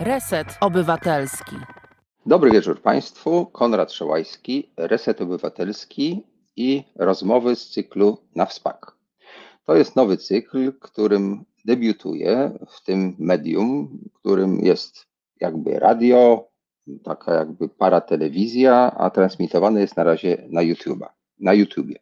Reset Obywatelski. Dobry wieczór Państwu. Konrad Szołajski, Reset Obywatelski i rozmowy z cyklu na wspak. To jest nowy cykl, którym debiutuję w tym medium, którym jest jakby radio, taka jakby paratelewizja, a transmitowane jest na razie na YouTube. Na YouTubie.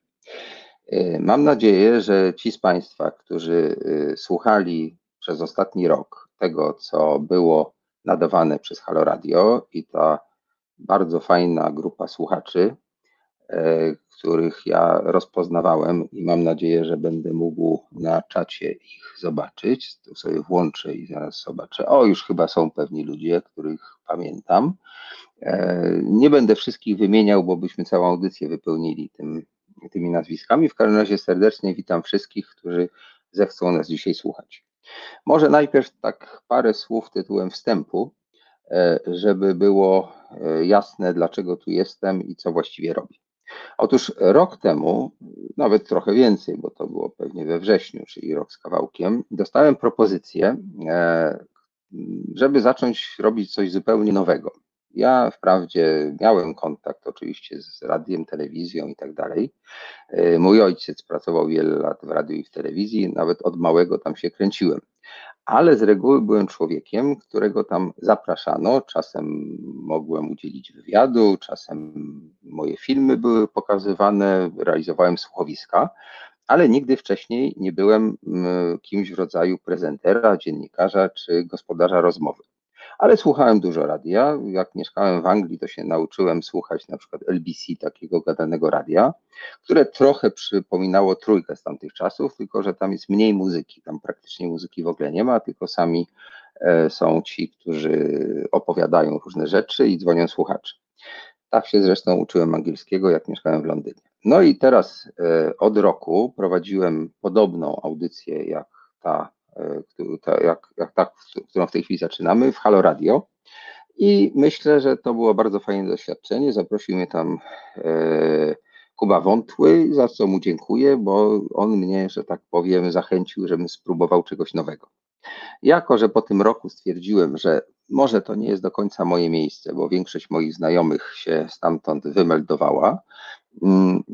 E, mam nadzieję, że ci z Państwa, którzy e, słuchali przez ostatni rok tego, co było nadawane przez Halo Radio i ta bardzo fajna grupa słuchaczy, e, których ja rozpoznawałem i mam nadzieję, że będę mógł na czacie ich zobaczyć. Tu sobie włączę i zaraz zobaczę. O, już chyba są pewni ludzie, których pamiętam. Nie będę wszystkich wymieniał, bo byśmy całą audycję wypełnili tym tymi nazwiskami. W każdym razie serdecznie witam wszystkich, którzy zechcą nas dzisiaj słuchać. Może najpierw tak parę słów tytułem wstępu, e, żeby było e, jasne, dlaczego tu jestem i co właściwie robię. Otóż rok temu, nawet trochę więcej, bo to było pewnie we wrześniu, czyli rok z kawałkiem, dostałem propozycję, e, żeby zacząć robić coś zupełnie nowego. Ja wprawdzie miałem kontakt oczywiście z radiem, telewizją i tak dalej. E, mój ojciec pracował wiele lat w radiu i w telewizji, nawet od małego tam się kręciłem. Ale z reguły byłem człowiekiem, którego tam zapraszano. Czasem mogłem udzielić wywiadu, czasem moje filmy były pokazywane, realizowałem słuchowiska, ale nigdy wcześniej nie byłem mm, kimś w rodzaju prezentera, dziennikarza czy gospodarza rozmowy ale słuchałem dużo radia. Jak mieszkałem w Anglii, to się nauczyłem słuchać na przykład LBC, takiego gadanego radia, które trochę przypominało trójkę z tamtych czasów, tylko że tam jest mniej muzyki. Tam praktycznie muzyki w ogóle nie ma, tylko sami e, są ci, którzy opowiadają różne rzeczy i dzwonią słuchacze. Tak się zresztą uczyłem angielskiego, jak mieszkałem w Londynie. No i teraz e, od roku prowadziłem podobną audycję jak ta jak, jak ta, którą w tej chwili zaczynamy, w Halo Radio. I myślę, że to było bardzo fajne doświadczenie. Zaprosił mnie tam e, Kuba Wątły, za co mu dziękuję, bo on mnie, że tak powiem, zachęcił, żebym spróbował czegoś nowego. Jako, że po tym roku stwierdziłem, że może to nie jest do końca moje miejsce, bo większość moich znajomych się stamtąd wymeldowała,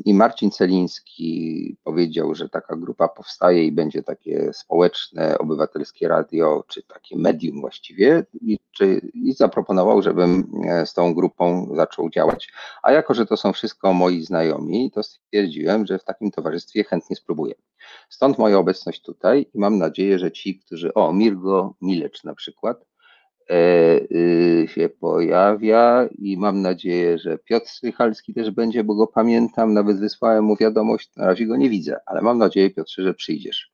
I Marcin Celiński powiedział, że taka grupa powstaje i będzie takie społeczne, obywatelskie radio, czy takie medium właściwie, i, czy, i zaproponował, żebym e, z tą grupą zaczął działać. A jako, że to są wszystko moi znajomi, to stwierdziłem, że w takim towarzystwie chętnie spróbuję. Stąd moja obecność tutaj i mam nadzieję, że ci, którzy, o, Mirgo Milecz na przykład, się pojawia i mam nadzieję, że Piotr Strychalski też będzie, bo go pamiętam, nawet wysłałem mu wiadomość, na razie go nie widzę, ale mam nadzieję Piotrze, że przyjdziesz.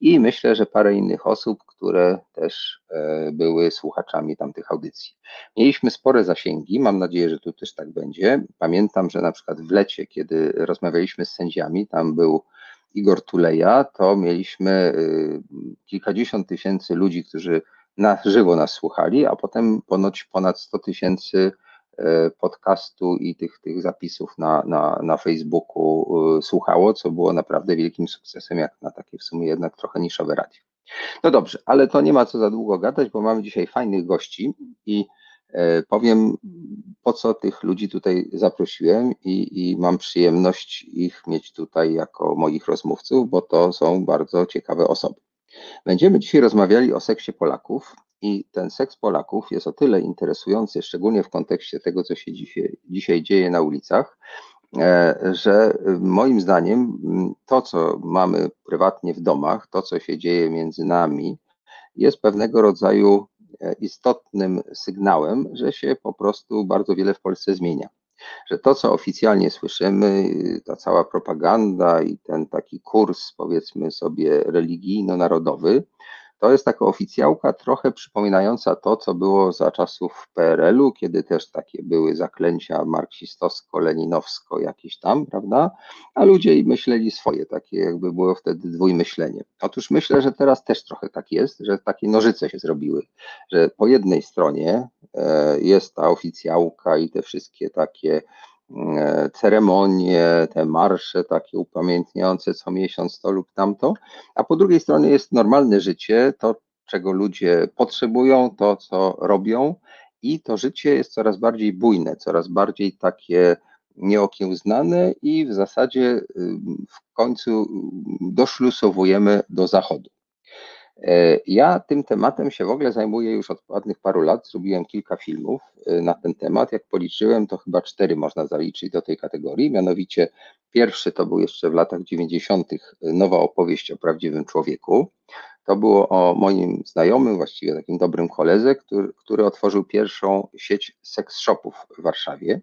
I myślę, że parę innych osób, które też e, były słuchaczami tamtych audycji. Mieliśmy spore zasięgi, mam nadzieję, że tu też tak będzie. Pamiętam, że na przykład w lecie, kiedy rozmawialiśmy z sędziami, tam był Igor Tuleja, to mieliśmy y, kilkadziesiąt tysięcy ludzi, którzy na żywo nas słuchali, a potem ponoć ponad 100 tysięcy e, podcastu i tych, tych zapisów na, na, na Facebooku e, słuchało, co było naprawdę wielkim sukcesem, jak na takie w sumie jednak trochę niszowe radio. No dobrze, ale to nie ma co za długo gadać, bo mamy dzisiaj fajnych gości i e, powiem, po co tych ludzi tutaj zaprosiłem i, i mam przyjemność ich mieć tutaj jako moich rozmówców, bo to są bardzo ciekawe osoby. Będziemy dzisiaj rozmawiali o seksie Polaków i ten seks Polaków jest o tyle interesujący, szczególnie w kontekście tego, co się dzisiaj, dzisiaj dzieje na ulicach, e, że moim zdaniem to, co mamy prywatnie w domach, to, co się dzieje między nami, jest pewnego rodzaju e, istotnym sygnałem, że się po prostu bardzo wiele w Polsce zmienia że to, co oficjalnie słyszymy, ta cała propaganda i ten taki kurs, powiedzmy sobie, religijno-narodowy, to jest taka oficjałka trochę przypominająca to, co było za czasów PRL-u, kiedy też takie były zaklęcia marksistowsko-leninowsko jakieś tam, prawda? A ludzie myśleli swoje, takie jakby było wtedy dwójmyślenie. Otóż myślę, że teraz też trochę tak jest, że takie nożyce się zrobiły, że po jednej stronie e, jest ta oficjałka i te wszystkie takie ceremonie, te marsze takie upamiętniające co miesiąc to lub tamto, a po drugiej stronie jest normalne życie, to czego ludzie potrzebują, to, co robią, i to życie jest coraz bardziej bujne, coraz bardziej takie nieokiełznane i w zasadzie w końcu doszlusowujemy do zachodu. E, ja tym tematem się w ogóle zajmuję już od ładnych paru lat. Zrobiłem kilka filmów e, na ten temat. Jak policzyłem, to chyba cztery można zaliczyć do tej kategorii. Mianowicie pierwszy to był jeszcze w latach 90. nowa opowieść o prawdziwym człowieku. To było o moim znajomym, właściwie takim dobrym koledze, który, który otworzył pierwszą sieć seks shopów w Warszawie.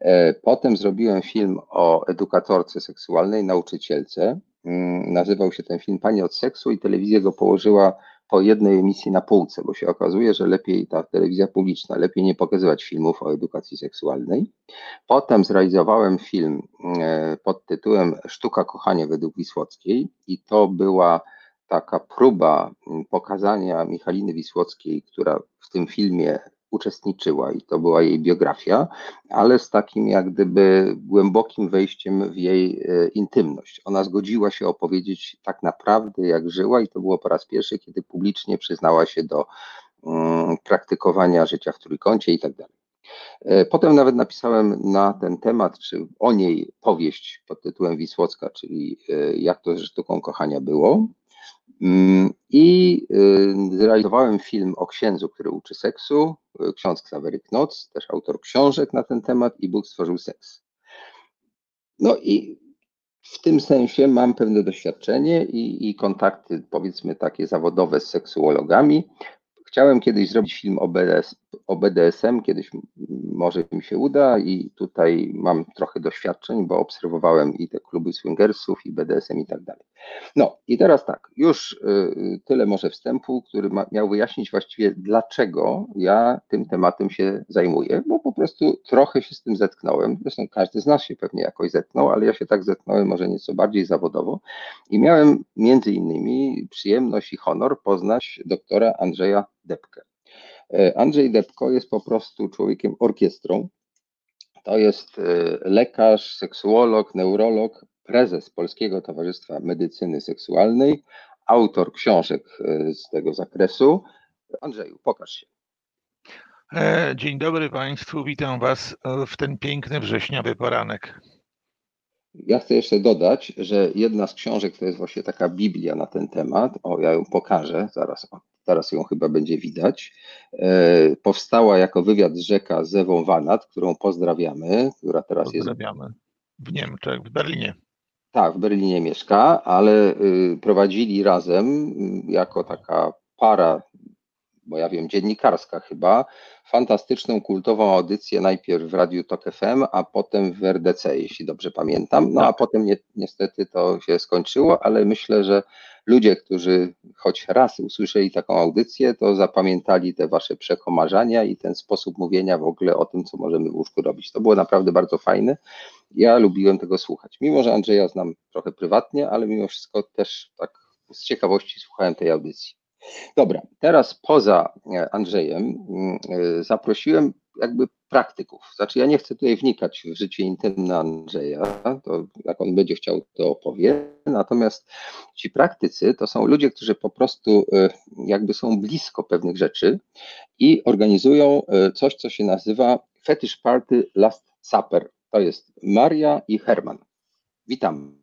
E, potem zrobiłem film o edukatorce seksualnej, nauczycielce. Mm, nazywał się ten film Pani od seksu i telewizja go położyła po jednej emisji na półce, bo się okazuje, że lepiej ta telewizja publiczna, lepiej nie pokazywać filmów o edukacji seksualnej. Potem zrealizowałem film e, pod tytułem Sztuka kochania według Wisłockiej i to była taka próba mm, pokazania Michaliny Wisłockiej, która w tym filmie uczestniczyła i to była jej biografia, ale z takim jak gdyby głębokim wejściem w jej e, intymność. Ona zgodziła się opowiedzieć tak naprawdę, jak żyła, i to było po raz pierwszy, kiedy publicznie przyznała się do mm, praktykowania życia w trójkącie i tak dalej. E, potem nawet napisałem na ten temat, czy o niej powieść pod tytułem Wisłocka, czyli e, jak to ze sztuką kochania było. Mm, I y, zrealizowałem film o księdzu, który uczy seksu, y, ksiądz Ksaweryk Noc, też autor książek na ten temat i Bóg stworzył seks. No i w tym sensie mam pewne doświadczenie i, i kontakty, powiedzmy, takie zawodowe z seksuologami. Chciałem kiedyś zrobić film o, BDS, o BDSM, kiedyś może mi się uda i tutaj mam trochę doświadczeń, bo obserwowałem i te kluby swingersów, i BDSM i tak dalej. No i teraz tak, już y, tyle może wstępu, który ma, miał wyjaśnić właściwie dlaczego ja tym tematem się zajmuję, bo po prostu trochę się z tym zetknąłem. Zresztą każdy z nas się pewnie jakoś zetknął, ale ja się tak zetknąłem może nieco bardziej zawodowo i miałem między innymi przyjemność i honor poznać doktora Andrzeja Depkę. E, Andrzej Depko jest po prostu człowiekiem orkiestrą. To jest e, lekarz, seksuolog, neurolog, prezes Polskiego Towarzystwa Medycyny Seksualnej, autor książek e, z tego zakresu. Andrzeju, pokaż się. Dzień dobry Państwu, witam Was w ten piękny wrześniowy poranek. Ja chcę jeszcze dodać, że jedna z książek to jest właśnie taka Biblia na ten temat. O, ja ją pokażę, zaraz, o, teraz ją chyba będzie widać. E, powstała jako wywiad rzeka z Ewą Wanat, którą pozdrawiamy, która teraz pozdrawiamy. jest. W Niemczech, w Berlinie. Tak, w Berlinie mieszka, ale y, prowadzili razem y, jako taka para bo ja wiem, dziennikarska chyba, fantastyczną, kultową audycję najpierw w Radiu Tok FM, a potem w RDC, jeśli dobrze pamiętam. No a tak. potem ni niestety to się skończyło, ale myślę, że ludzie, którzy choć raz usłyszeli taką audycję, to zapamiętali te wasze przekomarzania i ten sposób mówienia w ogóle o tym, co możemy w łóżku robić. To było naprawdę bardzo fajne. Ja lubiłem tego słuchać. Mimo, że Andrzeja znam trochę prywatnie, ale mimo wszystko też tak z ciekawości słuchałem tej audycji. Dobra, teraz poza e, Andrzejem mm, e, zaprosiłem jakby praktyków. Znaczy ja nie chcę tutaj wnikać w życie intymne Andrzeja, to jak on będzie chciał, to opowie. Natomiast ci praktycy to są ludzie, którzy po prostu e, jakby są blisko pewnych rzeczy i organizują coś, co się nazywa Fetish Party Last Supper. To jest Maria i Herman. Witam.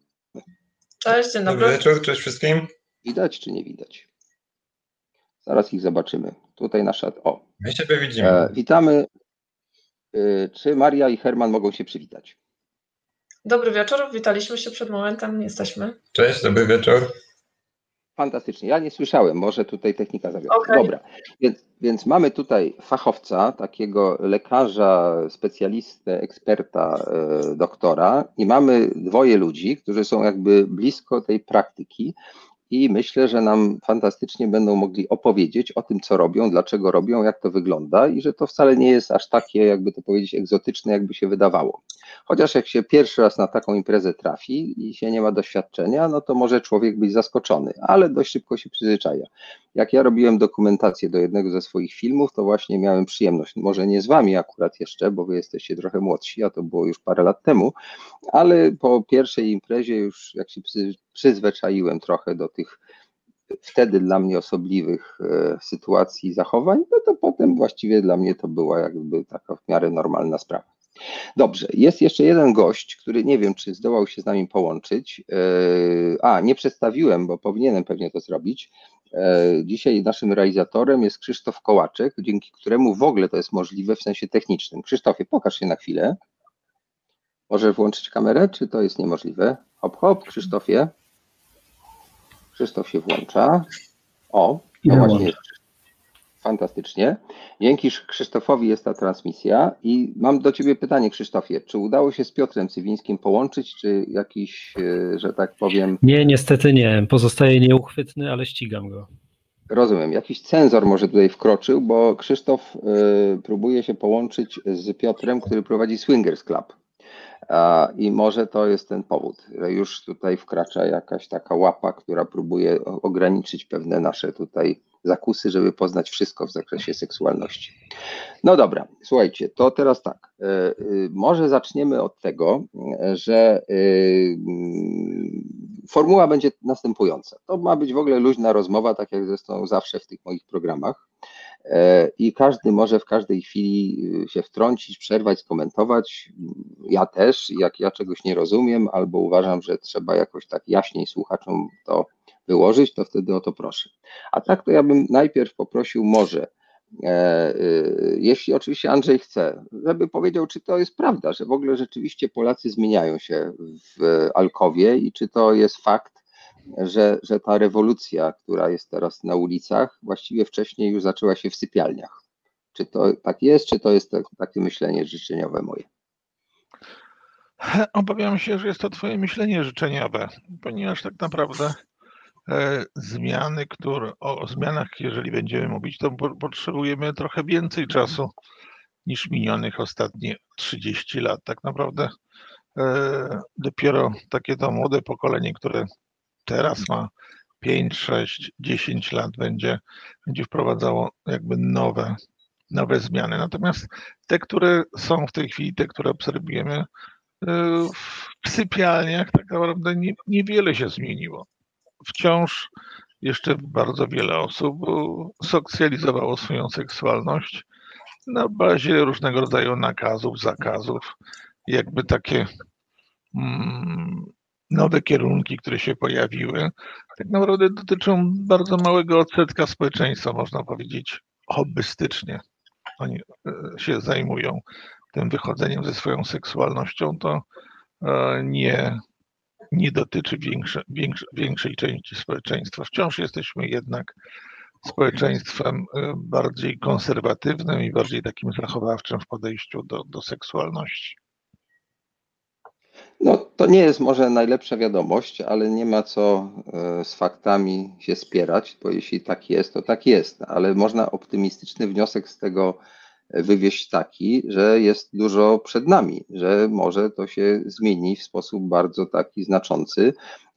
Cześć, dzień dobry. Dobry wieczór, cześć wszystkim. Widać czy nie widać? Zaraz ich zobaczymy. Tutaj nasza. O. My siebie widzimy. E, witamy. E, czy Maria i Herman mogą się przywitać? Dobry wieczór. Witaliśmy się przed momentem. Jesteśmy. Cześć, dobry wieczór. Fantastycznie. Ja nie słyszałem, może tutaj technika zawiodła. Okay. Dobra, więc, więc, mamy tutaj fachowca, takiego lekarza, specjalistę, eksperta, e, doktora i mamy dwoje ludzi, którzy są jakby blisko tej praktyki i myślę, że nam fantastycznie będą mogli opowiedzieć o tym, co robią, dlaczego robią, jak to wygląda i że to wcale nie jest aż takie, jakby to powiedzieć, egzotyczne, jakby się wydawało. Chociaż jak się pierwszy raz na taką imprezę trafi i się nie ma doświadczenia, no to może człowiek być zaskoczony, ale dość szybko się przyzwyczaja. Jak ja robiłem dokumentację do jednego ze swoich filmów, to właśnie miałem przyjemność, może nie z wami akurat jeszcze, bo wy jesteście trochę młodsi, a to było już parę lat temu, ale po pierwszej imprezie już jak się przyzwyczaiłem trochę do tych wtedy dla mnie osobliwych e, sytuacji i zachowań, no to potem właściwie dla mnie to była jakby taka w miarę normalna sprawa. Dobrze, jest jeszcze jeden gość, który nie wiem, czy zdołał się z nami połączyć. A, nie przedstawiłem, bo powinienem pewnie to zrobić. Dzisiaj naszym realizatorem jest Krzysztof Kołaczek, dzięki któremu w ogóle to jest możliwe w sensie technicznym. Krzysztofie, pokaż się na chwilę. Możesz włączyć kamerę, czy to jest niemożliwe? Hop, hop, Krzysztofie. Krzysztof się włącza. O, to Ja właśnie jest. Dzięki Dzięki Krzysztofowi jest ta transmisja i mam do Ciebie pytanie, Krzysztofie. Czy udało się z Piotrem Cywińskim połączyć, czy jakiś, e, że tak powiem, Nie, niestety nie. Pozostaje nieuchwytny, ale ścigam go. rozumiem, jakiś cenzor może tutaj wkroczył, bo Krzysztof e, próbuje się połączyć z Piotrem, który prowadzi Swingers Club. I może to jest ten powód, że już tutaj wkracza jakaś taka łapa, która próbuje ograniczyć pewne nasze tutaj zakusy, żeby poznać wszystko w zakresie seksualności. No dobra, słuchajcie, to teraz tak. e, e, Może zaczniemy od tego, że e, mm, formuła będzie następująca. To ma być w ogóle luźna rozmowa, tak jak zresztą zawsze w tych moich programach. E, I każdy może w każdej chwili y, się wtrącić, przerwać, skomentować. Ja też, jak ja czegoś nie rozumiem, albo uważam, że trzeba jakoś tak jaśniej słuchaczom to wyłożyć, to wtedy o to proszę. A tak to ja bym najpierw poprosił może, e, y, jeśli oczywiście Andrzej chce, żeby powiedział, czy to jest prawda, że w ogóle rzeczywiście Polacy zmieniają się w Alkowie i czy to jest fakt, że, że ta rewolucja, która jest teraz na ulicach, właściwie wcześniej już zaczęła się w sypialniach. Czy to tak jest, czy to jest tak, takie myślenie życzeniowe moje? Obawiam się, że jest to Twoje myślenie życzeniowe, ponieważ tak naprawdę e, zmiany, które, o, zmianach, jeżeli będziemy mówić, to po, potrzebujemy trochę więcej czasu niż minionych ostatnie 30 lat. Tak naprawdę e, dopiero takie to młode pokolenie, które teraz ma 5, 6, 10 lat, będzie, będzie wprowadzało jakby nowe, nowe zmiany. Natomiast te, które są w tej chwili, te, które obserwujemy, e, w sypialniach tak naprawdę nie, niewiele się zmieniło. Wciąż jeszcze bardzo wiele osób e, socjalizowało swoją seksualność na bazie różnego rodzaju nakazów, zakazów, jakby takie mm, nowe kierunki, które się pojawiły, tak naprawdę dotyczą bardzo małego odsetka społeczeństwa, można powiedzieć hobbystycznie. Oni e, się zajmują tym wychodzeniem ze swoją seksualnością, to e, nie, nie dotyczy większe, większe, większej części społeczeństwa. Wciąż jesteśmy jednak społeczeństwem e, bardziej konserwatywnym i bardziej takim zachowawczym w podejściu do, do seksualności. No, to nie jest może najlepsza wiadomość, ale nie ma co e, z faktami się spierać, bo jeśli tak jest, to tak jest. Ale można optymistyczny wniosek z tego wywieźć taki, że jest dużo przed nami, że może to się zmieni w sposób bardzo taki znaczący,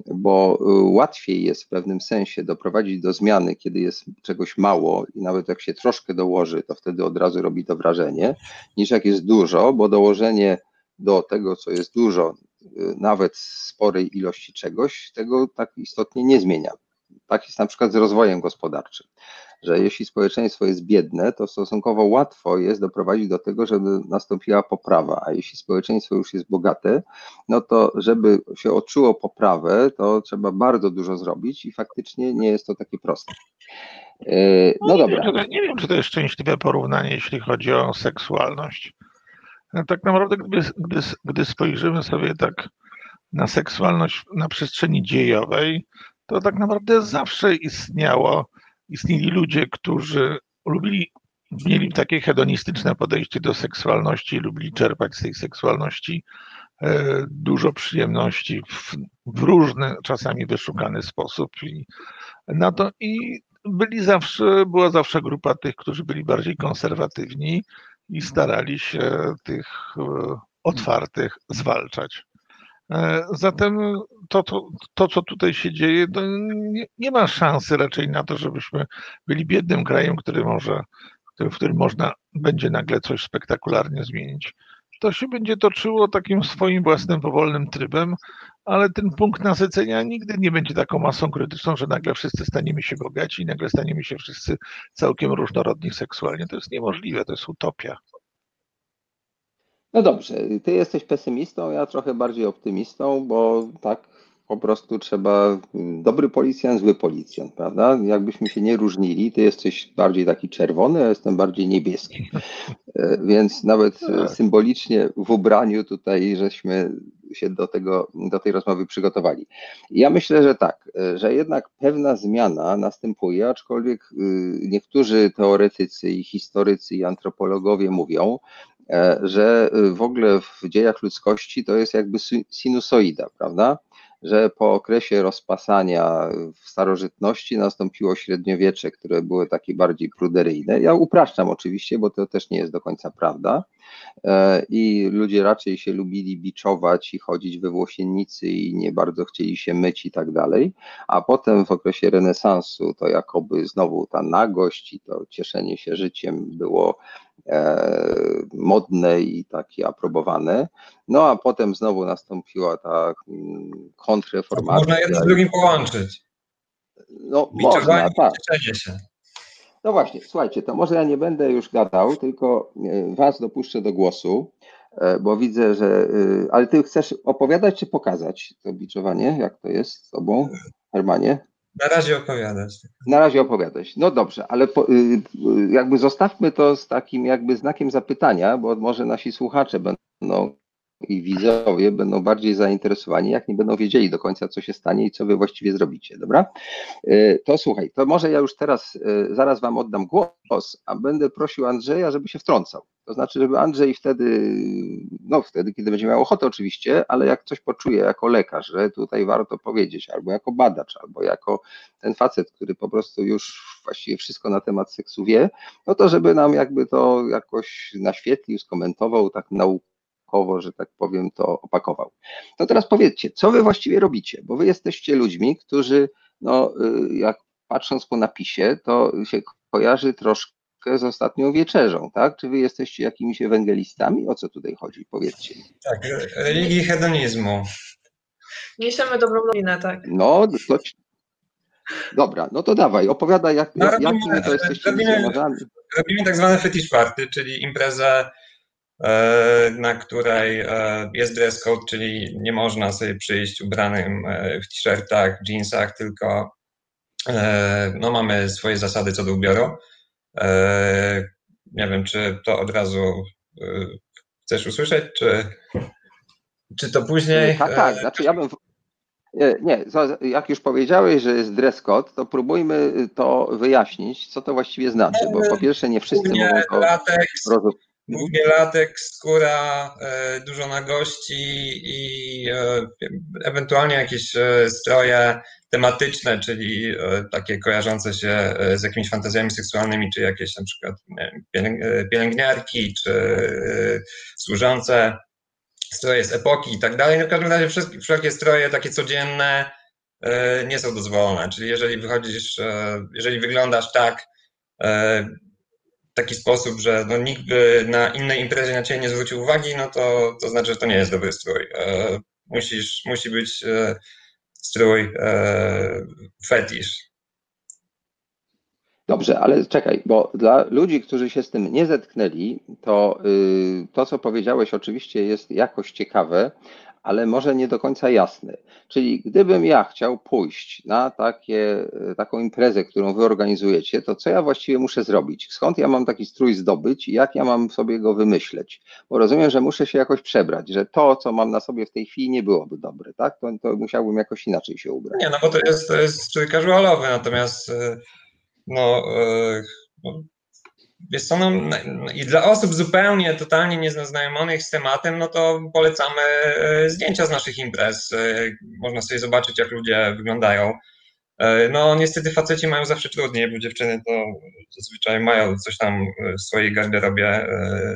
bo e, łatwiej jest w pewnym sensie doprowadzić do zmiany, kiedy jest czegoś mało i nawet jak się troszkę dołoży, to wtedy od razu robi to wrażenie, niż jak jest dużo, bo dołożenie do tego, co jest dużo, nawet sporej ilości czegoś, tego tak istotnie nie zmienia. Tak jest na przykład z rozwojem gospodarczym, że jeśli społeczeństwo jest biedne, to stosunkowo łatwo jest doprowadzić do tego, żeby nastąpiła poprawa, a jeśli społeczeństwo już jest bogate, no to żeby się odczuło poprawę, to trzeba bardzo dużo zrobić i faktycznie nie jest to takie proste. Y, No nie, wiem, dobra. to, nie wiem, czy to jest szczęśliwe porównanie, jeśli chodzi o seksualność. Tak naprawdę, gdy, gdy, gdy spojrzymy sobie tak na seksualność na przestrzeni dziejowej, to tak naprawdę zawsze istniało, istnieli ludzie, którzy lubili, mieli takie hedonistyczne podejście do seksualności, lubili czerpać z tej seksualności e, dużo przyjemności w, w różny, czasami wyszukany sposób. I, na to, I byli zawsze, była zawsze grupa tych, którzy byli bardziej konserwatywni i starali się tych e, otwartych zwalczać. E, Zatem to, to, to co tutaj się dzieje, nie, nie ma szansy raczej na to, żebyśmy byli biednym krajem, który może, w którym można będzie nagle coś spektakularnie zmienić. To się będzie toczyło takim swoim własnym powolnym trybem, ale ten punkt nasycenia nigdy nie będzie taką masą krytyczną, że nagle wszyscy staniemy się bogaci i nagle staniemy się wszyscy całkiem różnorodni seksualnie. To jest niemożliwe, to jest utopia. No dobrze, ty jesteś pesymistą, ja trochę bardziej optymistą, bo tak po prostu trzeba dobry policjant, zły policjant, prawda? Jakbyśmy się nie różnili, ty jesteś bardziej taki czerwony, a jestem bardziej niebieski. E, więc nawet Tak. symbolicznie w ubraniu tutaj żeśmy się do, tego, do tej rozmowy przygotowali. Ja myślę, że tak, że jednak pewna zmiana następuje, aczkolwiek y, niektórzy teoretycy i historycy i antropologowie mówią, e, że y, w ogóle w dziejach ludzkości to jest jakby si- sinusoida, prawda? Że po okresie rozpasania w starożytności nastąpiło średniowiecze, które były takie bardziej pruderyjne. Ja upraszczam oczywiście, bo to też nie jest do końca prawda. E, I ludzie raczej się lubili biczować i chodzić we włosiennicy i nie bardzo chcieli się myć i tak dalej. A potem w okresie renesansu to jakoby znowu ta nagość i to cieszenie się życiem było modne i takie aprobowane. No a potem znowu nastąpiła ta mm, kontrreformacja. Można jedno z drugim połączyć. No można, Biczowanie tak. i cieszenie się. No właśnie, słuchajcie, to może ja nie będę już gadał, tylko e, was dopuszczę do głosu, e, bo widzę, że. e, Ale ty chcesz opowiadać czy pokazać to biczowanie? Jak to jest z tobą, Hermanie? Na razie opowiadać. Na razie opowiadać. No dobrze, ale po, y, y, jakby zostawmy to z takim jakby znakiem zapytania, bo może nasi słuchacze będą i widzowie będą bardziej zainteresowani, jak nie będą wiedzieli do końca, co się stanie i co wy właściwie zrobicie, dobra? Y, To słuchaj, to może ja już teraz, y, zaraz wam oddam głos, a będę prosił Andrzeja, żeby się wtrącał. To znaczy, żeby Andrzej wtedy, no wtedy, kiedy będzie miał ochotę oczywiście, ale jak coś poczuje jako lekarz, że tutaj warto powiedzieć, albo jako badacz, albo jako ten facet, który po prostu już właściwie wszystko na temat seksu wie, no to żeby nam jakby to jakoś naświetlił, skomentował tak naukowo, że tak powiem, to opakował. To teraz powiedzcie, co wy właściwie robicie, bo wy jesteście ludźmi, którzy, no y, jak patrząc po napisie, to się kojarzy troszkę z ostatnią wieczerzą, tak? Czy wy jesteście jakimiś ewangelistami? O co tutaj chodzi? Powiedzcie. Tak, re- religii hedonizmu. Niesiemy dobrą nowinę, tak. No, to... Dobra, no to dawaj, opowiadaj, jak, No, jak, robimy- jakimi to jesteście robimy-. Robimy tak zwane fetish party, czyli imprezę, na której e, jest dress code, czyli nie można sobie przyjść ubranym e, w t-shirtach, jeansach, tylko e, no, mamy swoje zasady co do ubioru. E, Nie wiem, czy to od razu e, chcesz usłyszeć, czy, czy to później? Tak, tak, E, znaczy ja bym... Nie, jak już powiedziałeś, że jest dress code, to próbujmy to wyjaśnić, co to właściwie znaczy, bo po pierwsze nie wszyscy mogą to lateks, rozumieć. Głównie lateks, skóra, e, dużo nagości i e, ewentualnie jakieś e, stroje tematyczne, czyli takie kojarzące się z jakimiś fantazjami seksualnymi, czy jakieś na przykład pielęgniarki, czy służące stroje z epoki i tak dalej. No w każdym razie wszystkie, wszelkie stroje takie codzienne nie są dozwolone. Czyli jeżeli wychodzisz, jeżeli wyglądasz tak, taki sposób, że no, nikt by na innej imprezie na ciebie nie zwrócił uwagi, no to, to znaczy, że to nie jest dobry strój. E, musisz, musi być e, strój e, fetisz. Dobrze, ale czekaj, bo dla ludzi, którzy się z tym nie zetknęli, to y, to, co powiedziałeś, oczywiście jest jakoś ciekawe, ale może nie do końca jasne. Czyli gdybym ja chciał pójść na takie, y, taką imprezę, którą wy organizujecie, to co ja właściwie muszę zrobić? Skąd ja mam taki strój zdobyć i jak ja mam sobie go wymyśleć? Bo rozumiem, że muszę się jakoś przebrać, że to, co mam na sobie w tej chwili, nie byłoby dobre, tak? To, to musiałbym jakoś inaczej się ubrać. Nie, no bo to jest, to jest strój casualowy, natomiast e, no, e, no wiesz co, no, i dla osób zupełnie, totalnie nieznajomonych z tematem, no to polecamy e, zdjęcia z naszych imprez. E, Można sobie zobaczyć, jak ludzie wyglądają. E, No niestety faceci mają zawsze trudniej, bo dziewczyny to zazwyczaj mają coś tam w swojej garderobie,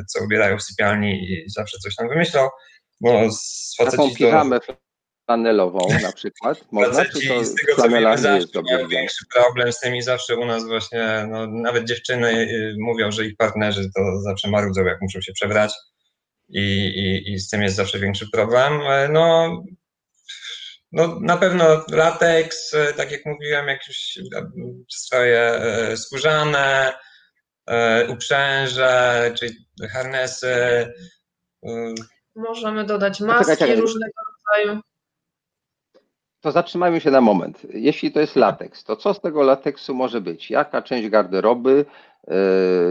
co ubierają w sypialni i zawsze coś tam wymyślą. No z Taką faceci to... flanelową na przykład, można? Czy to z tego co wiemy zawsze jest dobrze mają widziana? większy problem z tym i zawsze u nas właśnie, no, nawet dziewczyny y, mówią, że ich partnerzy to zawsze marudzą, jak muszą się przebrać i, i, i z tym jest zawsze większy problem. E, No, no, na pewno lateks, e, tak jak mówiłem, jakieś stroje e, skórzane, uprzęże, czyli harnesy. Możemy dodać maski czekaj, czekaj. różnego rodzaju. To zatrzymajmy się na moment. Jeśli to jest lateks, to co z tego lateksu może być? Jaka część garderoby,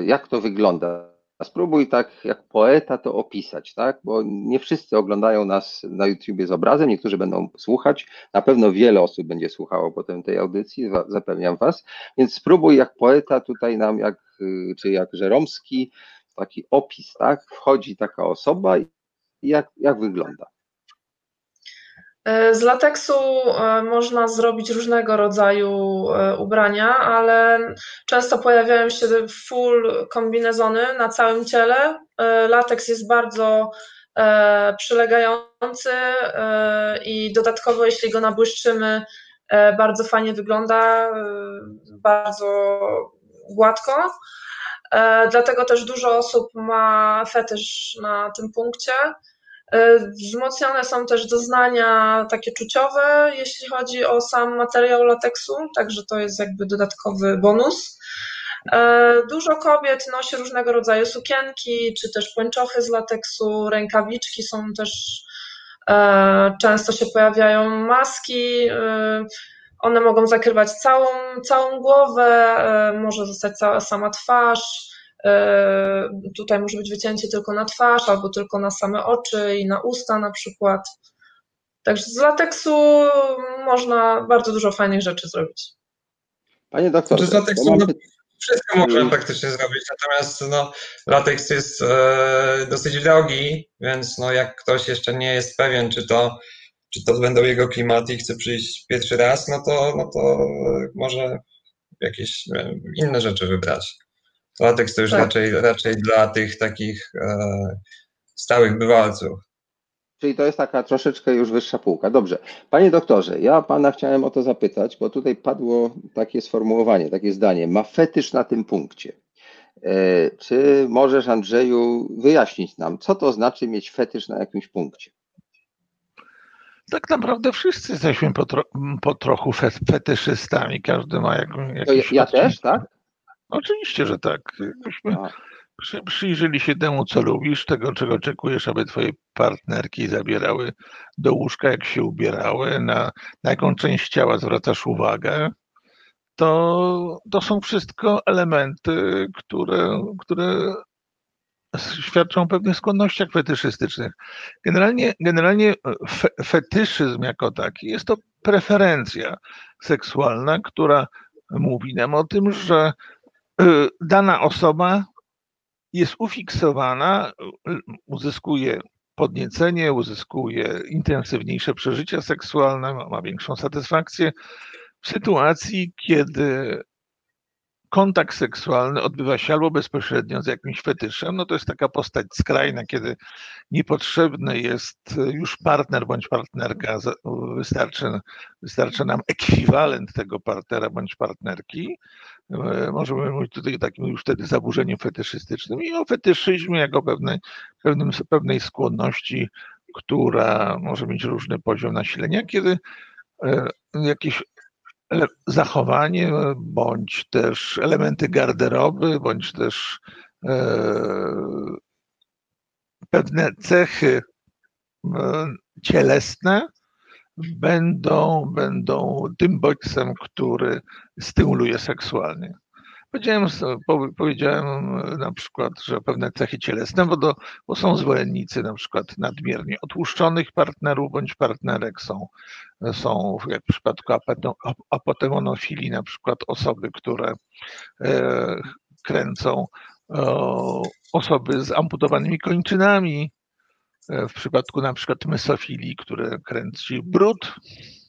jak to wygląda? spróbuj tak jak poeta to opisać, tak? Bo nie wszyscy oglądają nas na YouTubie z obrazem, niektórzy będą słuchać, na pewno wiele osób będzie słuchało potem tej audycji, zapewniam was, więc spróbuj jak poeta tutaj nam, jak, y, czy jak Żeromski, taki opis, tak? Wchodzi taka osoba i jak, jak wygląda. E, z lateksu e, można zrobić różnego rodzaju e, ubrania, ale często pojawiają się full kombinezony na całym ciele. Lateks jest bardzo przylegający i dodatkowo, jeśli go nabłyszczymy, bardzo fajnie wygląda, bardzo gładko. Dlatego też dużo osób ma fetysz na tym punkcie. E, wzmocnione są też doznania takie czuciowe, jeśli chodzi o sam materiał lateksu, także to jest jakby dodatkowy bonus. E, dużo kobiet nosi różnego rodzaju sukienki, czy też pończochy z lateksu, rękawiczki są też, e, często się pojawiają maski, one mogą zakrywać całą, całą głowę, może zostać cała sama twarz, tutaj może być wycięcie tylko na twarz, albo tylko na same oczy i na usta na przykład. Także z lateksu można bardzo dużo fajnych rzeczy zrobić. Panie doktorze, z lateksu no, wszystko można praktycznie zrobić, natomiast no, lateks jest e, dosyć drogi, więc no, jak ktoś jeszcze nie jest pewien, czy to, czy to będą jego klimaty i chce przyjść pierwszy raz, no to, no to może jakieś inne rzeczy wybrać. Lateks to już tak. raczej, raczej dla tych takich e, stałych bywalców. Czyli to jest taka troszeczkę już wyższa półka. Dobrze. Panie doktorze, ja pana chciałem o to zapytać, bo tutaj padło takie sformułowanie, takie zdanie. Ma fetysz na tym punkcie. E, czy możesz, Andrzeju, wyjaśnić nam, co to znaczy mieć fetysz na jakimś punkcie? Tak naprawdę wszyscy jesteśmy po, tro, po trochu fetyszystami. Każdy ma jakiś. Ja, ja też, tak? Oczywiście, że tak. Myśmy przyjrzeli się temu, co lubisz, tego, czego oczekujesz, aby twoje partnerki zabierały do łóżka, jak się ubierały, na, na jaką część ciała zwracasz uwagę. To, to są wszystko elementy, które, które świadczą o pewnych skłonnościach fetyszystycznych. Generalnie, generalnie fe, fetyszyzm jako taki jest to preferencja seksualna, która mówi nam o tym, że dana osoba jest ufiksowana, uzyskuje podniecenie, uzyskuje intensywniejsze przeżycia seksualne, ma większą satysfakcję w sytuacji, kiedy kontakt seksualny odbywa się albo bezpośrednio z jakimś fetyszem, no to jest taka postać skrajna, kiedy niepotrzebny jest już partner bądź partnerka, wystarczy, wystarczy nam ekwiwalent tego partnera bądź partnerki. E, możemy mówić tutaj takim już wtedy zaburzeniu fetyszystycznym i o fetyszyzmie jako pewnej, pewnym, pewnej skłonności, która może mieć różny poziom nasilenia, kiedy e, jakieś zachowanie, bądź też elementy garderoby, bądź też e, pewne cechy e, cielesne będą, będą tym bodźcem, który stymuluje seksualnie. Powiedziałem, powiedziałem na przykład, że pewne cechy cielesne, bo, do, bo są zwolennicy na przykład nadmiernie otłuszczonych partnerów bądź partnerek, są, są jak w przypadku apotemonofilii na przykład osoby, które e, kręcą osoby z amputowanymi kończynami, e, w przypadku na przykład mesofilii, które kręci brud, E,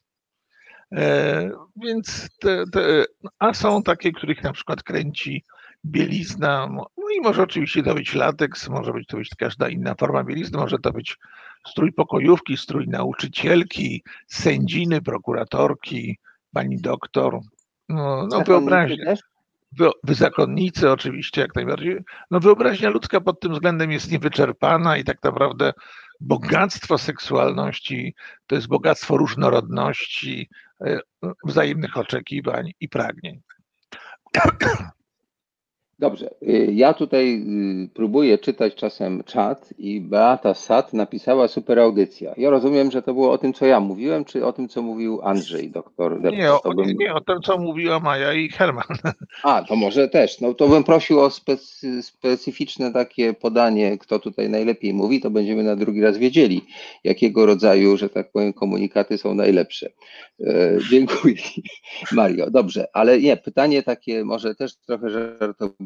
więc te, te, a są takie, których na przykład kręci bielizna, no i może oczywiście to być lateks, może być to być każda inna forma bielizny, może to być strój pokojówki, strój nauczycielki, sędziny, prokuratorki, pani doktor. No, no wyobraźnia. Wy, zakonnicy oczywiście jak najbardziej. No wyobraźnia ludzka pod tym względem jest niewyczerpana i tak naprawdę bogactwo seksualności to jest bogactwo różnorodności, e, wzajemnych oczekiwań i pragnień. Dobrze, y, ja tutaj y, próbuję czytać czasem czat i Beata Sat napisała super audycja. Ja rozumiem, że to było o tym, co ja mówiłem, czy o tym, co mówił Andrzej, doktor Nie, o, bym... nie, o tym, co mówiła Maja i Herman. A, to może też. No to bym prosił o specy, specyficzne takie podanie, kto tutaj najlepiej mówi, to będziemy na drugi raz wiedzieli, jakiego rodzaju, że tak powiem, komunikaty są najlepsze. E, dziękuję, Mario. Dobrze, ale nie, pytanie takie może też trochę żartobliwe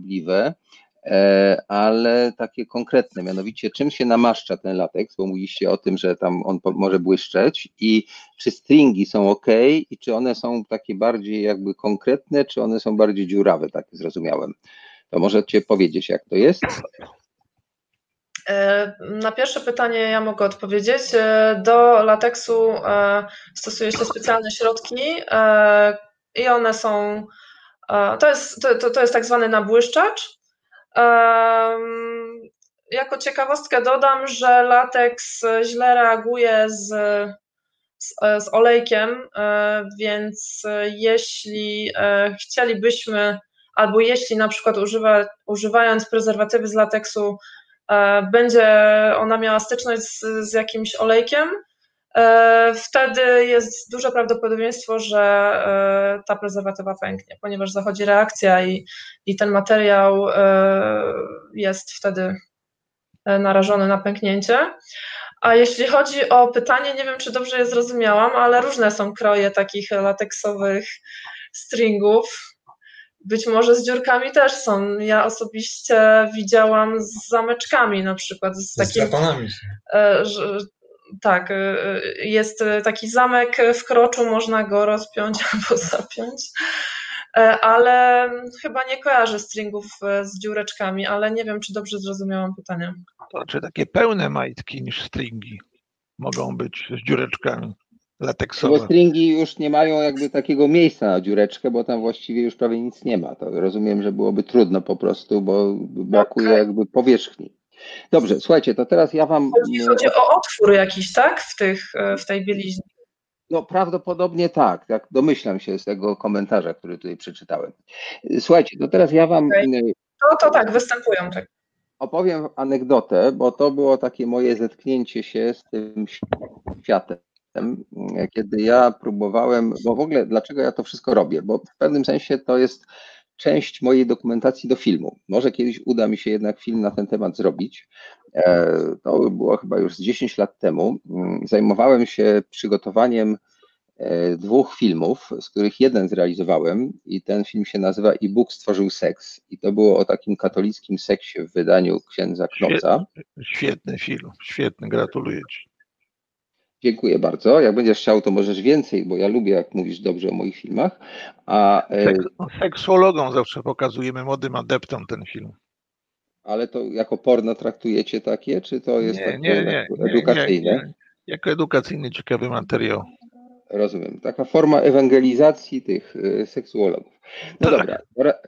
E, ale takie konkretne, mianowicie czym się namaszcza ten lateks, bo mówiliście o tym, że tam on może błyszczeć i czy stringi są ok i czy one są takie bardziej jakby konkretne, czy one są bardziej dziurawe, tak zrozumiałem. To możecie powiedzieć, jak to jest? E, na pierwsze pytanie ja mogę odpowiedzieć. E, do lateksu stosuje się specjalne środki i one są to jest, to, to jest tak zwany nabłyszczacz. Jako ciekawostkę dodam, że lateks źle reaguje z, z, z olejkiem, e, więc jeśli e, chcielibyśmy, albo jeśli na przykład używa, używając prezerwatywy z lateksu, e, będzie ona miała styczność z, z jakimś olejkiem, E, wtedy jest duże prawdopodobieństwo, że e, ta prezerwatywa pęknie, ponieważ zachodzi reakcja i, i ten materiał e, jest wtedy narażony na pęknięcie. A jeśli chodzi o pytanie, nie wiem, czy dobrze je zrozumiałam, ale różne są kroje takich lateksowych stringów. Być może z dziurkami też są. Ja osobiście widziałam z zameczkami na przykład. Z, z takim, tak, y, y, jest taki zamek w kroczu, można go rozpiąć albo zapiąć, e, ale chyba nie kojarzę stringów e, z dziureczkami, ale nie wiem, czy dobrze zrozumiałam pytanie. To znaczy takie pełne majtki niż stringi mogą być z dziureczkami lateksowe. Bo stringi już nie mają jakby takiego miejsca na dziureczkę, bo tam właściwie już prawie nic nie ma. To rozumiem, że byłoby trudno po prostu, bo brakuje okay. jakby powierzchni. Dobrze, słuchajcie, to teraz ja wam. Chodzi, chodzi o otwór jakiś, tak? W, tych, e, w tej bieliźnie. No prawdopodobnie tak, tak domyślam się z tego komentarza, który tutaj przeczytałem. Słuchajcie, to teraz ja wam... Okay. No to tak, występują tak. Opowiem anegdotę, bo to było takie moje zetknięcie się z tym światem, kiedy ja próbowałem, bo w ogóle dlaczego ja to wszystko robię, bo w pewnym sensie to jest część mojej dokumentacji do filmu. Może kiedyś uda mi się jednak film na ten temat zrobić. E, to było chyba już 10 lat temu. Mm, zajmowałem się przygotowaniem e, dwóch filmów, z których jeden zrealizowałem i ten film się nazywa I Bóg stworzył seks. I to było o takim katolickim seksie w wydaniu księdza Knoca. Świetny, świetny film, świetny, gratuluję Ci. Dziękuję bardzo. Jak będziesz chciał, to możesz więcej, bo ja lubię, jak mówisz dobrze o moich filmach. A, e, Seksologom zawsze pokazujemy młodym adeptom ten film. Ale to jako porno traktujecie takie, czy to jest nie, takie nie, nie, edukacyjne? Nie, jako edukacyjny, ciekawy materiał. Rozumiem. Taka forma ewangelizacji tych e, seksuologów. No tak. dobra, e,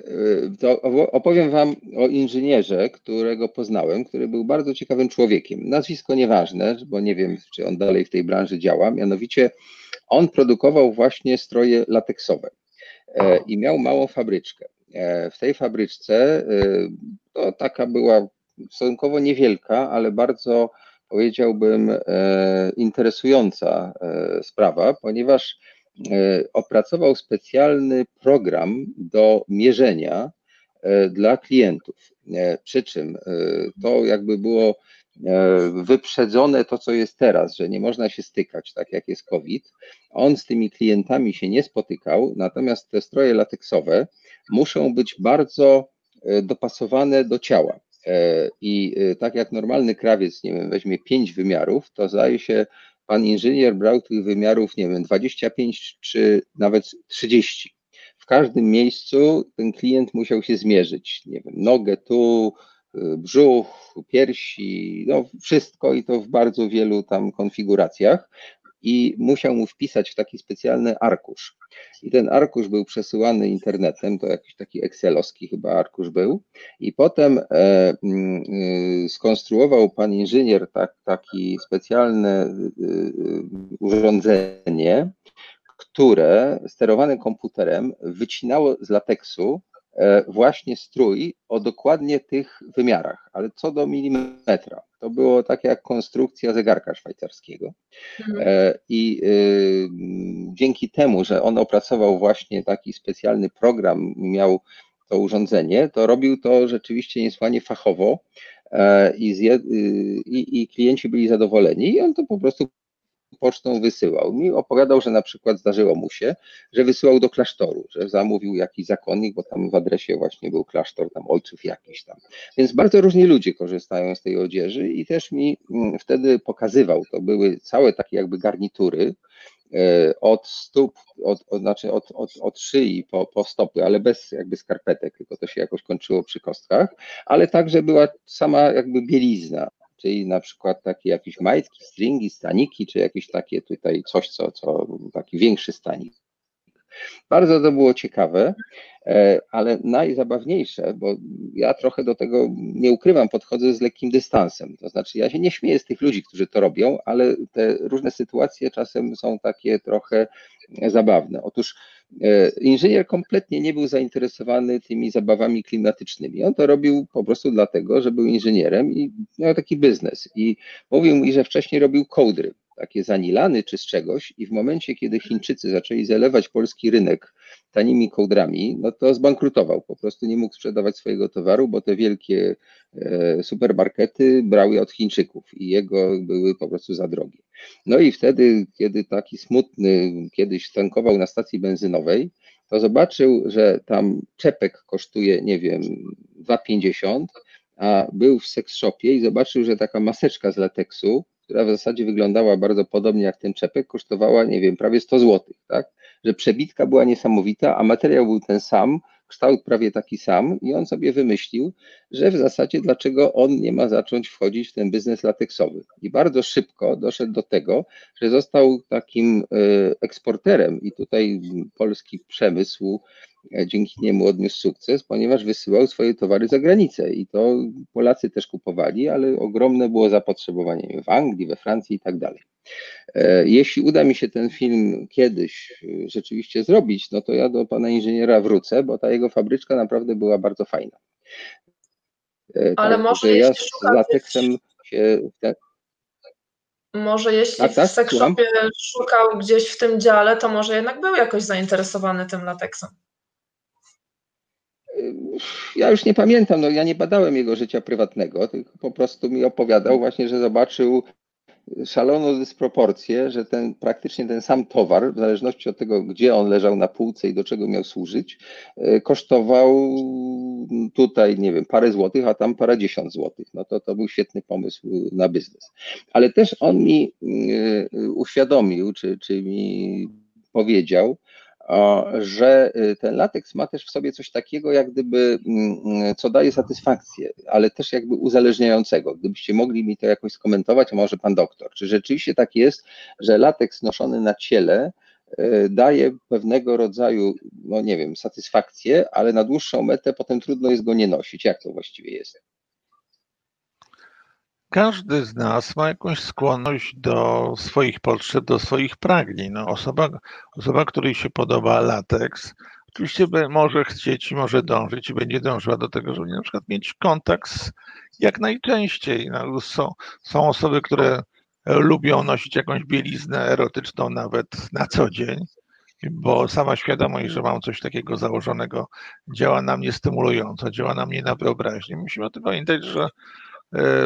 to opowiem Wam o inżynierze, którego poznałem, który był bardzo ciekawym człowiekiem. Nazwisko nieważne, bo nie wiem, czy on dalej w tej branży działa. Mianowicie on produkował właśnie stroje lateksowe e, i miał małą fabryczkę. W tej fabryczce to taka była stosunkowo niewielka, ale bardzo powiedziałbym, e, interesująca e, sprawa, ponieważ e, opracował specjalny program do mierzenia dla klientów. Przy czym to jakby było wyprzedzone to, co jest teraz, że nie można się stykać, tak jak jest COVID. On z tymi klientami się nie spotykał, natomiast te stroje lateksowe muszą być bardzo dopasowane do ciała. E, I e, tak jak normalny krawiec, nie wiem, weźmie 5 wymiarów, to zdaje się, pan inżynier brał tych wymiarów, nie wiem, 25 czy nawet 30. W każdym miejscu ten klient musiał się zmierzyć, nie wiem, nogę tu, e, brzuch, piersi, no wszystko i to w bardzo wielu tam konfiguracjach. I musiał mu wpisać w taki specjalny arkusz. I ten arkusz był przesyłany internetem, to jakiś taki excelowski chyba arkusz był. I potem e, mm, y, skonstruował pan inżynier tak, taki specjalne y, urządzenie, które sterowane komputerem wycinało z lateksu e, właśnie strój o dokładnie tych wymiarach, ale co do milimetra. To było takie jak konstrukcja zegarka szwajcarskiego. Mhm. E, I y, dzięki temu, że on opracował właśnie taki specjalny program, miał to urządzenie, to robił to rzeczywiście niesłanie fachowo e, i, zje, y, i, i klienci byli zadowoleni i on to po prostu pocztą wysyłał. Mi opowiadał, że na przykład zdarzyło mu się, że wysyłał do klasztoru, że zamówił jakiś zakonnik, bo tam w adresie właśnie był klasztor, tam ojców jakiś tam. Więc bardzo różni ludzie korzystają z tej odzieży i też mi mm, wtedy pokazywał, to były całe takie jakby garnitury, e, od stóp, od, od, znaczy od, od, od szyi po, po stopy, ale bez jakby skarpetek, tylko to się jakoś kończyło przy kostkach, ale także była sama jakby bielizna, czyli na przykład takie jakieś majtki, stringi, staniki, czy jakieś takie tutaj coś, co, co taki większy stanik. Bardzo to było ciekawe, e, ale najzabawniejsze, bo ja trochę do tego, nie ukrywam, podchodzę z lekkim dystansem. To znaczy, ja się nie śmieję z tych ludzi, którzy to robią, ale te różne sytuacje czasem są takie trochę zabawne. Otóż e, inżynier kompletnie nie był zainteresowany tymi zabawami klimatycznymi. On to robił po prostu dlatego, że był inżynierem i miał taki biznes. I mówił mi, że wcześniej robił kołdry takie zanilany czy z czegoś i w momencie, kiedy Chińczycy zaczęli zalewać polski rynek tanimi kołdrami, no to zbankrutował. Po prostu nie mógł sprzedawać swojego towaru, bo te wielkie e, supermarkety brały od Chińczyków i jego były po prostu za drogie. No i wtedy, kiedy taki smutny kiedyś tankował na stacji benzynowej, to zobaczył, że tam czepek kosztuje, nie wiem, 2,50, a był w seks shopie i zobaczył, że taka maseczka z lateksu która w zasadzie wyglądała bardzo podobnie jak ten czepek, kosztowała, nie wiem, prawie 100 zł, tak? Że przebitka była niesamowita, a materiał był ten sam, kształt prawie taki sam i on sobie wymyślił, że w zasadzie dlaczego on nie ma zacząć wchodzić w ten biznes lateksowy. I bardzo szybko doszedł do tego, że został takim e, eksporterem i tutaj polski przemysł dzięki niemu odniósł sukces, ponieważ wysyłał swoje towary za granicę i to Polacy też kupowali, ale ogromne było zapotrzebowanie w Anglii, we Francji i tak dalej. E, jeśli uda mi się ten film kiedyś rzeczywiście zrobić, no to ja do pana inżyniera wrócę, bo ta jego fabryczka naprawdę była bardzo fajna. Ale tak, może że ja jeśli z lateksem się... tak, Może jeśli Tak, tak, w szukał gdzieś w tym dziale, to może jednak był jakoś zainteresowany tym lateksem. Ja już nie pamiętam, no ja nie badałem jego życia prywatnego, tylko po prostu mi opowiadał właśnie, że zobaczył szaloną dysproporcję, że ten praktycznie ten sam towar, w zależności od tego, gdzie on leżał na półce i do czego miał służyć, e, kosztował tutaj, nie wiem, parę złotych, a tam parę dziesiąt złotych. No to to był świetny pomysł na biznes. Ale też on mi e, uświadomił, czy, czy mi powiedział, że y, ten lateks ma też w sobie coś takiego, jak gdyby, mm, mm, co daje satysfakcję, ale też jakby uzależniającego. Gdybyście mogli mi to jakoś skomentować, a może pan doktor, czy rzeczywiście tak jest, że lateks noszony na ciele y, daje pewnego rodzaju, no nie wiem, satysfakcję, ale na dłuższą metę potem trudno jest go nie nosić. Jak to właściwie jest? Każdy z nas ma jakąś skłonność do swoich potrzeb, do swoich pragnień. No, osoba, osoba, której się podoba lateks, oczywiście może chcieć i może dążyć i będzie dążyła do tego, żeby na przykład mieć kontakt z, jak najczęściej. No, są, są osoby, które lubią nosić jakąś bieliznę erotyczną nawet na co dzień, bo sama świadomość, że mam coś takiego założonego, działa na mnie stymulująco, działa na mnie na wyobraźnię. Musimy o tym pamiętać, że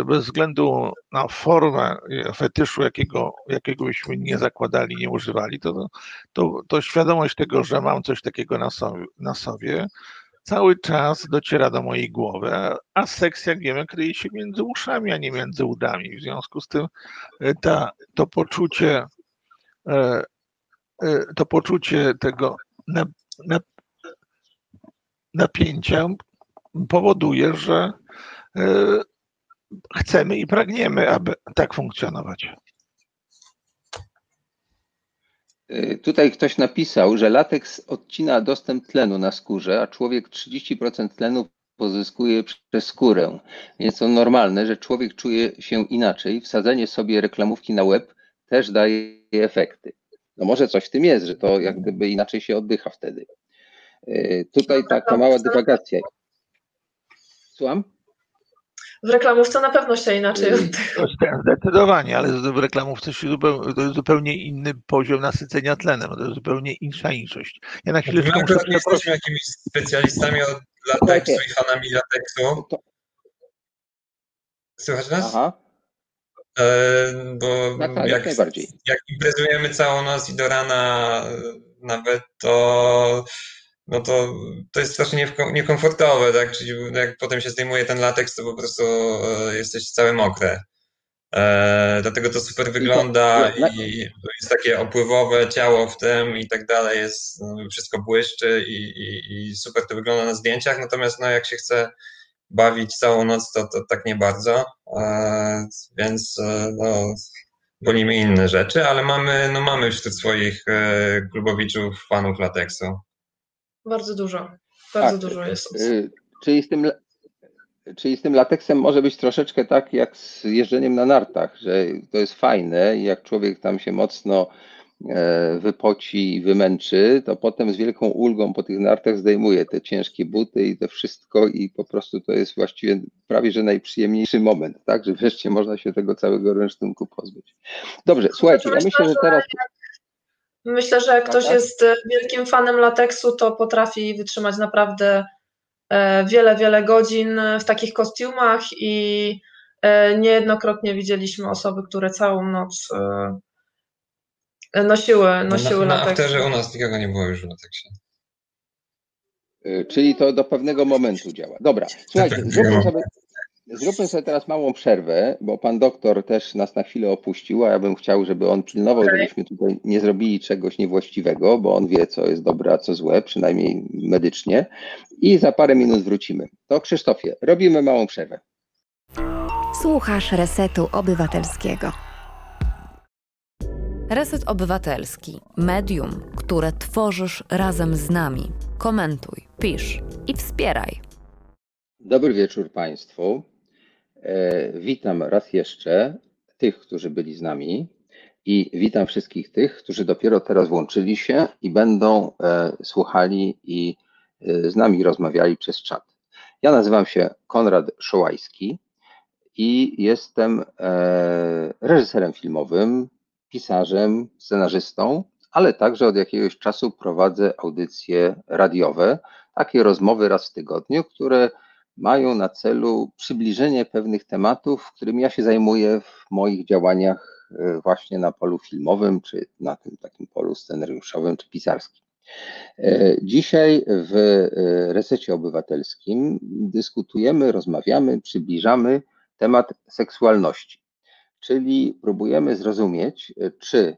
bez względu na formę fetyszu, jakiego, jakiego byśmy nie zakładali, nie używali, to, to, to świadomość tego, że mam coś takiego na sobie, na sobie cały czas dociera do mojej głowy, a seks, jak wiemy, kryje się między uszami, a nie między udami. W związku z tym e, ta, to poczucie e, to poczucie tego napięcia powoduje, że chcemy i pragniemy, aby tak funkcjonować. Y, Tutaj ktoś napisał, że lateks odcina dostęp tlenu na skórze, a człowiek 30% tlenu pozyskuje przez skórę. Więc to normalne, że człowiek czuje się inaczej. Wsadzenie sobie reklamówki na łeb też daje efekty. No może coś w tym jest, że to jak gdyby inaczej się oddycha wtedy. Y, Tutaj taka mała dywagacja. Słucham? W reklamówce na pewno się inaczej jest Zdecydowanie, ale w reklamówce to jest zupełnie inny poziom nasycenia tlenem, to jest zupełnie insza inszość. Ja na My chwileczkę muszę akurat nie jesteśmy jakimiś specjalistami od lateksu i fanami lateksu. Słychać nas? Aha. E, bo Tak, tak, jak jak imprezujemy całą noc i do rana e, nawet, to no to, to jest strasznie niekomfortowe, tak? Czyli jak potem się zdejmuje ten lateks, to po prostu e, jesteś cały mokry. E, dlatego to super wygląda na- na- i jest takie opływowe ciało w tym i tak dalej, jest, no, wszystko błyszczy i, i, i super to wygląda na zdjęciach, natomiast no, jak się chce bawić całą noc, to, to tak nie bardzo, e, więc e, no, wolimy inne rzeczy, ale mamy, no, mamy wśród swoich e, klubowiczów fanów lateksu. Bardzo dużo. Bardzo Tak, dużo jest osób. Czyli z, tym, czyli z tym lateksem może być troszeczkę tak jak z jeżdżeniem na nartach, że to jest fajne i jak człowiek tam się mocno e, wypoci i wymęczy, to potem z wielką ulgą po tych nartach zdejmuje te ciężkie buty i to wszystko i po prostu to jest właściwie prawie że najprzyjemniejszy moment, tak, że wreszcie można się tego całego rynsztunku pozbyć. Dobrze, słuchajcie, ja myślę, że teraz... Myślę, że jak Tak, ktoś tak. jest e, wielkim fanem lateksu, to potrafi wytrzymać naprawdę e, wiele, wiele godzin w takich kostiumach i e, niejednokrotnie widzieliśmy osoby, które całą noc e, nosiły, nosiły na, na lateks. afterze u nas nikogo nie było już w lateksie. Y, Czyli to do pewnego momentu działa. Dobra, słuchajcie, pewnego zróbmy sobie, zróbmy sobie teraz małą przerwę, bo pan doktor też nas na chwilę opuścił, a ja bym chciał, żeby on pilnował, Okej. żebyśmy tutaj nie zrobili czegoś niewłaściwego, bo on wie, co jest dobre, a co złe, przynajmniej medycznie. I za parę minut wrócimy. To Krzysztofie, robimy małą przerwę. Słuchasz Resetu Obywatelskiego. Reset Obywatelski. Medium, które tworzysz razem z nami. Komentuj, pisz i wspieraj. Dobry wieczór Państwu. E, Witam raz jeszcze tych, którzy byli z nami i witam wszystkich tych, którzy dopiero teraz włączyli się i będą e, słuchali i e, z nami rozmawiali przez czat. Ja nazywam się Konrad Szołajski i jestem reżyserem filmowym, pisarzem, scenarzystą, ale także od jakiegoś czasu prowadzę audycje radiowe, takie rozmowy raz w tygodniu, które mają na celu przybliżenie pewnych tematów, którymi ja się zajmuję w moich działaniach e, właśnie na polu filmowym, czy na tym takim polu scenariuszowym, czy pisarskim. E, Dzisiaj w e, Resecie Obywatelskim dyskutujemy, rozmawiamy, przybliżamy temat seksualności, czyli próbujemy zrozumieć, czy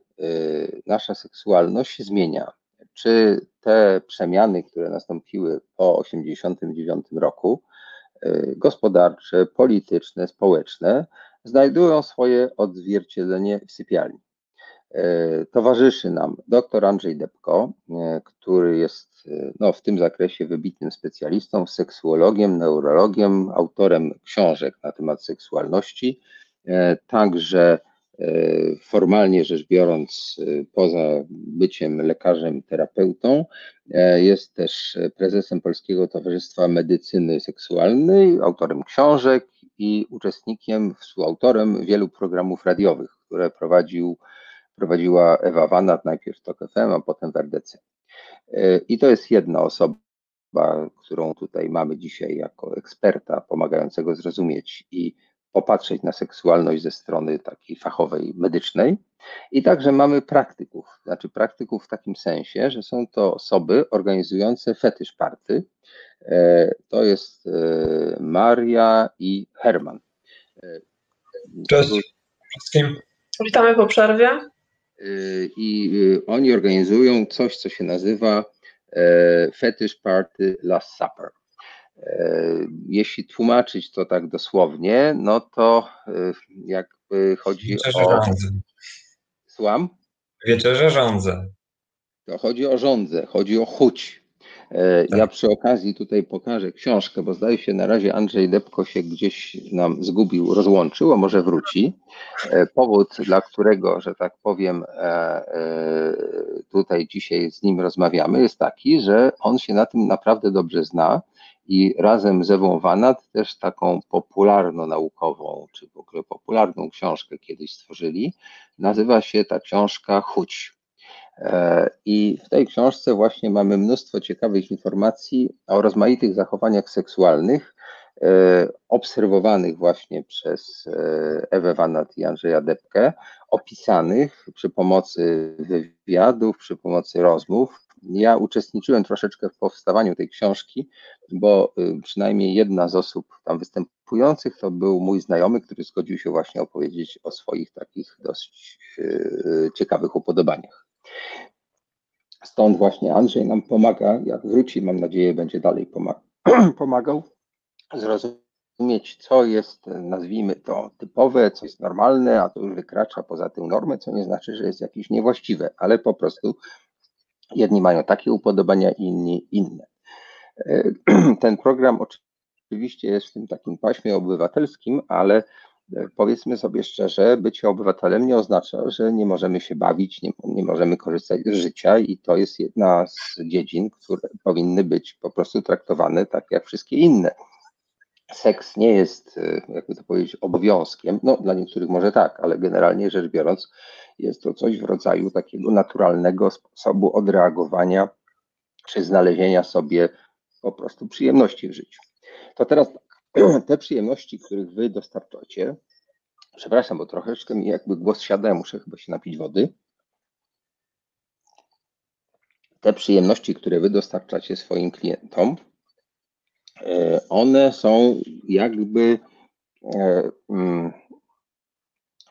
nasza seksualność się zmienia, czy te przemiany, które nastąpiły po 1989 roku, gospodarcze, polityczne, społeczne, znajdują swoje odzwierciedlenie w sypialni. E, Towarzyszy nam dr Andrzej Depko, e, który jest e, no, w tym zakresie wybitnym specjalistą, seksuologiem, neurologiem, autorem książek na temat seksualności, e, także e, formalnie rzecz biorąc, e, poza byciem lekarzem, terapeutą, e, jest też prezesem Polskiego Towarzystwa Medycyny Seksualnej, autorem książek i uczestnikiem, współautorem wielu programów radiowych, które prowadził prowadziła Ewa Wanat, najpierw TOK FM, a potem w RDC. E, I to jest jedna osoba, którą tutaj mamy dzisiaj jako eksperta pomagającego zrozumieć i popatrzeć na seksualność ze strony takiej fachowej, medycznej. I także mamy praktyków, znaczy praktyków w takim sensie, że są to osoby organizujące fetysz party. E, To jest e, Maria i Herman. E, Cześć wszystkim. Witamy po przerwie. I oni organizują coś, co się nazywa Fetish Party Last Supper. E, Jeśli tłumaczyć to tak dosłownie, no to y, jakby chodzi Wieczerze o... rządzę. Słucham? Wieczerze rządzę. to chodzi o żądzę, chodzi o chuć. E, ja przy okazji tutaj pokażę książkę, bo zdaje się na razie Andrzej Depko się gdzieś nam zgubił, rozłączył, a może wróci. E, powód, dla którego, że tak powiem, e, tutaj dzisiaj z nim rozmawiamy, jest taki, że on się na tym naprawdę dobrze zna i razem z Ewą Wanat też taką popularno-naukową, czy w ogóle popularną książkę kiedyś stworzyli. Nazywa się ta książka Chuć. E, I w tej książce właśnie mamy mnóstwo ciekawych informacji o rozmaitych zachowaniach seksualnych, e, obserwowanych właśnie przez e, Ewę Wanat i Andrzeja Depkę, opisanych przy pomocy wywiadów, przy pomocy rozmów. Ja uczestniczyłem troszeczkę w powstawaniu tej książki, bo przynajmniej jedna z osób tam występujących to był mój znajomy, który zgodził się właśnie opowiedzieć o swoich takich dość ciekawych upodobaniach. Stąd właśnie Andrzej nam pomaga, jak wróci, mam nadzieję, będzie dalej pomagał zrozumieć, co jest, nazwijmy to, typowe, co jest normalne, a to już wykracza poza tę normę, co nie znaczy, że jest jakieś niewłaściwe, ale po prostu jedni mają takie upodobania, inni inne. Ten program oczywiście jest w tym takim paśmie obywatelskim, ale powiedzmy sobie szczerze, bycie obywatelem nie oznacza, że nie możemy się bawić, nie, nie możemy korzystać z życia i to jest jedna z dziedzin, które powinny być po prostu traktowane tak jak wszystkie inne. Seks nie jest, jakby to powiedzieć, obowiązkiem. No, dla niektórych może tak, ale generalnie rzecz biorąc, jest to coś w rodzaju takiego naturalnego sposobu odreagowania czy znalezienia sobie po prostu przyjemności w życiu. To teraz tak te przyjemności, których wy dostarczacie, przepraszam, bo troszeczkę mi jakby głos siada, muszę chyba się napić wody. Te przyjemności, które wy dostarczacie swoim klientom, e, one są jakby e, mm,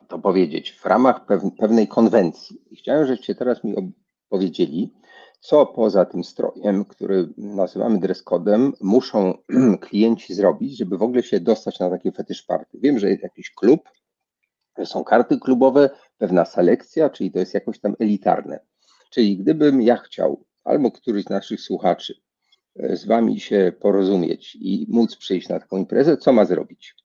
to powiedzieć, w ramach pewnej konwencji. Chciałem, żebyście teraz mi powiedzieli, co poza tym strojem, który nazywamy dress codem, muszą klienci zrobić, żeby w ogóle się dostać na takie fetysz party? Wiem, że jest jakiś klub, są karty klubowe, pewna selekcja, czyli to jest jakoś tam elitarne. Czyli gdybym ja chciał, albo któryś z naszych słuchaczy, e, z wami się porozumieć i móc przyjść na taką imprezę, co ma zrobić?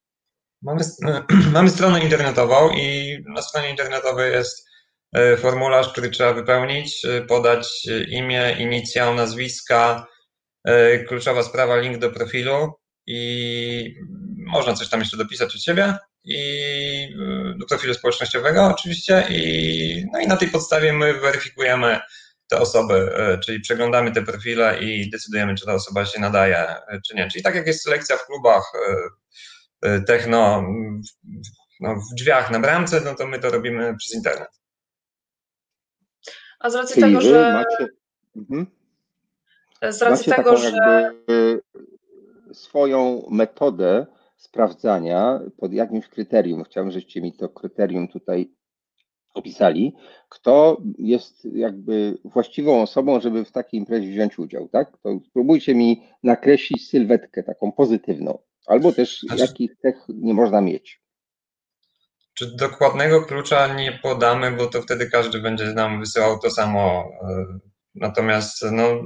Mamy, mamy stronę internetową i na stronie internetowej jest E, formularz, który trzeba wypełnić, e, podać e, imię, inicjał, nazwiska, kluczowa sprawa, link do profilu i można coś tam jeszcze dopisać od siebie i do profilu społecznościowego oczywiście i, no i na tej podstawie my weryfikujemy te osoby, czyli przeglądamy te profile i decydujemy, czy ta osoba się nadaje, czy nie. Czyli tak jak jest selekcja w klubach techno no, w drzwiach na bramce, no to my to robimy przez internet. A z racji Czyli tego, że. Macie, mhm. Z racji macie tego, że. Swoją metodę sprawdzania pod jakimś kryterium. Chciałbym, żebyście mi to kryterium tutaj opisali. Kto jest jakby właściwą osobą, żeby w takiej imprezie wziąć udział, tak? To spróbujcie mi nakreślić sylwetkę taką pozytywną. Albo też znaczy... jakich cech nie można mieć. Czy dokładnego klucza nie podamy, bo to wtedy każdy będzie nam wysyłał to samo. E, natomiast no,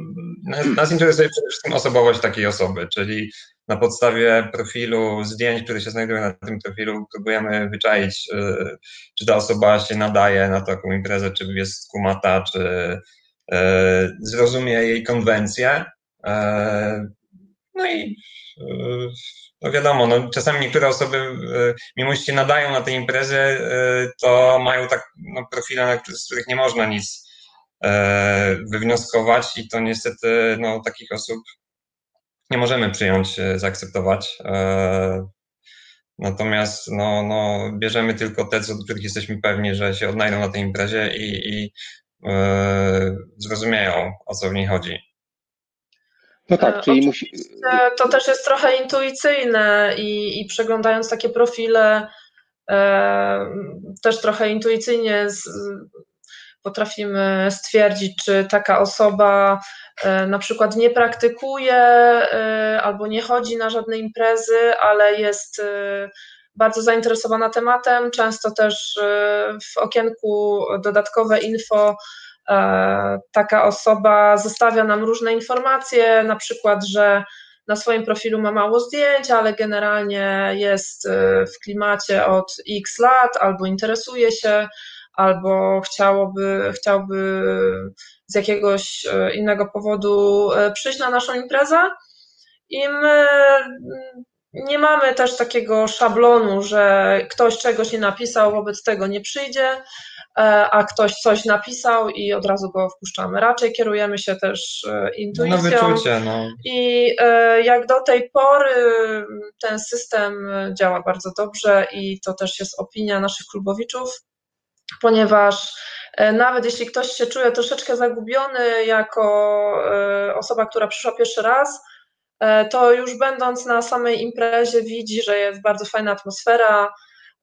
nas interesuje przede wszystkim osobowość takiej osoby, czyli na podstawie profilu, zdjęć, które się znajdują na tym profilu, próbujemy wyczaić, e, czy ta osoba się nadaje na taką imprezę, czy jest kumata, czy e, zrozumie jej konwencję. No i no wiadomo, no czasami niektóre osoby, mimo że się nadają na te imprezy, to mają tak no, profile, z których nie można nic wywnioskować i to niestety no, takich osób nie możemy przyjąć, zaakceptować. Natomiast no, no, bierzemy tylko te, co do których jesteśmy pewni, że się odnajdą na tej imprezie i, i zrozumieją, o co w niej chodzi. No tak, czyli musi. To też jest trochę intuicyjne i, i przeglądając takie profile, e, też trochę intuicyjnie z, potrafimy stwierdzić, czy taka osoba e, na przykład nie praktykuje e, albo nie chodzi na żadne imprezy, ale jest e, bardzo zainteresowana tematem. Często też w okienku dodatkowe info taka osoba zostawia nam różne informacje, na przykład, że na swoim profilu ma mało zdjęć, ale generalnie jest w klimacie od x lat, albo interesuje się, albo chciałoby, chciałby z jakiegoś innego powodu przyjść na naszą imprezę. I my nie mamy też takiego szablonu, że ktoś czegoś nie napisał, wobec tego nie przyjdzie, e, a ktoś coś napisał i od razu go wpuszczamy. Raczej kierujemy się też e, intuicją. No wyczucie, no. I e, jak do tej pory ten system działa bardzo dobrze i to też jest opinia naszych klubowiczów, ponieważ nawet jeśli ktoś się czuje troszeczkę zagubiony jako osoba, która przyszła pierwszy raz, E, to już będąc na samej imprezie widzi, że jest bardzo fajna atmosfera,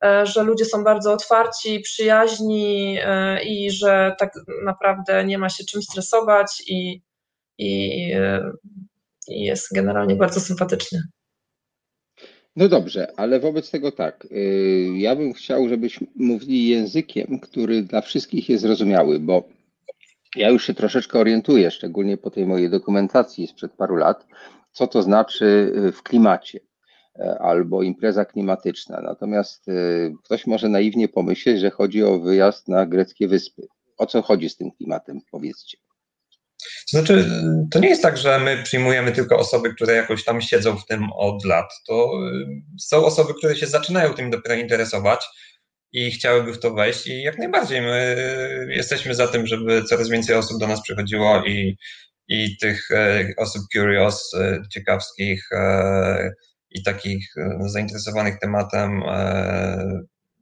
e, że ludzie są bardzo otwarci, przyjaźni e, i że tak naprawdę nie ma się czym stresować i, i, i jest generalnie bardzo sympatycznie. No dobrze, ale wobec tego tak, ja bym chciał, żebyśmy mówili językiem, który dla wszystkich jest zrozumiały, bo ja już się troszeczkę orientuję, szczególnie po tej mojej dokumentacji sprzed paru lat, co to znaczy y, w klimacie e, albo impreza klimatyczna. Natomiast y, ktoś może naiwnie pomyśleć, że chodzi o wyjazd na greckie wyspy. O co chodzi z tym klimatem, powiedzcie. To znaczy, to nie jest tak, że my przyjmujemy tylko osoby, które jakoś tam siedzą w tym od lat. To y, są osoby, które się zaczynają tym dopiero interesować i chciałyby w to wejść i jak najbardziej my jesteśmy za tym, żeby coraz więcej osób do nas przychodziło i i tych e, osób curious, ciekawskich i takich zainteresowanych tematem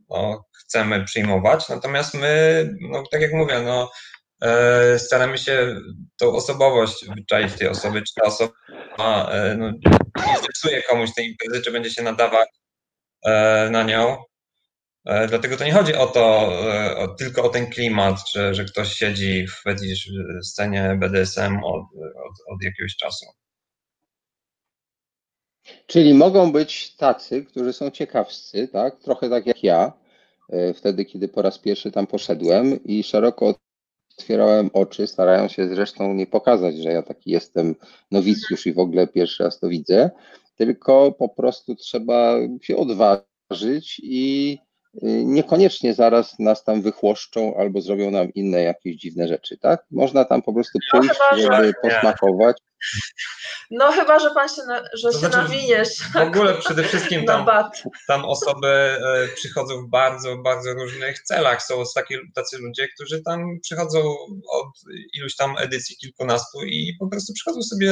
no, chcemy przyjmować. Natomiast my, no, tak jak mówię, no, staramy się tą osobowość wyczaić tej osoby, czy ta osoba no, nie komuś tej imprezy, czy będzie się nadawać na nią. E, dlatego to nie chodzi o to, e, o, tylko o ten klimat, że, że ktoś siedzi w fetisz scenie BDSM od, od, od jakiegoś czasu. Czyli mogą być tacy, którzy są ciekawscy, tak? Trochę tak jak ja, e, wtedy, kiedy po raz pierwszy tam poszedłem i szeroko otwierałem oczy, starając się zresztą nie pokazać, że ja taki jestem nowicjusz i w ogóle pierwszy raz to widzę, tylko po prostu trzeba się odważyć i niekoniecznie zaraz nas tam wychłoszczą albo zrobią nam inne jakieś dziwne rzeczy, tak? Można tam po prostu pójść, żeby posmakować. No chyba, że pan się, na, że to się znaczy, nawiniesz. W ogóle przede wszystkim tam, tam osoby e, przychodzą w bardzo, bardzo różnych celach. Są takie, tacy ludzie, którzy tam przychodzą od iluś tam edycji kilkunastu i po prostu przychodzą sobie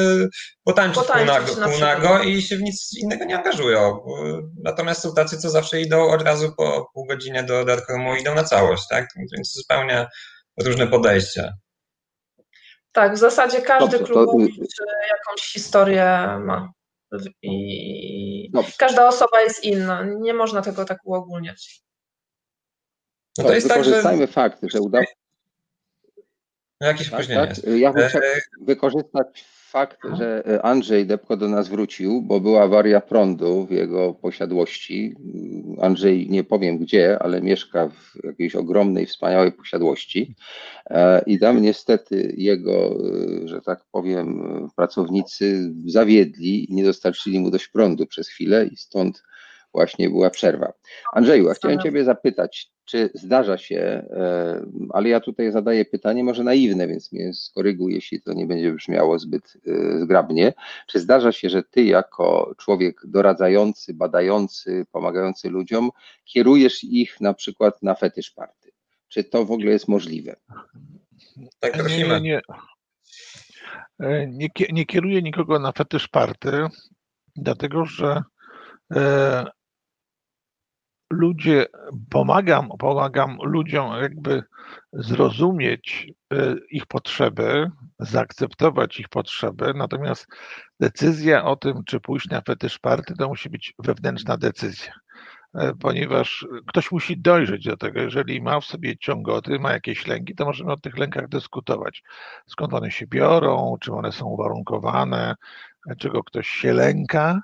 potańczyć, potańczyć pół, nago, pół nago i się w nic innego nie angażują. Natomiast są tacy, co zawsze idą od razu po pół godziny do Darkromu i idą na całość, tak? Więc zupełnie różne podejście. Tak, w zasadzie każdy Dobrze, klubowicz to... jakąś historię ma. I Dobrze. każda osoba jest inna. Nie można tego tak uogólniać. No to jest tak, że... fakt, że udało. No jakieś tak, tak? Ja bym chciał e, wykorzystać fakt, że e, Andrzej Depko do nas wrócił, bo była awaria prądu w jego posiadłości. Andrzej nie powiem gdzie, ale mieszka w jakiejś ogromnej, wspaniałej posiadłości. E, I tam niestety jego, e, że tak powiem, pracownicy zawiedli i nie dostarczyli mu dość prądu przez chwilę i stąd właśnie była przerwa. Andrzeju, a chciałem Ciebie zapytać, czy zdarza się, e, ale ja tutaj zadaję pytanie może naiwne, więc mnie skoryguj, jeśli to nie będzie brzmiało zbyt e, zgrabnie. Czy zdarza się, że ty jako człowiek doradzający, badający, pomagający ludziom, kierujesz ich na przykład na fetysz party? Czy to w ogóle jest możliwe? Tak, prosimy. Nie, nie, e, nie, nie kieruję nikogo na fetysz party, dlatego że ludzie, pomagam, pomagam ludziom jakby zrozumieć e, ich potrzeby, zaakceptować ich potrzeby, natomiast decyzja o tym, czy pójść na fetysz party, to musi być wewnętrzna decyzja e, ponieważ ktoś musi dojrzeć do tego. Jeżeli ma w sobie ciągoty, ma jakieś lęki, to możemy o tych lękach dyskutować. Skąd one się biorą, czy one są uwarunkowane, czego ktoś się lęka,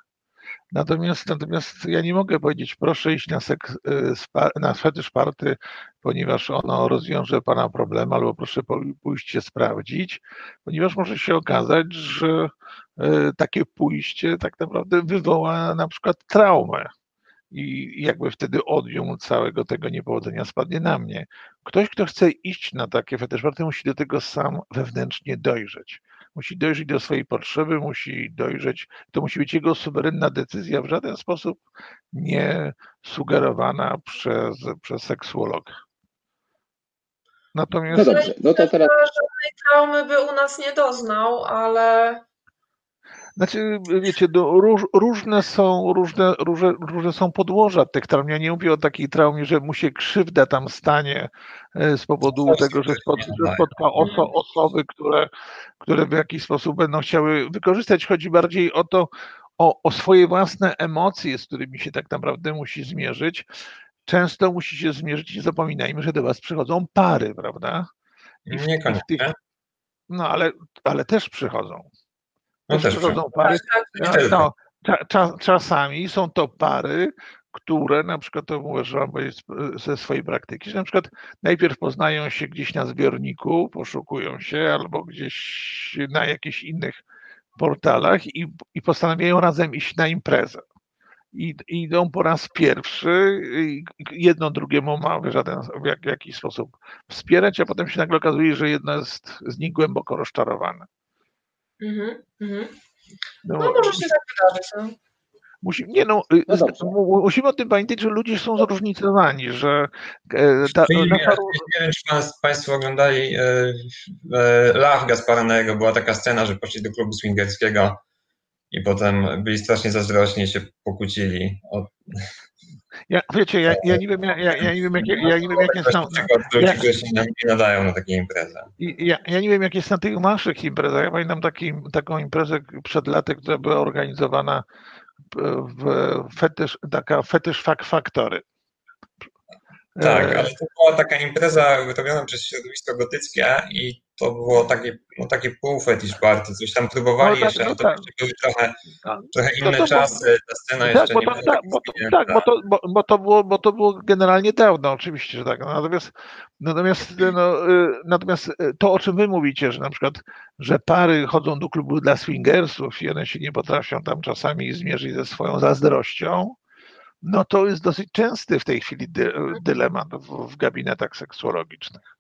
Natomiast, natomiast ja nie mogę powiedzieć, proszę iść na, seks, y, na fetysz party, ponieważ ono rozwiąże Pana problem, albo proszę pójść się sprawdzić, ponieważ może się okazać, że y, takie pójście tak naprawdę wywoła na przykład traumę i jakby wtedy odium całego tego niepowodzenia spadnie na mnie. Ktoś, kto chce iść na takie fetysz party, musi do tego sam wewnętrznie dojrzeć musi dojrzeć do swojej potrzeby, musi dojrzeć, to musi być jego suwerenna decyzja, w żaden sposób nie sugerowana przez, przez seksuologa. Natomiast... No dobrze, no to teraz... Żadnej traumy by u nas nie doznał, ale znaczy, wiecie, no, róż, różne są różne, różne, różne są podłoża tych traum. Ja nie mówię o takiej traumie, że mu się krzywda tam stanie e, z powodu tego, że, spot, że spotka oso, osoby, które, które w jakiś sposób będą chciały wykorzystać. Chodzi bardziej o to, o, o swoje własne emocje, z którymi się tak naprawdę musi zmierzyć. Często musi się zmierzyć, nie zapominajmy, że do was przychodzą pary, prawda? I w, Niekoniecznie. Tych, no ale, ale też przychodzą. No też przychodzą pary. Tak, tak. No, cza, czasami są to pary, które na przykład to uważam ze swojej praktyki, że na przykład najpierw poznają się gdzieś na zbiorniku, poszukują się albo gdzieś na jakichś innych portalach i, i postanawiają razem iść na imprezę. I, idą po raz pierwszy, jedno drugiemu ma w, żaden, w, jak, w jakiś sposób wspierać, a potem się nagle okazuje, że jedno jest z nich głęboko rozczarowane. Mhm, mhm. No, no może się tak. Musi, nie no, y, no musimy o tym pamiętać, że ludzie są zróżnicowani, że e, ta, nie, nasza... nie wiem, czy Państwo oglądali e, e, Lach Gasparanego, była taka scena, że poszli do klubu swingerskiego i potem byli strasznie zazdrośni i się pokłócili. O... Ja, wiecie, ja, ja nie wiem, ja, ja, ja nie wiem, jakie, ja nie wiem, jakie są. Się nie nadają na takie imprezy. Ja, ja nie wiem, jakie są na tych naszych imprezach. Ja pamiętam taki, taką imprezę przed laty, która była organizowana w fetysz, taka fetysz fak faktory. Tak, e, ale to była taka impreza robiona przez środowisko gotyckie i to było takie, no, takie półfetish party, coś tam próbowali no, tak, jeszcze, no, to tak. były trochę, tak. trochę inne to, czasy, ta scena tak, jeszcze bo nie była tak, bo, to, tak, bo to, bo, bo, to było, bo to było generalnie dawno, oczywiście, że tak. Natomiast, natomiast, no, y, natomiast y, to, o czym wy mówicie, że na przykład, że pary chodzą do klubu dla swingersów i one się nie potrafią tam czasami zmierzyć ze swoją zazdrością, no to jest dosyć częsty w tej chwili dy, dylemat w, w gabinetach seksuologicznych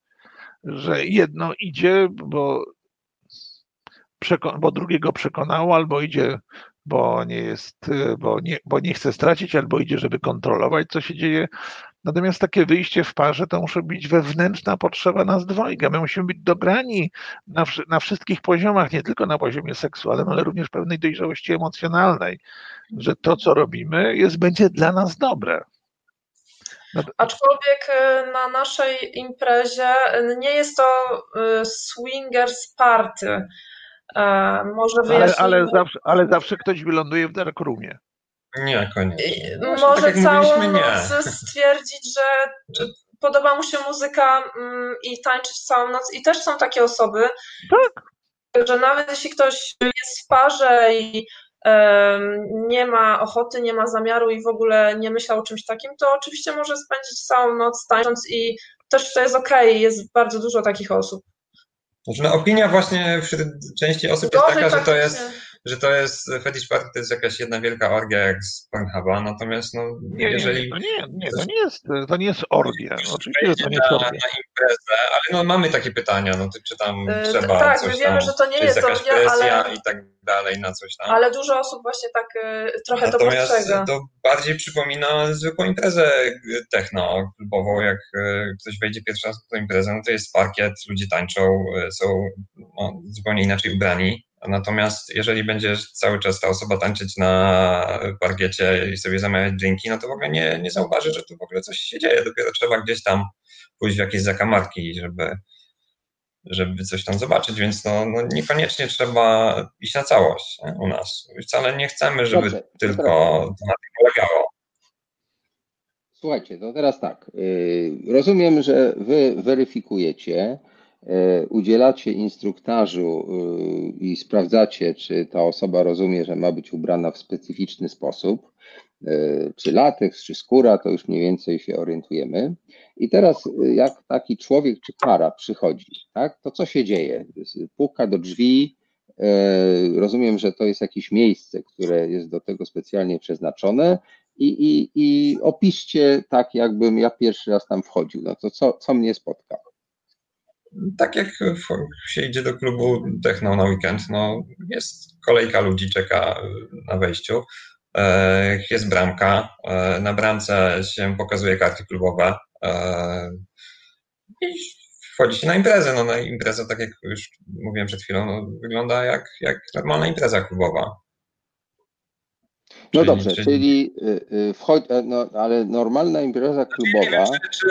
że jedno idzie, bo, bo drugiego przekonało, albo idzie, bo nie jest, bo nie, bo nie chce stracić, albo idzie, żeby kontrolować, co się dzieje. Natomiast takie wyjście w parze to musi być wewnętrzna potrzeba nas dwojga. My musimy być dograni na, na wszystkich poziomach, nie tylko na poziomie seksualnym, ale również pewnej dojrzałości emocjonalnej, że to, co robimy, jest, będzie dla nas dobre. Aczkolwiek e, na naszej imprezie e, nie jest to e, swingers party. Może ale, ale, zawsze, ale zawsze ktoś wyląduje w dark roomie. Nie, koniecznie. No, Może tak całą noc stwierdzić, że podoba mu się muzyka mm, i tańczyć całą noc. I też są takie osoby, tak. że nawet jeśli ktoś jest w parze i nie ma ochoty, nie ma zamiaru i w ogóle nie myślał o czymś takim, to oczywiście może spędzić całą noc tańcząc i też to jest okej, okay. jest bardzo dużo takich osób. Znaczy, no, opinia właśnie wśród części osób jest taka, że to jest że to jest Fetish Party to jest jakaś jedna wielka orgia jak z Pornhuba, natomiast no, nie, jeżeli... Nie, nie, nie, to nie jest, to nie jest orgia, no, oczywiście to nie jest orgia. Na, na imprezę, ale no mamy takie pytania, no czy tam yy, trzeba tak, coś my wiemy, tam, że to nie jest, jest jakaś orgia, presja ale... i tak dalej na coś tam. Ale dużo osób właśnie tak y, trochę Natomiast to postrzega. to bardziej przypomina zwykłą imprezę techno klubową, jak y, ktoś wejdzie pierwszy raz na tę imprezę, no to jest parkiet, ludzie tańczą, y, są no, zupełnie inaczej ubrani, Natomiast jeżeli będzie cały czas ta osoba tańczyć na parkiecie i sobie zamawiać drinki, no to w ogóle nie, nie zauważy, że tu w ogóle coś się dzieje. Dopiero trzeba gdzieś tam pójść w jakieś zakamarki, żeby, żeby coś tam zobaczyć, więc no, no niekoniecznie trzeba iść na całość nie? u nas. Wcale nie chcemy, żeby Dobrze, tylko to na tym polegało. Słuchajcie, to teraz tak. Y, rozumiem, że wy weryfikujecie, udzielacie instruktażu i sprawdzacie, czy ta osoba rozumie, że ma być ubrana w specyficzny sposób, czy lateks, czy skóra, to już mniej więcej się orientujemy. I teraz, jak taki człowiek czy para przychodzi, tak, to co się dzieje? Puka do drzwi, rozumiem, że to jest jakieś miejsce, które jest do tego specjalnie przeznaczone i, i, i opiszcie tak, jakbym ja pierwszy raz tam wchodził. No to co, co mnie spotka? Tak jak się idzie do klubu techno na weekend, no jest kolejka ludzi, czeka na wejściu, e, jest bramka, e, na bramce się pokazuje karty klubowe e, i wchodzi się na imprezę. No na imprezę, tak jak już mówiłem przed chwilą, no, wygląda jak, jak normalna impreza klubowa. No czyli, dobrze, czyli, czyli y, y, wchodzi, e, no, ale normalna impreza klubowa. Nie wiem, czy,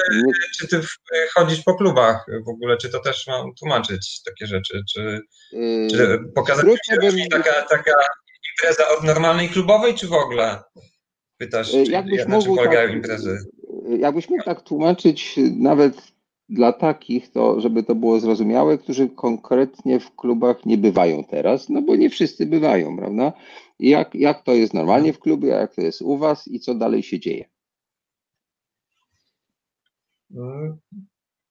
czy, czy, ty chodzisz po klubach w ogóle, czy to też mam tłumaczyć takie rzeczy? Czy, yy, czy pokazać bym... taka, taka impreza od normalnej klubowej, czy w ogóle? Pytasz, czy, jakbyś mógł czym polegają tak, imprezy? Jakbyś mógł tak tłumaczyć nawet dla takich, to, żeby to było zrozumiałe, którzy konkretnie w klubach nie bywają teraz, no bo nie wszyscy bywają, prawda? Jak, jak to jest normalnie w klubie, jak to jest u Was i co dalej się dzieje?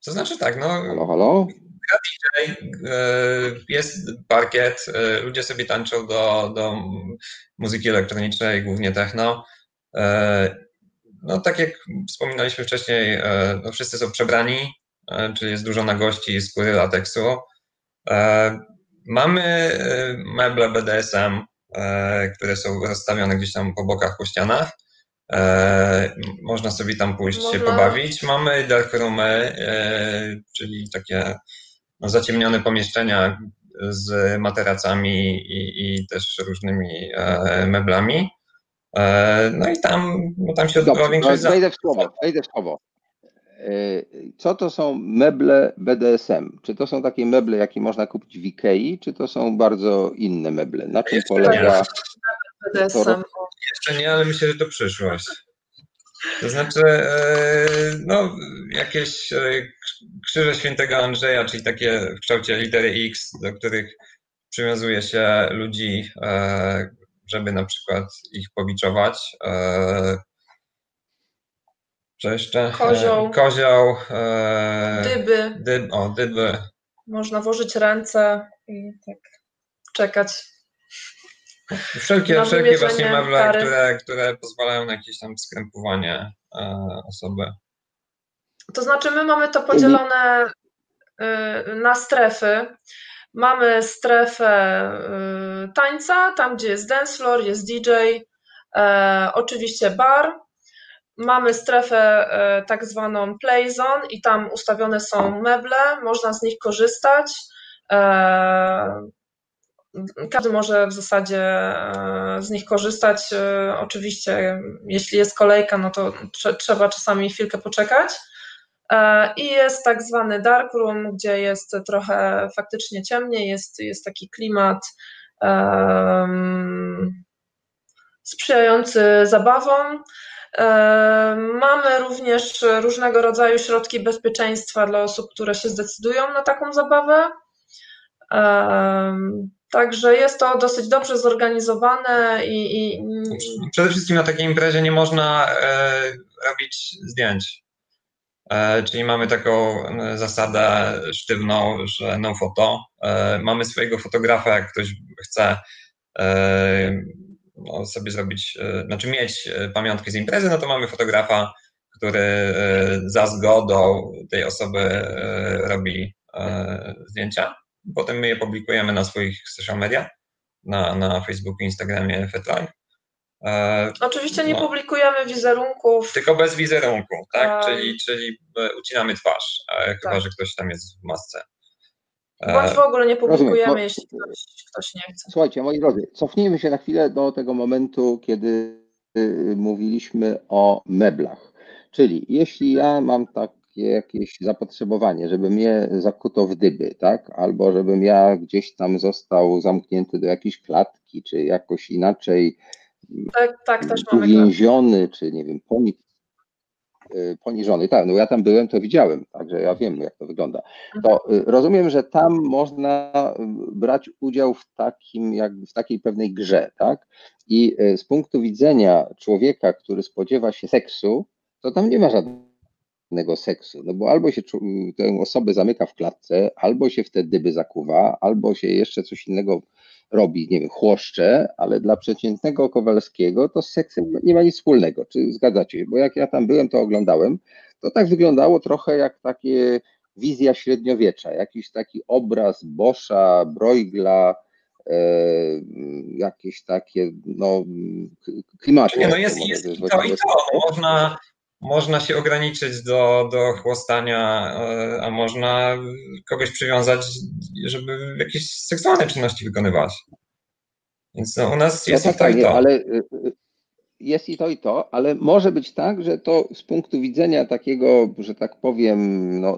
To znaczy tak, no. Halo, halo? DJ, e, jest parkiet, e, ludzie sobie tańczą do, do muzyki elektronicznej, głównie techno. E, no tak jak wspominaliśmy wcześniej, no wszyscy są przebrani, czyli jest dużo na gości skóry lateksu. Mamy meble BDSM, E, które są rozstawione gdzieś tam po bokach, po ścianach. E, można sobie tam pójść Można... się pobawić. Mamy dark roomy, e, czyli takie no, zaciemnione pomieszczenia z materacami i, i też różnymi meblami. No i tam, no tam się odbywa większość... Wejdę w słowo, wejdę w słowo. Co to są meble BDSM? Czy to są takie meble, jakie można kupić w Ikei, czy to są bardzo inne meble? Na czym polega... BDSM. Jeszcze nie, ale myślę, że to przyszłość. To znaczy, e, no, jakieś e, krzyże świętego Andrzeja, czyli takie w kształcie litery X, do których przywiązuje się ludzi, e, żeby na przykład ich pobiczować co jeszcze? E, kozioł. Kozioł. E, dyby. Dyb, o, dyby. Można włożyć ręce i tak czekać. Wszelkie, wszelkie właśnie meble, które, które pozwalają na jakieś tam skrępowanie e, osoby. To znaczy, my mamy to podzielone y, na strefy. Mamy strefę y, tańca, tam gdzie jest dance floor, jest DJ, e, oczywiście bar, Mamy strefę e, tak zwaną play zone i tam ustawione są meble, można z nich korzystać. E, każdy może w zasadzie e, z nich korzystać. Oczywiście, jeśli jest kolejka, no to trzeba czasami chwilkę poczekać. I jest tak zwany dark room, gdzie jest trochę faktycznie ciemniej, jest, jest taki klimat um, sprzyjający zabawom. Mamy również różnego rodzaju środki bezpieczeństwa dla osób, które się zdecydują na taką zabawę. Także jest to dosyć dobrze zorganizowane i, i... Przede wszystkim na takiej imprezie nie można e, robić zdjęć. E, czyli mamy taką e, zasadę sztywną, że no foto. Mamy swojego fotografa, jak ktoś chce no, sobie zrobić, e, znaczy mieć e, pamiątkę z imprezy, no to mamy fotografa, który e, za zgodą tej osoby robi zdjęcia. Potem my je publikujemy na swoich social media, na, na Facebooku, Instagramie, FetLife. Oczywiście nie no. publikujemy wizerunków. Tylko bez wizerunku, tak? Czyli, czyli ucinamy twarz, chyba tak. że ktoś tam jest w masce. Bądź w ogóle nie publikujemy, Rozumiem. jeśli ktoś, ktoś nie chce. Słuchajcie, moi drodzy, cofnijmy się na chwilę do tego momentu, kiedy y, mówiliśmy o meblach. Czyli jeśli ja mam takie jakieś zapotrzebowanie, żeby mnie zakuto w dyby, tak? Albo żebym ja gdzieś tam został zamknięty do jakiejś klatki, czy jakoś inaczej tak, tak, uwięziony, czy nie wiem, ponik poniżony. Tak, no ja tam byłem, to widziałem, także ja wiem, jak to wygląda. To y, rozumiem, że tam można brać udział w takim, jak w takiej pewnej grze, tak? I z punktu widzenia człowieka, który spodziewa się seksu, to tam nie ma żadnego seksu, no bo albo się tę osobę zamyka w klatce, albo się w te dyby zakuwa, albo się jeszcze coś innego robi, nie wiem, chłoszcze, ale dla przeciętnego Kowalskiego to z seksem nie ma nic wspólnego. Czy zgadzacie się? Bo jak ja tam byłem, to oglądałem, to tak wyglądało trochę jak takie wizja średniowiecza, jakiś taki obraz Boscha, Broigla, e, jakieś takie, no, klimaty. Nie, no jest, jest i to, i to. Można, można się ograniczyć do, do chłostania, e, a można kogoś przywiązać, żeby jakieś seksualne czynności wykonywać. Więc no, u nas jest no tak, i to, i to. Ale y, y, jest i to, i to, ale może być tak, że to z punktu widzenia takiego, że tak powiem, no,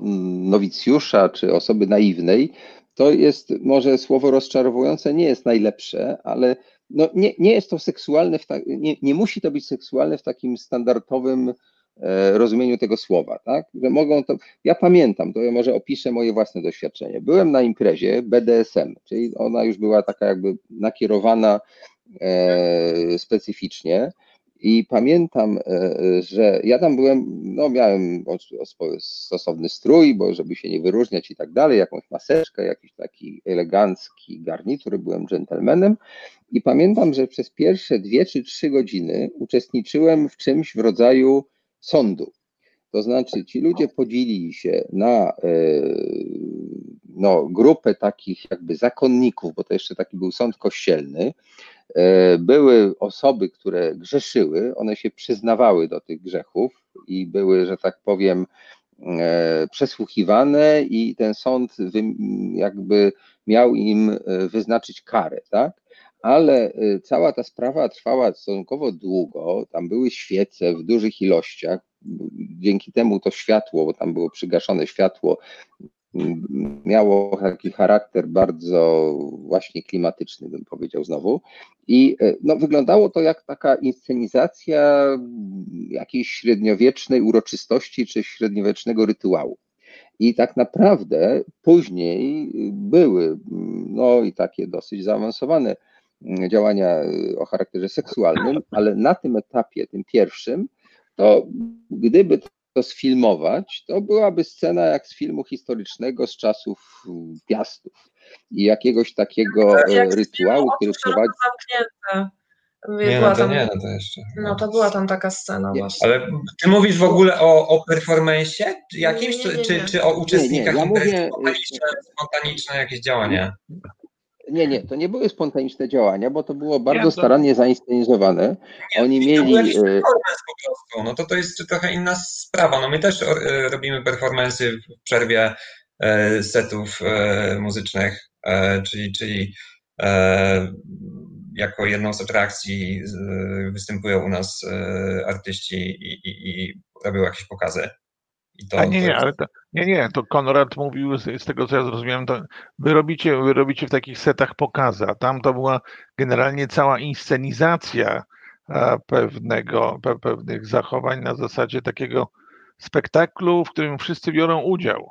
nowicjusza czy osoby naiwnej, to jest może słowo rozczarowujące, nie jest najlepsze, ale no, nie, nie jest to seksualne, ta, nie, nie musi to być seksualne w takim standardowym rozumieniu tego słowa, tak? Że mogą to. Ja pamiętam, to ja może opiszę moje własne doświadczenie. Byłem na imprezie BDSM, czyli ona już była taka jakby nakierowana e, specyficznie. I pamiętam, e, że ja tam byłem, no miałem stosowny strój, bo żeby się nie wyróżniać i tak dalej, jakąś maseczkę, jakiś taki elegancki garnitur, byłem dżentelmenem. I pamiętam, że przez pierwsze dwie czy trzy godziny uczestniczyłem w czymś w rodzaju sądu. To znaczy, ci ludzie podzielili się na e, no, grupę takich jakby zakonników, bo to jeszcze taki był sąd kościelny. E, były osoby, które grzeszyły, one się przyznawały do tych grzechów i były, że tak powiem, e, przesłuchiwane i ten sąd jakby miał im wyznaczyć karę, tak? Ale y, cała ta sprawa trwała stosunkowo długo. Tam były świece w dużych ilościach. Dzięki temu to światło, bo tam było przygaszone światło, miało taki charakter bardzo właśnie klimatyczny, bym powiedział znowu. I y, no, wyglądało to jak taka inscenizacja jakiejś średniowiecznej uroczystości czy średniowiecznego rytuału. I tak naprawdę później były, no i takie dosyć zaawansowane działania y, o charakterze seksualnym, ale na tym etapie, tym pierwszym, to gdyby to sfilmować, to byłaby scena jak z filmu historycznego z czasów Piastów i jakiegoś takiego jak y, rytuału, który prowadzi. Nie, no to tam, nie, no to jeszcze. No to była tam taka scena nie. właśnie. Ale ty mówisz w ogóle o, o performanceie jakimś, nie, nie, czy, czy o uczestnikach ja mówię... spontaniczne, spontaniczne jakieś działania? Nie, nie, to nie były spontaniczne działania, bo to było bardzo starannie zainscenizowane. Oni mieli. To jakiś e, po prostu. No to to jest trochę inna sprawa. No my też e, robimy performance w przerwie e, setów muzycznych, czyli, czyli jako jedną z atrakcji występują u nas artyści i, i, i robią jakieś pokazy. To, A nie, nie, ale to, nie, nie, to Konrad mówił, z, z, tego co ja zrozumiałem, to wy robicie, wy robicie w takich setach pokazy, a tam to była generalnie cała inscenizacja pewnego, pe, pewnych zachowań na zasadzie takiego spektaklu, w którym wszyscy biorą udział.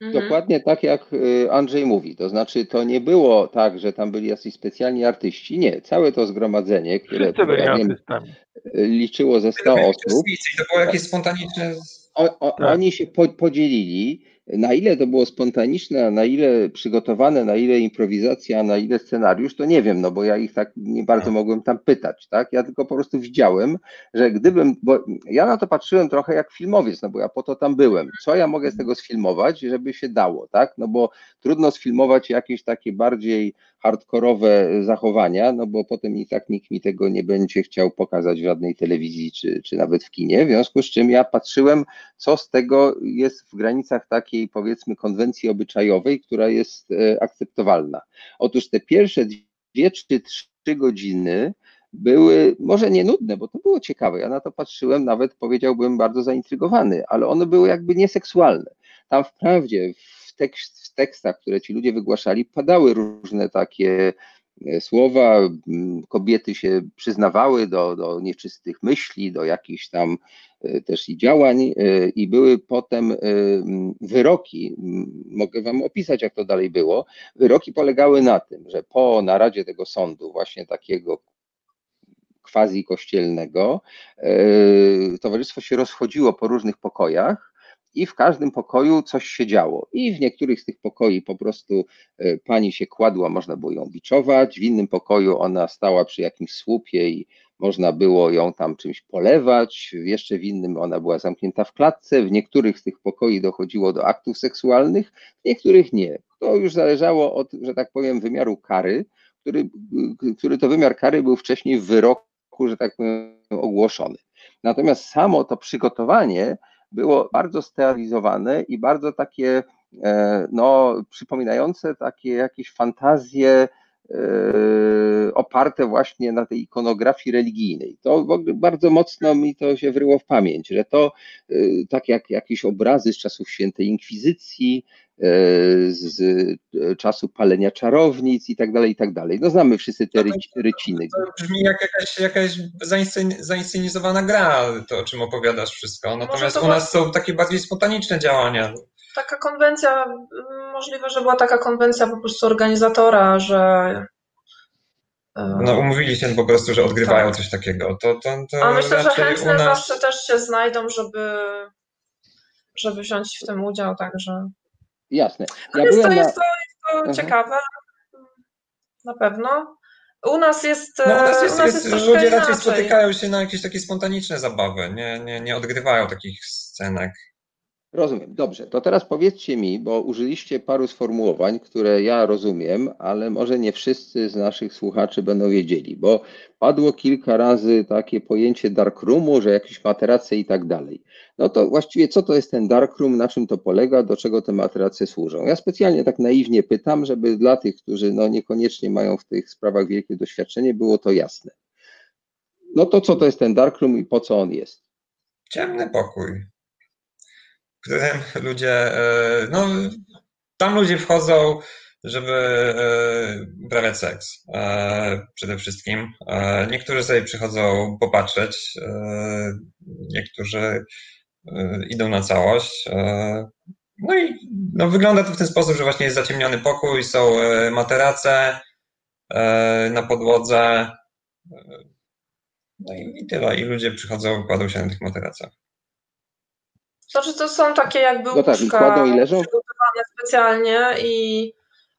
Mhm. Dokładnie tak, jak y, Andrzej mówi. To znaczy, to nie było tak, że tam byli jacyś specjalni artyści. Nie, całe to zgromadzenie, które ja wiem, liczyło ze 100 osób. To było jakieś spontaniczne o, o, tak. Oni się po, podzielili, na ile to było spontaniczne, na ile przygotowane, na ile improwizacja, na ile scenariusz, to nie wiem, no bo ja ich tak nie bardzo tak. mogłem tam pytać, tak? Ja tylko po prostu widziałem, że gdybym, bo ja na to patrzyłem trochę jak filmowiec, no bo ja po to tam byłem. Co ja mogę z tego sfilmować, żeby się dało, tak? No bo trudno sfilmować jakieś takie bardziej hardkorowe zachowania, no bo potem i tak nikt mi tego nie będzie chciał pokazać w żadnej telewizji czy, czy nawet w kinie, w związku z czym ja patrzyłem, co z tego jest w granicach takiej powiedzmy konwencji obyczajowej, która jest e, akceptowalna. Otóż te pierwsze dwie czy trzy godziny były może nie nudne, bo to było ciekawe. Ja na to patrzyłem, nawet powiedziałbym bardzo zaintrygowany, ale one były jakby nieseksualne. Tam wprawdzie w, tekst, w tekstach, które ci ludzie wygłaszali, padały różne takie słowa. Kobiety się przyznawały do, do nieczystych myśli, do jakichś tam też i działań, i były potem wyroki. Mogę Wam opisać, jak to dalej było. Wyroki polegały na tym, że po naradzie tego sądu, właśnie takiego quasi kościelnego, towarzystwo się rozchodziło po różnych pokojach i w każdym pokoju coś się działo. I w niektórych z tych pokoi po prostu e, pani się kładła, można było ją biczować, w innym pokoju ona stała przy jakimś słupie i można było ją tam czymś polewać, jeszcze w innym ona była zamknięta w klatce, w niektórych z tych pokoi dochodziło do aktów seksualnych, w niektórych nie. To już zależało od, że tak powiem, wymiaru kary, który, który to wymiar kary był wcześniej w wyroku, że tak powiem, ogłoszony. Natomiast samo to przygotowanie było bardzo sterylizowane i bardzo takie, e, no, przypominające takie jakieś fantazje e, oparte właśnie na tej ikonografii religijnej. To bardzo mocno mi to się wryło w pamięć, że to e, tak jak jakieś obrazy z czasów świętej inkwizycji, z czasu palenia czarownic i tak dalej, i tak dalej. No znamy wszyscy te ryciny. To brzmi jak jakaś, jakaś zainscenizowana gra, to o czym opowiadasz wszystko. Natomiast u nas są takie bardziej spontaniczne działania. Taka konwencja, możliwe, że była taka konwencja po prostu organizatora, że no umówili się po prostu, że odgrywają tak. coś takiego. To, to, to A myślę, że chętne nas... zawsze też się znajdą, żeby, żeby wziąć w tym udział, także... Jasne. Ja jest, to, na... jest to, jest to mhm. ciekawe, na pewno. U nas jest. No, u nas jest, u nas jest, jest ludzie raczej spotykają się na jakieś takie spontaniczne zabawy, nie, nie, nie odgrywają takich scenek. Rozumiem. Dobrze, to teraz powiedzcie mi, bo użyliście paru sformułowań, które ja rozumiem, ale może nie wszyscy z naszych słuchaczy będą wiedzieli, bo padło kilka razy takie pojęcie darkroomu, że jakieś materace i tak dalej. No to właściwie co to jest ten darkroom, na czym to polega, do czego te materace służą? Ja specjalnie tak naiwnie pytam, żeby dla tych, którzy no niekoniecznie mają w tych sprawach wielkie doświadczenie, było to jasne. No to co to jest ten darkroom i po co on jest? Ciemny pokój którym ludzie, e, no tam ludzie wchodzą, żeby e, uprawiać seks e, przede wszystkim. Niektórzy sobie przychodzą popatrzeć, niektórzy idą na całość. No i no, wygląda to w ten sposób, że właśnie jest zaciemniony pokój, są materace na podłodze. No i, i tyle. I ludzie przychodzą, kładą się na tych materacach. Znaczy to są takie jakby no tak, łóżka i leżą. przygotowane specjalnie i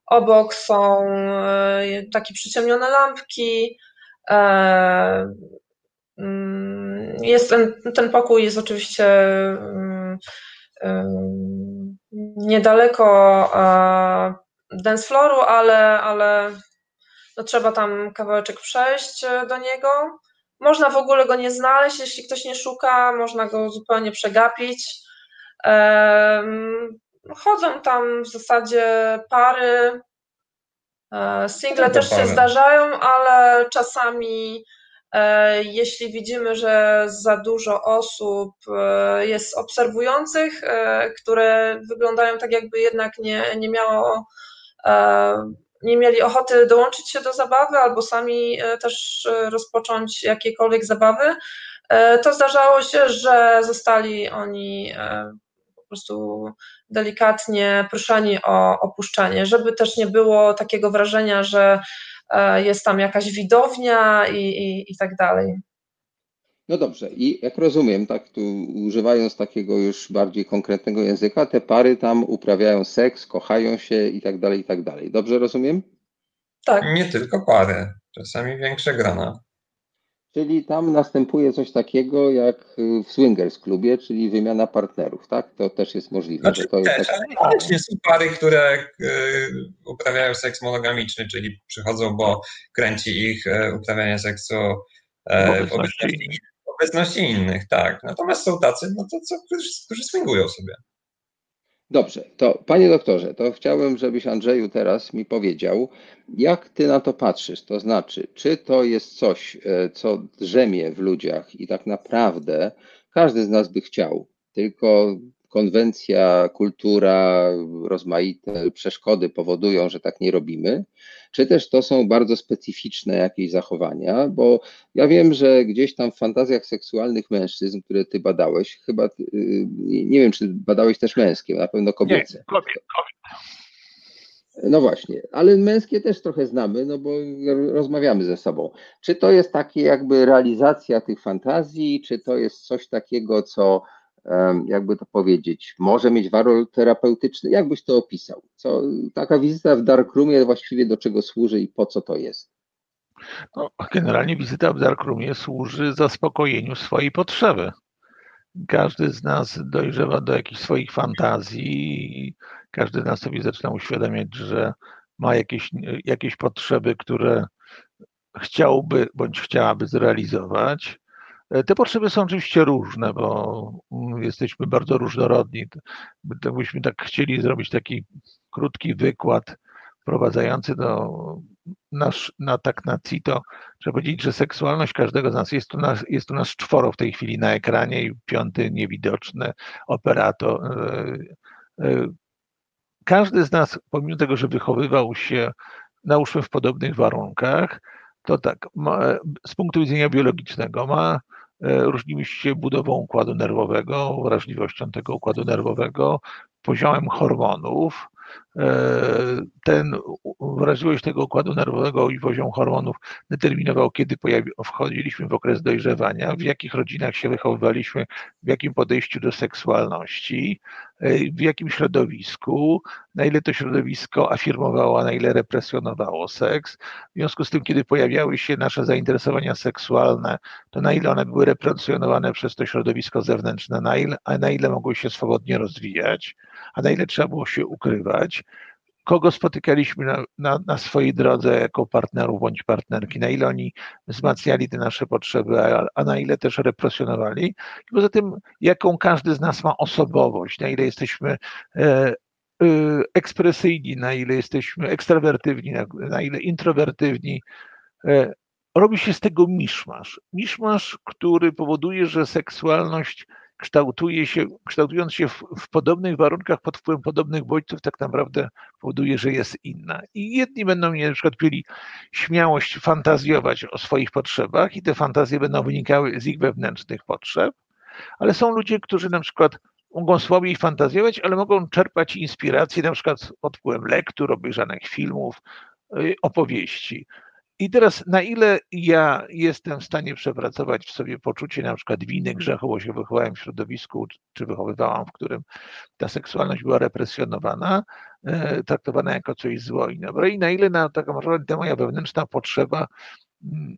obok są e, takie przyciemnione lampki. E, mm, jest ten, ten pokój jest oczywiście mm, niedaleko e, dance flooru, ale, ale no trzeba tam kawałeczek przejść do niego. Można w ogóle go nie znaleźć, jeśli ktoś nie szuka, można go zupełnie przegapić. Chodzą tam w zasadzie pary. E, single też się zdarzają, ale czasami e, jeśli widzimy, że za dużo osób e, jest obserwujących, które wyglądają tak, jakby jednak nie, nie miało nie mieli ochoty dołączyć się do zabawy albo sami też rozpocząć jakiekolwiek zabawy, to zdarzało się, że zostali oni prostu delikatnie proszeni o opuszczenie, żeby też nie było takiego wrażenia, że e, jest tam jakaś widownia i, i, i tak dalej. No dobrze, i jak rozumiem, tak tu używając takiego już bardziej konkretnego języka, te pary tam uprawiają seks, kochają się i tak dalej, i tak dalej. Dobrze rozumiem? Tak. Nie tylko pary, czasami większe grona. Czyli tam następuje coś takiego jak w swingers klubie, czyli wymiana partnerów, tak? To też jest możliwe. Znaczy, to też, jest tak... ale są pary, które y, uprawiają seks monogamiczny, czyli przychodzą, bo kręci ich y, uprawianie seksu w obecności, w obecności innych, tak. Natomiast są tacy, no to co, którzy, którzy swingują sobie. Dobrze, to panie doktorze, to chciałbym, żebyś Andrzeju teraz mi powiedział, jak ty na to patrzysz? To znaczy, czy to jest coś, e, co drzemie w ludziach i tak naprawdę każdy z nas by chciał, tylko konwencja, kultura, rozmaite przeszkody powodują, że tak nie robimy, czy też to są bardzo specyficzne jakieś zachowania, bo ja wiem, że gdzieś tam w fantazjach seksualnych mężczyzn, które ty badałeś, chyba, y, nie wiem, czy badałeś też męskie, na pewno kobiece. Nie, kobiet, kobiet. No właśnie, ale męskie też trochę znamy, no bo rozmawiamy ze sobą. Czy to jest takie jakby realizacja tych fantazji, czy to jest coś takiego, co jakby to powiedzieć, może mieć walor terapeutyczny? Jak byś to opisał? Co, taka wizyta w Darkroomie właściwie do czego służy i po co to jest? No, generalnie wizyta w Darkroomie służy zaspokojeniu swojej potrzeby. Każdy z nas dojrzewa do jakichś swoich fantazji każdy z nas sobie zaczyna uświadamiać, że ma jakieś, jakieś potrzeby, które chciałby bądź chciałaby zrealizować. E, te potrzeby są oczywiście różne, bo mm, jesteśmy bardzo różnorodni. Gdybyśmy tak chcieli zrobić taki krótki wykład wprowadzający do nasz, na tak na CITO, trzeba powiedzieć, że seksualność każdego z nas jest tu nas, jest tu nas czworo w tej chwili na ekranie i piąty niewidoczny operator. E, e, każdy z nas, pomimo tego, że wychowywał się, nałóżmy w podobnych warunkach, to tak, ma, z punktu widzenia biologicznego ma różnimy się budową układu nerwowego, wrażliwością tego układu nerwowego, poziomem hormonów, E, ten wrażliwość tego układu nerwowego i poziom hormonów determinował, kiedy pojawi, wchodziliśmy w okres dojrzewania, w jakich rodzinach się wychowywaliśmy, w jakim podejściu do seksualności, e, w jakim środowisku, na ile to środowisko afirmowało, na ile represjonowało seks. W związku z tym, kiedy pojawiały się nasze zainteresowania seksualne, to na ile one były represjonowane przez to środowisko zewnętrzne, na ile, a na ile mogły się swobodnie rozwijać a na ile trzeba było się ukrywać, kogo spotykaliśmy na, na, na, swojej drodze jako partnerów bądź partnerki, na ile oni wzmacniali te nasze potrzeby, a, a, na ile też represjonowali. I poza tym, jaką każdy z nas ma osobowość, na ile jesteśmy e, e, ekspresyjni, na ile jesteśmy ekstrawertywni, na, na ile introwertywni. E, robi się z tego miszmasz. Miszmasz, który powoduje, że seksualność kształtuje się, kształtując się w, w, podobnych warunkach pod wpływem podobnych bodźców, tak naprawdę powoduje, że jest inna. I jedni będą mieli, na przykład mieli śmiałość fantazjować o swoich potrzebach i te fantazje będą wynikały z ich wewnętrznych potrzeb, ale są ludzie, którzy na przykład mogą słabiej fantazjować, ale mogą czerpać inspiracje na przykład pod wpływem lektur, obejrzanych filmów, y, opowieści. I teraz, na ile ja jestem w stanie przepracować w sobie poczucie na przykład winy, grzechu, bo się wychowałem w środowisku, czy wychowywałam, w którym ta seksualność była represjonowana, e, traktowana jako coś zło i dobre, i na ile na tak naprawdę ta moja wewnętrzna potrzeba mm,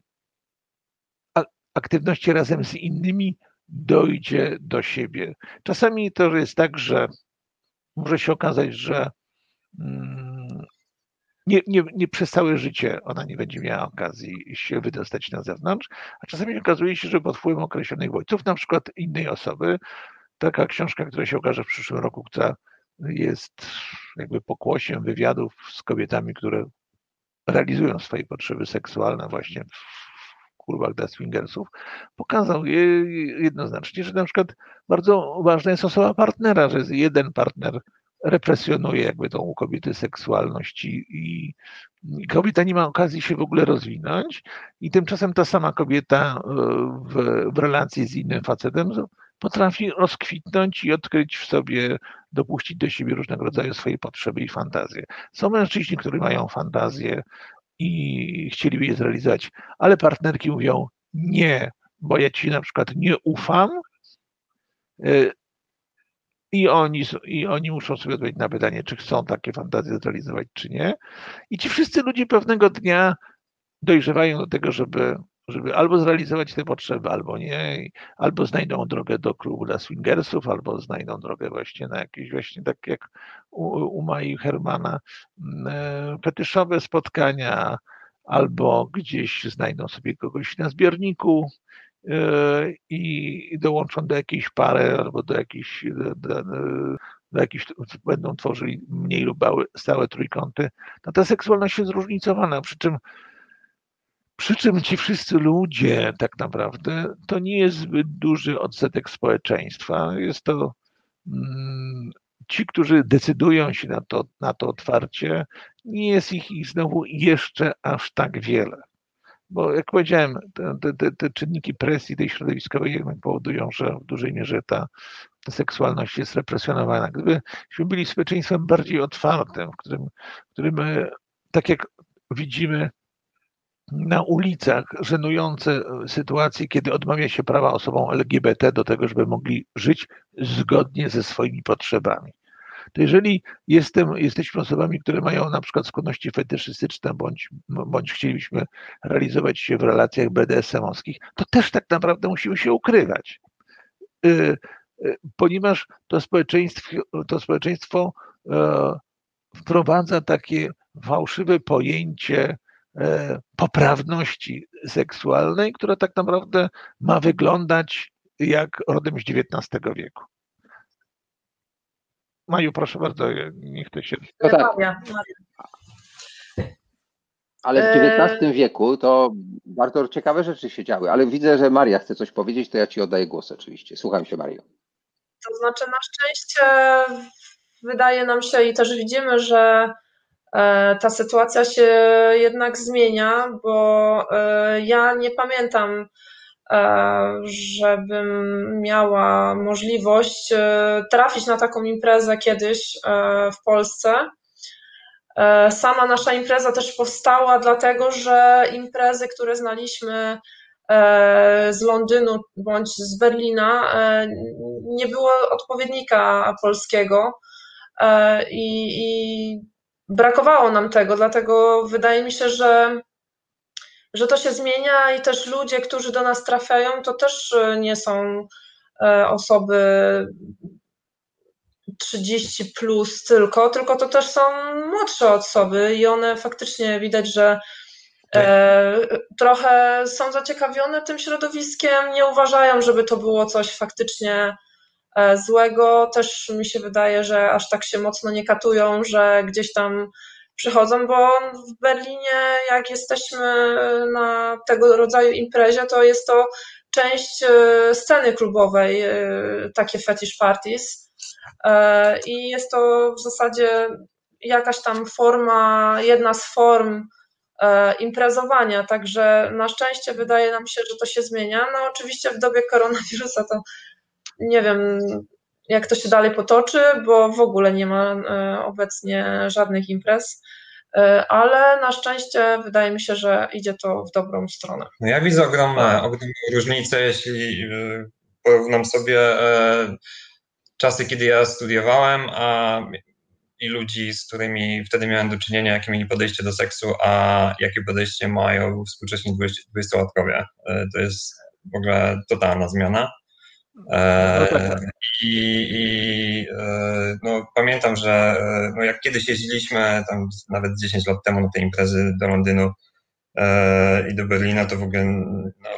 aktywności razem z innymi dojdzie do siebie. Czasami to jest tak, że może się okazać, że mm, nie, nie, nie przez całe życie ona nie będzie miała okazji się wydostać na zewnątrz, a czasami okazuje się, że pod wpływem określonych bodźców, na przykład innej osoby, taka książka, która się okaże w przyszłym roku, która jest jakby pokłosiem wywiadów z kobietami, które realizują swoje potrzeby seksualne właśnie w klubach dla swingersów, pokazał jednoznacznie, że na przykład bardzo ważna jest osoba partnera, że jest jeden partner represjonuje jakby tą kobiety seksualność i, i, kobieta nie ma okazji się w ogóle rozwinąć i tymczasem ta sama kobieta e, w, w relacji z innym facetem potrafi rozkwitnąć i odkryć w sobie, dopuścić do siebie różnego rodzaju swoje potrzeby i fantazje. Są mężczyźni, którzy mają fantazje i chcieliby je zrealizować, ale partnerki mówią nie, bo ja ci na przykład nie ufam, e, i oni, I oni muszą sobie odpowiedzieć na pytanie, czy chcą takie fantazje zrealizować, czy nie. I ci wszyscy ludzie pewnego dnia dojrzewają do tego, żeby, żeby albo zrealizować te potrzeby, albo nie, albo znajdą drogę do klubu dla swingersów, albo znajdą drogę właśnie na jakieś właśnie tak jak u, u Mai Hermana mm, e, fetyszowe spotkania, albo gdzieś znajdą sobie kogoś na zbiorniku, i dołączą do jakiejś pary albo do jakiejś, do, do jakichś, będą tworzyli mniej lub stałe trójkąty, no ta seksualność jest zróżnicowana, przy czym przy czym ci wszyscy ludzie tak naprawdę to nie jest zbyt duży odsetek społeczeństwa. Jest to mm, ci, którzy decydują się na to, na to otwarcie, nie jest ich, ich znowu jeszcze aż tak wiele. Bo jak powiedziałem, te, te, te czynniki presji tej środowiskowej powodują, że w dużej mierze ta, seksualność jest represjonowana. Gdybyśmy byli społeczeństwem bardziej otwartym, w którym, w którym e, tak jak widzimy na ulicach żenujące sytuacje, kiedy odmawia się prawa osobom LGBT do tego, żeby mogli żyć zgodnie ze swoimi potrzebami. To jeżeli jestem, jesteśmy osobami, które mają na przykład skłonności fetyszystyczne, bądź, bądź chcielibyśmy realizować się w relacjach BDSM-owskich, to też tak naprawdę musimy się ukrywać. Y, y, ponieważ to społeczeństwo, to społeczeństwo e, wprowadza takie fałszywe pojęcie e, poprawności seksualnej, która tak naprawdę ma wyglądać jak rodem z XIX wieku. Maju, proszę bardzo, niech to się... No tak, ale w E, XIX wieku to bardzo ciekawe rzeczy się działy, ale widzę, że Maria chce coś powiedzieć, to ja ci oddaję głos oczywiście. Słucham się, Mario. To znaczy, na szczęście wydaje nam się i też widzimy, że e, ta sytuacja się jednak zmienia, bo e, ja nie pamiętam, e, żebym miała możliwość e, trafić na taką imprezę kiedyś e, w Polsce. E, Sama nasza impreza też powstała dlatego, że imprezy, które znaliśmy e, z Londynu bądź z Berlina, e, nie było odpowiednika polskiego e, i, i brakowało nam tego, dlatego wydaje mi się, że, że to się zmienia i też ludzie, którzy do nas trafiają, to też e, nie są e, osoby 30 plus tylko, tylko to też są młodsze osoby i one faktycznie widać, że e, trochę są zaciekawione tym środowiskiem, nie uważają, żeby to było coś faktycznie e, złego. Też mi się wydaje, że aż tak się mocno nie katują, że gdzieś tam przychodzą, bo w Berlinie, jak jesteśmy na tego rodzaju imprezie, to jest to część e, sceny klubowej, e, takie fetish parties. E, I jest to w zasadzie jakaś tam forma, jedna z form imprezowania, także na szczęście wydaje nam się, że to się zmienia. No oczywiście w dobie koronawirusa to nie wiem, jak to się dalej potoczy, bo w ogóle nie ma e, obecnie żadnych imprez, e, ale na szczęście wydaje mi się, że idzie to w dobrą stronę. No ja widzę ogromne, ogromne różnice, jeśli y, porównam sobie e, czasy, kiedy ja studiowałem, a i ludzi, z którymi wtedy miałem do czynienia, jakie mieli podejście do seksu, a jakie podejście mają współcześni 20-latkowie. E, To jest w ogóle totalna zmiana. I, i e, no, pamiętam, że e, no, jak kiedyś jeździliśmy, tam nawet 10 lat temu na te imprezy do Londynu e, i do Berlina, to w ogóle no,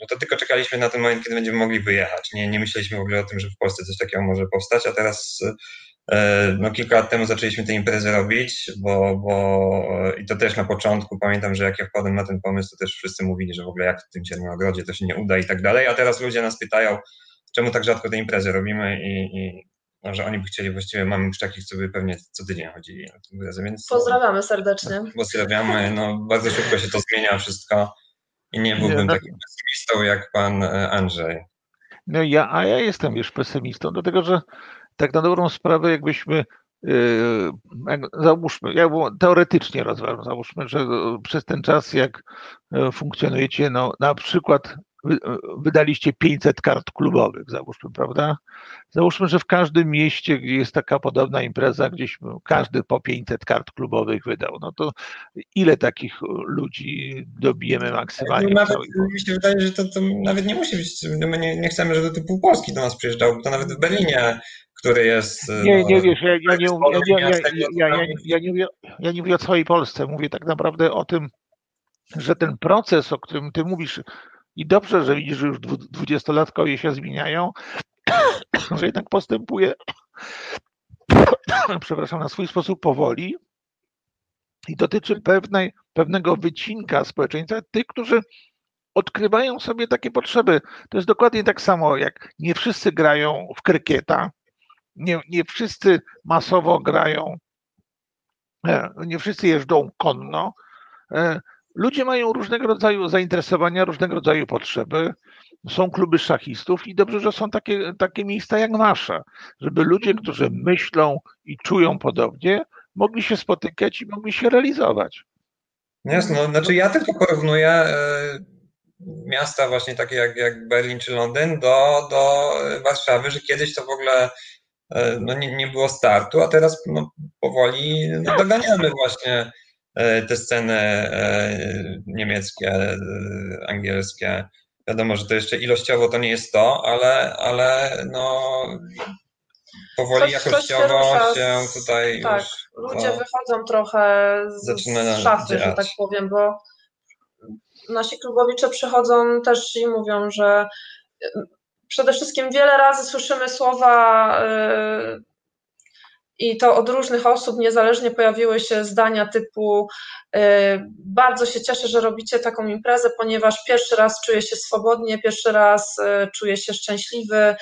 no to tylko czekaliśmy na ten moment, kiedy będziemy mogli wyjechać. Nie, nie myśleliśmy w ogóle o tym, że w Polsce coś takiego może powstać, a teraz e, no, kilka lat temu zaczęliśmy te imprezy robić, bo, bo i to też na początku pamiętam, że jak ja wpadłem na ten pomysł, to też wszyscy mówili, że w ogóle jak w tym Ciemnym Ogrodzie to się nie uda i tak dalej, a teraz ludzie nas pytają, czemu tak rzadko te imprezy robimy i, i no, że oni by chcieli, właściwie mamy już takich, co by pewnie co tydzień chodzili na te imprezy, więc Pozdrawiamy serdecznie. pozdrawiamy, no bardzo szybko się to zmienia wszystko i nie byłbym no- takim pesymistą jak pan e, Andrzej. No ja, a ja jestem już pesymistą, dlatego że tak na dobrą sprawę, jakbyśmy jak, załóżmy, ja teoretycznie rozważam, załóżmy, że e, przez ten czas, jak e, funkcjonujecie, no na przykład e, wydaliście 500 kart klubowych, załóżmy, prawda? Załóżmy, że w każdym mieście gdzie jest taka podobna impreza, gdzieś każdy po 500 kart klubowych wydał, no to ile takich ludzi dobijemy maksymalnie? w Nawet mi się wydaje, że to, to nawet nie musi być, no my nie, nie chcemy, żeby pół Polski do nas przyjeżdżał, bo to nawet w Berlinie, który jest... Nie, no, nie wiesz, ja, ja, nie, ja, nie mówię, ja nie mówię o całej Polsce, mówię tak naprawdę o tym, że ten proces, o którym ty mówisz, i dobrze, że widzisz, że już dwu- dwudziestolatkowie się zmieniają, że jednak postępuje, przepraszam, na swój sposób powoli i dotyczy pewnej, pewnego wycinka społeczeństwa, tych, którzy odkrywają sobie takie potrzeby. To jest dokładnie tak samo, jak nie wszyscy grają w krykieta, nie, nie wszyscy masowo grają, e, nie wszyscy jeżdżą konno. Ludzie mają różnego rodzaju zainteresowania, różnego rodzaju potrzeby. Są kluby szachistów i dobrze, że są takie, takie miejsca jak nasze, żeby ludzie, którzy myślą i czują podobnie, mogli się spotykać i mogli się realizować. Jasno, no, znaczy ja tylko porównuję e, miasta właśnie takie jak, jak Berlin czy Londyn do, do Warszawy, że kiedyś to w ogóle e, no, nie, nie było startu, a teraz no, powoli no, doganiamy właśnie te sceny niemieckie, angielskie. Wiadomo, że to jeszcze ilościowo to nie jest to, ale, ale no powoli coś, jakościowo coś się, się, tutaj tak, już, ludzie wychodzą trochę z, z szafy, że tak powiem, bo nasi klubowicze przychodzą też i mówią, że przede wszystkim wiele razy słyszymy słowa i to od różnych osób niezależnie pojawiły się zdania typu yy, bardzo się cieszę, że robicie taką imprezę, ponieważ pierwszy raz czuję się swobodnie, pierwszy raz yy, czuję się szczęśliwy,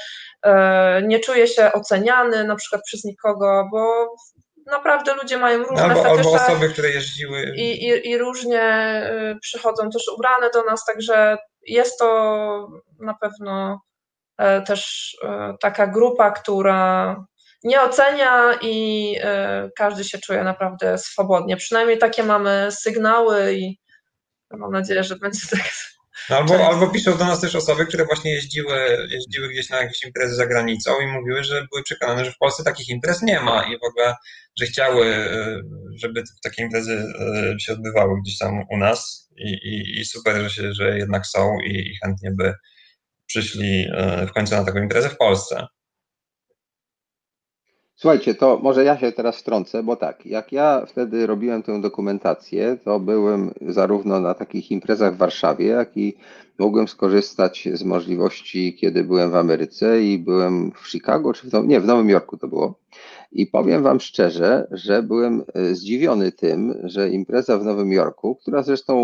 E, nie czuje się oceniany na przykład przez nikogo, bo naprawdę ludzie mają różne albo, fetysze. Albo osoby, które jeździły. I, i, I różnie e, przychodzą też ubrane do nas, także jest to na pewno e, też taka grupa, która nie ocenia i każdy się czuje naprawdę swobodnie. Przynajmniej takie mamy sygnały i mam nadzieję, że będzie tak no albo, albo piszą do nas też osoby, które właśnie jeździły, jeździły gdzieś na jakieś imprezy za granicą i mówiły, że były przekonane, że w Polsce takich imprez nie ma i w ogóle, że chciały, e, żeby takie imprezy e, się odbywały gdzieś tam u nas i, i, i super, że, się, że jednak są i, i chętnie by przyszli e, w końcu na taką imprezę w Polsce. Słuchajcie, to może ja się teraz wtrącę, bo tak, jak ja wtedy robiłem tę dokumentację, to byłem zarówno na takich imprezach w Warszawie, jak i mogłem skorzystać z możliwości, kiedy byłem w Ameryce i byłem w Chicago, czy w, nie, w Nowym Jorku to było. I powiem Wam szczerze, że byłem e, zdziwiony tym, że impreza w Nowym Jorku, która zresztą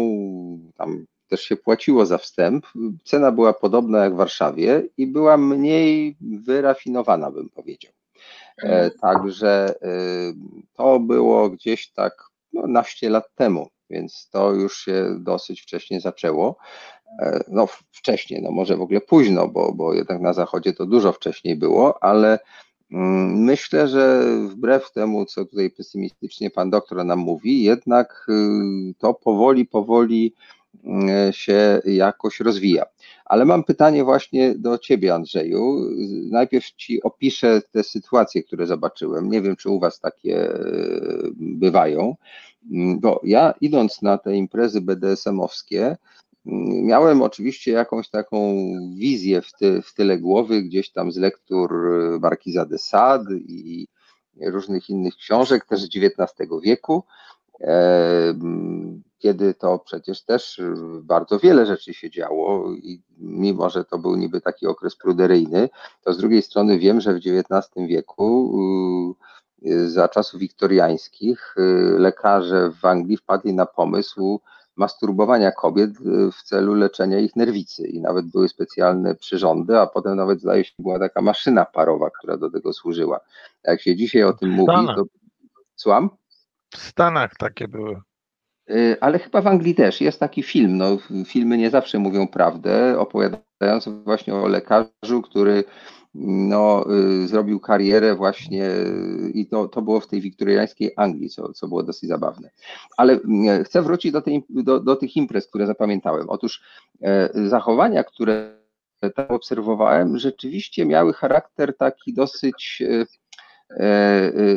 tam też się płaciło za wstęp, cena była podobna jak w Warszawie i była mniej wyrafinowana, bym powiedział. E, także e, to było gdzieś tak no, naście lat temu, więc to już się dosyć wcześnie zaczęło. E, no wcześniej, no może w ogóle późno, bo, bo jednak na zachodzie to dużo wcześniej było, ale mm, myślę, że wbrew temu, co tutaj pesymistycznie pan doktor nam mówi, jednak y, to powoli, powoli y, się jakoś rozwija. Ale mam pytanie właśnie do Ciebie, Andrzeju. Najpierw Ci opiszę te sytuacje, które zobaczyłem. Nie wiem, czy u Was takie e, bywają, bo ja idąc na te imprezy BDSM-owskie, miałem oczywiście jakąś taką wizję w, ty, w tyle głowy, gdzieś tam z lektur Markiza de Sade i różnych innych książek, też XIX wieku kiedy to przecież też bardzo wiele rzeczy się działo i mimo, że to był niby taki okres pruderyjny, to z drugiej strony wiem, że w XIX wieku y, za czasów wiktoriańskich y, lekarze w Anglii wpadli na pomysł masturbowania kobiet w celu leczenia ich nerwicy i nawet były specjalne przyrządy, a potem nawet zdaje się była taka maszyna parowa, która do tego służyła. Jak się dzisiaj o tym mówi, to słucham? W Stanach takie były. Y, ale chyba w Anglii też jest taki film. No, filmy nie zawsze mówią prawdę, opowiadając właśnie o lekarzu, który no, y, zrobił karierę właśnie i to, to było w tej wiktoriańskiej Anglii, co, co było dosyć zabawne. Ale y, chcę wrócić do, tej, do, do tych imprez, które zapamiętałem. Otóż zachowania, które tam obserwowałem, rzeczywiście miały charakter taki dosyć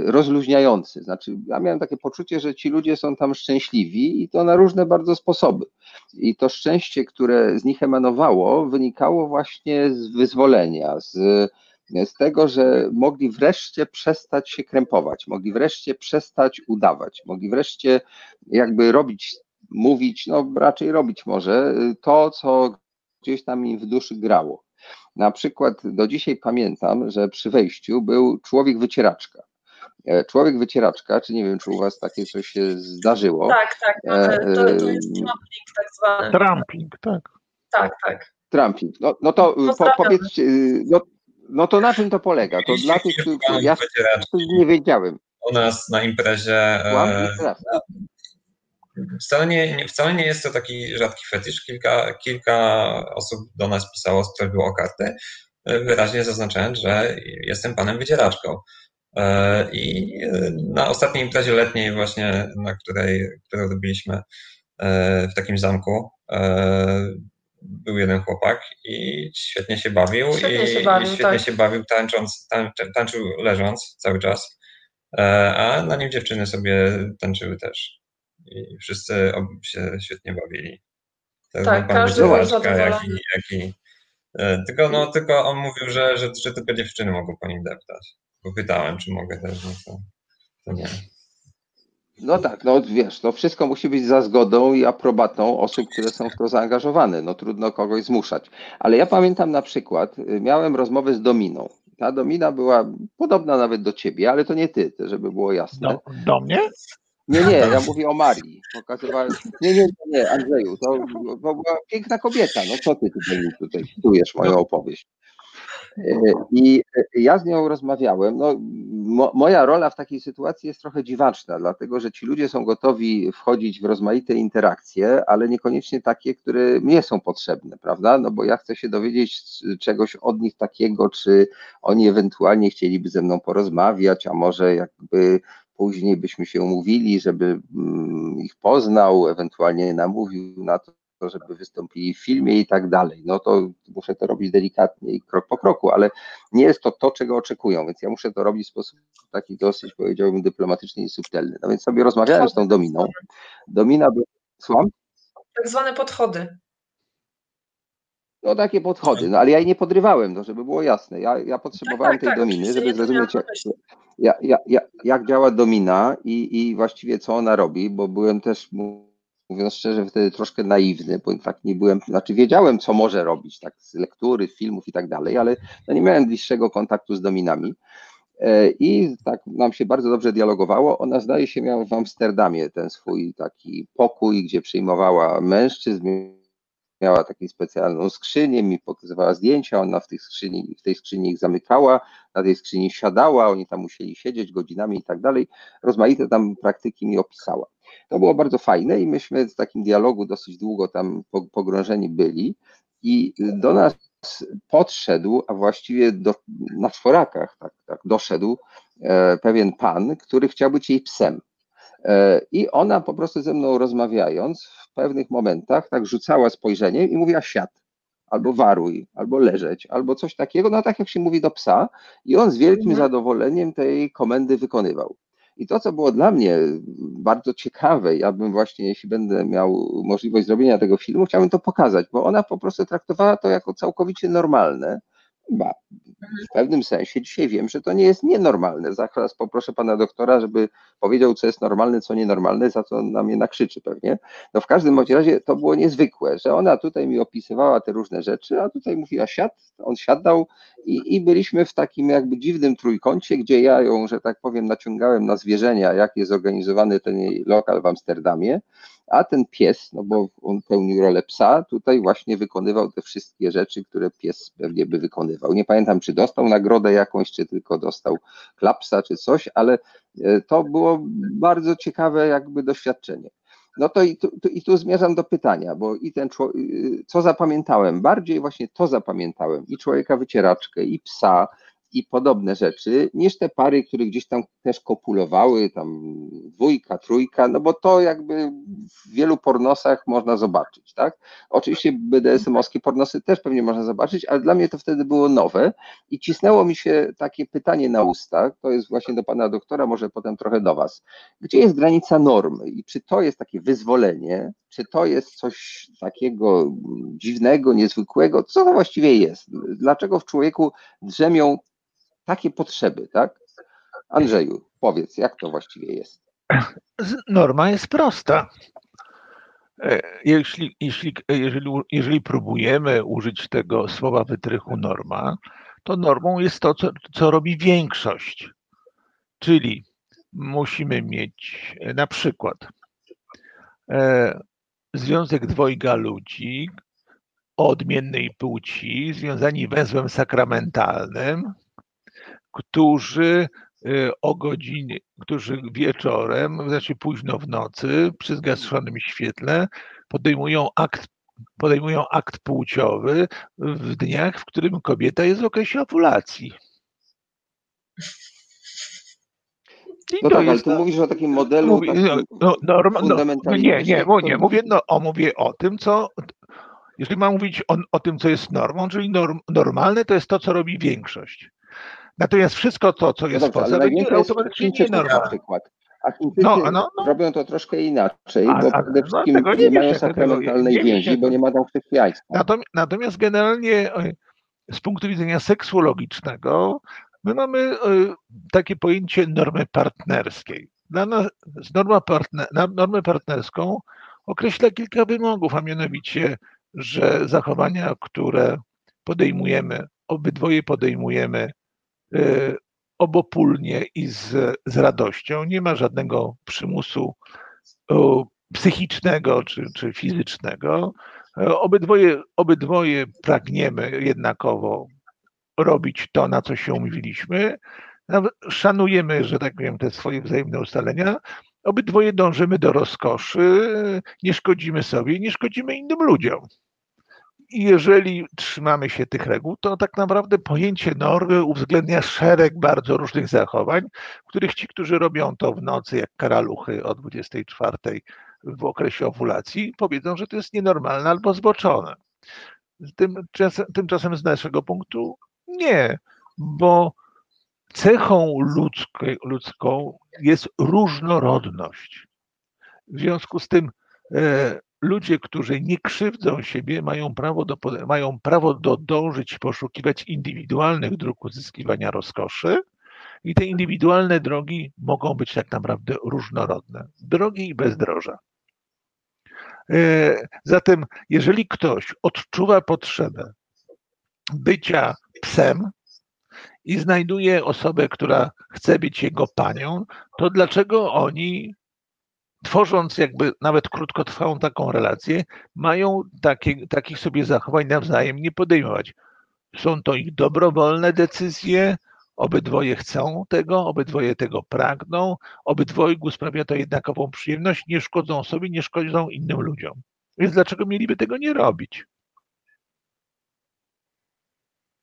rozluźniający. Znaczy, ja miałem takie poczucie, że ci ludzie są tam szczęśliwi i to na różne bardzo sposoby. I to szczęście, które z nich emanowało, wynikało właśnie z wyzwolenia, z, z tego, że mogli wreszcie przestać się krępować, mogli wreszcie przestać udawać, mogli wreszcie jakby robić, mówić, no raczej robić może to, co gdzieś tam im w duszy grało. Na przykład do dzisiaj pamiętam, że przy wejściu był człowiek wycieraczka. E, człowiek wycieraczka, czy nie wiem, czy u Was takie coś się zdarzyło? Tak, tak, e, to, to jest tramping tak zwany. Tramping, tak. Tak, tak. Tramping. No, no to po, powiedzcie, no, No to na czym to polega? To dla tych, których ja nie wiedziałem. U nas na imprezie. E, wcale nie, wcale nie jest to taki rzadki fetysz. Kilka, kilka osób do nas pisało, sprawdziło o kartę, e, wyraźnie zaznaczając, że jestem panem wydzielaczką. E, I na ostatniej imprezie letniej właśnie, na której, którą robiliśmy w takim zamku, był jeden chłopak i świetnie się bawił. Świetnie i, się bawił, świetnie tak. się bawił tańcząc, tańczy, tańczył leżąc cały czas. E, a na nim dziewczyny sobie tańczyły też. I wszyscy się świetnie bawili. Tak, każdy był jak i, jak i, tylko, no, tylko on mówił, że, że, że tylko dziewczyny mogą po nim deptać. Bo pytałem, czy mogę też, no to, to nie. No tak, no wiesz, to wszystko musi być za zgodą i aprobatą osób, które są w to zaangażowane. No trudno kogoś zmuszać. Ale ja pamiętam na przykład, y, miałem rozmowę z Dominą. Ta Domina była podobna nawet do ciebie, ale to nie ty, żeby było jasne. Do, do mnie? Nie, nie, ja mówię o Marii. Pokazywałem. Nie, nie, nie, Andrzeju, to, to była piękna kobieta. No co ty tutaj, tutaj cytujesz moją opowieść? I ja z nią rozmawiałem. No, mo, moja rola w takiej sytuacji jest trochę dziwaczna, dlatego że ci ludzie są gotowi wchodzić w rozmaite interakcje, ale niekoniecznie takie, które mnie są potrzebne, prawda? No bo ja chcę się dowiedzieć czegoś od nich takiego, czy oni ewentualnie chcieliby ze mną porozmawiać, a może jakby później byśmy się umówili, żeby mm, ich poznał, ewentualnie namówił na to, żeby wystąpili w filmie i tak dalej. No to muszę to robić delikatnie i krok po kroku, ale nie jest to to, czego oczekują, więc ja muszę to robić w sposób taki dosyć, powiedziałbym, dyplomatyczny i subtelny. No więc sobie rozmawiałem z tą Dominą. Domina by... Słucham? Tak zwane podchody. No takie podchody, no ale ja jej nie podrywałem, no, żeby było jasne. Ja, ja potrzebowałem tak, tej tak, dominy, żeby zrozumieć, jak. Ja, ja, ja, jak działa domina i, i właściwie co ona robi, bo byłem też, mówiąc szczerze, wtedy troszkę naiwny, bo tak nie byłem, znaczy wiedziałem, co może robić, tak z lektury, filmów i tak dalej, ale no nie miałem bliższego kontaktu z dominami. E, I tak nam się bardzo dobrze dialogowało. Ona zdaje się miała w Amsterdamie ten swój taki pokój, gdzie przyjmowała mężczyzn, miała taką specjalną skrzynię, mi pokazywała zdjęcia, ona w tej skrzyni, w tej skrzyni ich zamykała, na tej skrzyni siadała, oni tam musieli siedzieć godzinami i tak dalej. Rozmaite tam praktyki mi opisała. To było bardzo fajne i myśmy w takim dialogu dosyć długo tam pogrążeni byli i do nas podszedł, a właściwie do, na czworakach tak, tak, doszedł e, pewien pan, który chciał być jej psem. E, I ona po prostu ze mną rozmawiając, w pewnych momentach tak rzucała spojrzeniem i mówiła siad, albo waruj, albo leżeć, albo coś takiego, no tak jak się mówi do psa. I on z wielkim Mhm. zadowoleniem tej komendy wykonywał. I to, co było dla mnie bardzo ciekawe, ja bym właśnie, jeśli będę miał możliwość zrobienia tego filmu, chciałbym to pokazać, bo ona po prostu traktowała to jako całkowicie normalne. Ba, w pewnym sensie dzisiaj wiem, że to nie jest nienormalne. Zaraz poproszę pana doktora, żeby powiedział, co jest normalne, co nienormalne, za co na mnie nakrzyczy pewnie. No w każdym bądź razie to było niezwykłe, że ona tutaj mi opisywała te różne rzeczy, a tutaj mówiła siad, on siadał i, i byliśmy w takim jakby dziwnym trójkącie, gdzie ja ją, że tak powiem, naciągałem na zwierzenia, jak jest zorganizowany ten lokal w Amsterdamie, a ten pies, no bo on pełnił rolę psa, tutaj właśnie wykonywał te wszystkie rzeczy, które pies pewnie by wykonywał. Nie pamiętam, czy dostał nagrodę jakąś, czy tylko dostał klapsa, czy coś, ale e, to było bardzo ciekawe jakby doświadczenie. No to i tu, tu, i tu zmierzam do pytania, bo i ten człowiek, co zapamiętałem? Bardziej właśnie to zapamiętałem, i człowieka wycieraczkę, i psa, i podobne rzeczy, niż te pary, które gdzieś tam też kopulowały, tam dwójka, trójka, no bo to jakby w wielu pornosach można zobaczyć, tak? Oczywiście BDSM-owskie pornosy też pewnie można zobaczyć, ale dla mnie to wtedy było nowe i cisnęło mi się takie pytanie na usta, to jest właśnie do pana doktora, może potem trochę do was. Gdzie jest granica normy i czy to jest takie wyzwolenie, czy to jest coś takiego dziwnego, niezwykłego, co to właściwie jest? Dlaczego w człowieku drzemią takie potrzeby, tak? Andrzeju, powiedz, jak to właściwie jest? Norma jest prosta. E, Jeśli, jeśli, jeżeli, jeżeli próbujemy użyć tego słowa wytrychu norma, to normą jest to, co, co robi większość. Czyli musimy mieć e, na przykład e, związek dwojga ludzi, o odmiennej płci, związani węzłem sakramentalnym, którzy y, o godzinie, którzy wieczorem, znaczy późno w nocy, przy zgaszonym świetle, podejmują akt, podejmują akt płciowy w dniach, w którym kobieta jest w okresie ovulacji. I no tak, ale tu mówisz o takim modelu Mówi, takim no, no, no, no, nie, nie, nie, mówię, no, o, mówię o tym, co, jeżeli mam mówić o, o tym, co jest normą, czyli norm, normalne, to jest to, co robi większość. Natomiast wszystko to, co jest no dobrze, poza, będzie automatycznie nienormalne. przykład. A Chińczycy no, no, no. robią to troszkę inaczej, a, bo przede no, wszystkim nie, nie mają sakramentalnej więzi, bo nie ma tam chrześcijaństwa. Natomiast, natomiast generalnie z punktu widzenia seksuologicznego My mamy e, takie pojęcie normy partnerskiej. Dla nas norma partner, normę partnerską określa kilka wymogów, a mianowicie, że zachowania, które podejmujemy, obydwoje podejmujemy e, obopólnie i z, z radością, nie ma żadnego przymusu psychicznego czy, czy fizycznego. Obydwoje, obydwoje pragniemy jednakowo robić to, na co się umówiliśmy. Szanujemy, że tak powiem, te swoje wzajemne ustalenia. Obydwoje dążymy do rozkoszy, nie szkodzimy sobie, nie szkodzimy innym ludziom. Jeżeli trzymamy się tych reguł, to tak naprawdę pojęcie normy uwzględnia szereg bardzo różnych zachowań, których ci, którzy robią to w nocy, jak karaluchy o 24 w okresie owulacji, powiedzą, że to jest nienormalne albo zboczone. Tymczasem, z naszego punktu nie, bo cechą ludzką, ludzką jest różnorodność. W związku z tym e, ludzie, którzy nie krzywdzą siebie, mają prawo, do, mają prawo do dążyć poszukiwać indywidualnych dróg uzyskiwania rozkoszy. I te indywidualne drogi mogą być tak naprawdę różnorodne, drogi i bezdroża. E, zatem, jeżeli ktoś odczuwa potrzebę bycia psem i znajduje osobę, która chce być jego panią, to dlaczego oni, tworząc jakby nawet krótkotrwałą taką relację, mają takie, takich sobie zachowań nawzajem nie podejmować? Są to ich dobrowolne decyzje, obydwoje chcą tego, obydwoje tego pragną, obydwojgu sprawia to jednakową przyjemność, nie szkodzą sobie, nie szkodzą innym ludziom. Więc dlaczego mieliby tego nie robić?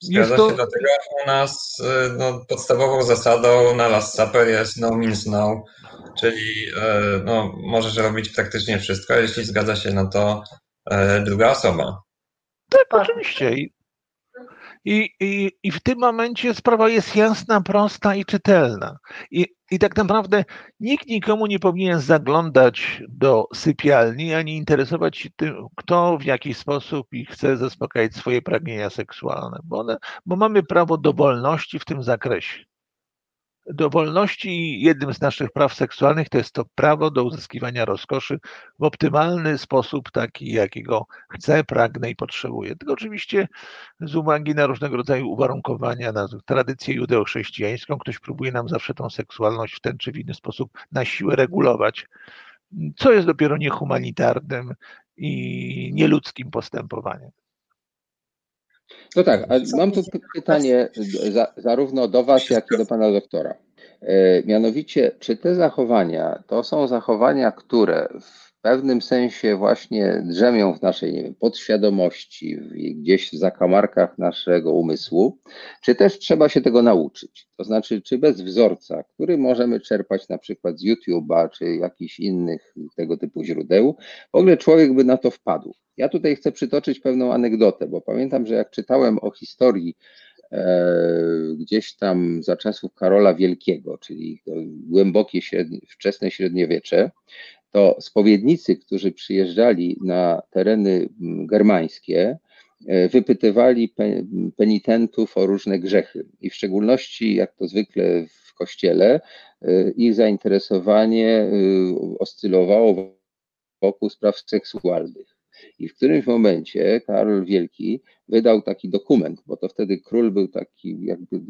Zgadza to... się, dlatego u nas y, no, podstawową zasadą na Last Supper jest no means no, czyli y, no, możesz robić praktycznie wszystko, jeśli zgadza się na to y, druga osoba. Tak, oczywiście. I, i, I w tym momencie sprawa jest jasna, prosta i czytelna. I, I tak naprawdę nikt nikomu nie powinien zaglądać do sypialni, ani interesować się tym, kto w jaki sposób i chce zaspokajać swoje pragnienia seksualne, bo, one, bo mamy prawo do wolności w tym zakresie do wolności jednym z naszych praw seksualnych to jest to prawo do uzyskiwania rozkoszy w optymalny sposób, taki jakiego chcę, pragnę i potrzebuję. Tylko oczywiście z uwagi na różnego rodzaju uwarunkowania, na tradycję judeochrześcijańską, ktoś próbuje nam zawsze tą seksualność w ten czy w inny sposób na siłę regulować, co jest dopiero niehumanitarnym i nieludzkim postępowaniem. No tak, mam tu pytanie za, zarówno do Was, jak i do Pana doktora. E, mianowicie, czy te zachowania to są zachowania, które w pewnym sensie właśnie drzemią w naszej nie wiem, podświadomości, gdzieś w zakamarkach naszego umysłu, czy też trzeba się tego nauczyć? To znaczy, czy bez wzorca, który możemy czerpać na przykład z YouTube'a, czy jakichś innych tego typu źródeł, w ogóle człowiek by na to wpadł? Ja tutaj chcę przytoczyć pewną anegdotę, bo pamiętam, że jak czytałem o historii e, gdzieś tam za czasów Karola Wielkiego, czyli głębokie średnie, wczesne średniowiecze, to spowiednicy, którzy przyjeżdżali na tereny germańskie, e, wypytywali penitentów o różne grzechy i w szczególności, jak to zwykle w kościele, e, ich zainteresowanie e, oscylowało wokół spraw seksualnych. I w którymś momencie Karol Wielki wydał taki dokument, bo to wtedy król był taki, jakby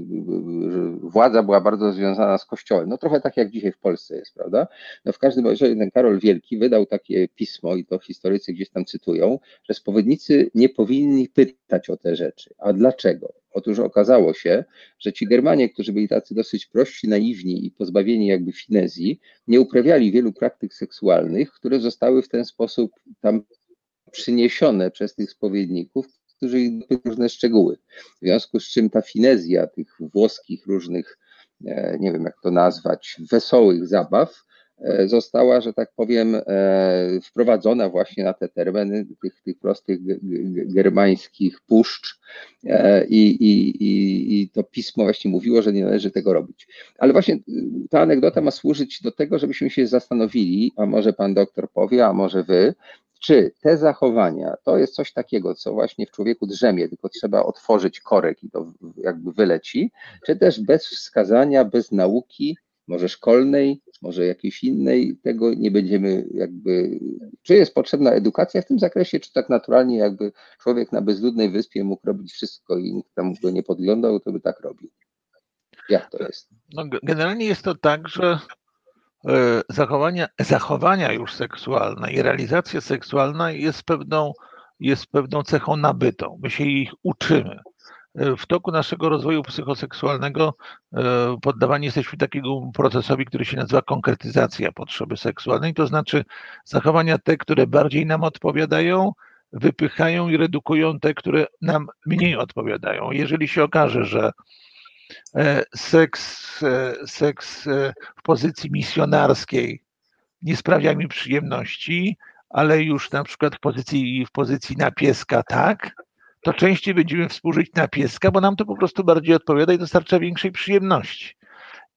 władza była bardzo związana z kościołem. No trochę tak jak dzisiaj w Polsce jest, prawda? No w każdym razie ten Karol Wielki wydał takie pismo, i to historycy gdzieś tam cytują, że spowiednicy nie powinni pytać o te rzeczy. A dlaczego? Otóż okazało się, że ci Germanie, którzy byli tacy dosyć prości, naiwni i pozbawieni jakby finezji, nie uprawiali wielu praktyk seksualnych, które zostały w ten sposób tam przyniesione przez tych spowiedników, którzy ich różne szczegóły. W związku z czym ta finezja tych włoskich różnych, e, nie wiem jak to nazwać, wesołych zabaw, została, że tak powiem, e, wprowadzona właśnie na te tereny tych, tych prostych germańskich puszcz e, i, i, i, i to pismo właśnie mówiło, że nie należy tego robić. Ale właśnie ta anegdota ma służyć do tego, żebyśmy się zastanowili, a może pan doktor powie, a może wy, czy te zachowania to jest coś takiego, co właśnie w człowieku drzemie, tylko trzeba otworzyć korek i to jakby wyleci, czy też bez wskazania, bez nauki, może szkolnej, może jakiejś innej, tego nie będziemy jakby, czy jest potrzebna edukacja w tym zakresie, czy tak naturalnie jakby człowiek na bezludnej wyspie mógł robić wszystko i nikt tam go nie podglądał, to by tak robił. Jak to jest? No, generalnie jest to tak, że e, zachowania, zachowania już seksualne i realizacja seksualna jest pewną, jest pewną cechą nabytą. My się ich uczymy. E, w toku naszego rozwoju psychoseksualnego e, poddawani jesteśmy takiego procesowi, który się nazywa konkretyzacja potrzeby seksualnej, to znaczy zachowania te, które bardziej nam odpowiadają, wypychają i redukują te, które nam mniej odpowiadają. Jeżeli się okaże, że e, seks, seks w pozycji misjonarskiej nie sprawia mi przyjemności, ale już na przykład w pozycji, w pozycji na pieska tak, to częściej będziemy współżyć na pieska, bo nam to po prostu bardziej odpowiada i dostarcza większej przyjemności.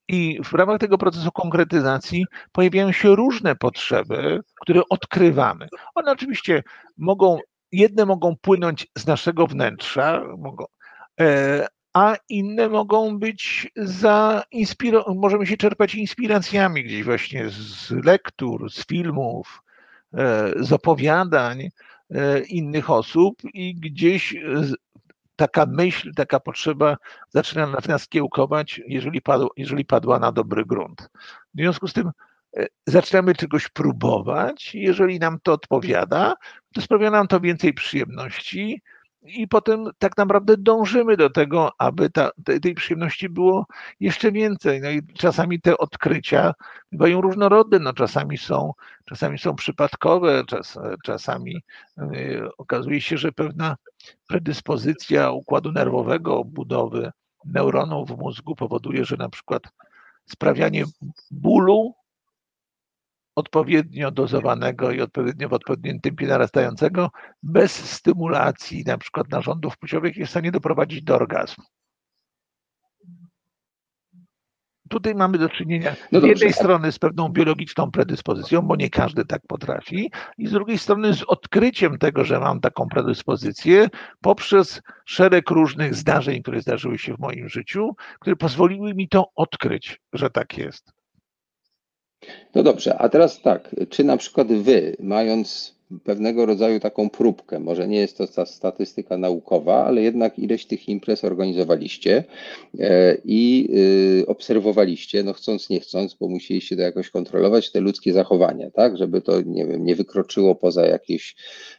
I w ramach tego procesu konkretyzacji pojawiają się różne potrzeby, które odkrywamy. One oczywiście mogą, jedne mogą płynąć z naszego wnętrza, mogą, e, a inne mogą być za możemy się czerpać inspiracjami gdzieś właśnie z lektur, z filmów, e, z opowiadań, innych osób i gdzieś e, taka myśl, taka potrzeba zaczyna nas kiełkować, jeżeli, padł, jeżeli padła na dobry grunt. W związku z tym e, zaczynamy czegoś próbować, jeżeli nam to odpowiada, to sprawia nam to więcej przyjemności, i potem tak naprawdę dążymy do tego, aby ta, tej, przyjemności było jeszcze więcej. No i czasami te odkrycia bywają różnorodne, no czasami są, czasami są przypadkowe, czas, czasami yy, okazuje się, że pewna predyspozycja układu nerwowego, budowy neuronów w mózgu powoduje, że na przykład sprawianie bólu odpowiednio dozowanego i odpowiednio w odpowiednim tempie narastającego, bez stymulacji na przykład narządów płciowych jest w stanie doprowadzić do orgazmu. Tutaj mamy do czynienia no z jednej strony z pewną biologiczną predyspozycją, bo nie każdy tak potrafi, i z drugiej strony z odkryciem tego, że mam taką predyspozycję poprzez szereg różnych zdarzeń, które zdarzyły się w moim życiu, które pozwoliły mi to odkryć, że tak jest. No dobrze, a teraz tak, czy na przykład wy, mając pewnego rodzaju taką próbkę, może nie jest to ta statystyka naukowa, ale jednak ileś tych imprez organizowaliście e, i y, obserwowaliście, no chcąc, nie chcąc, bo musieliście to jakoś kontrolować, te ludzkie zachowania, tak, żeby to, nie wiem, nie wykroczyło poza jakieś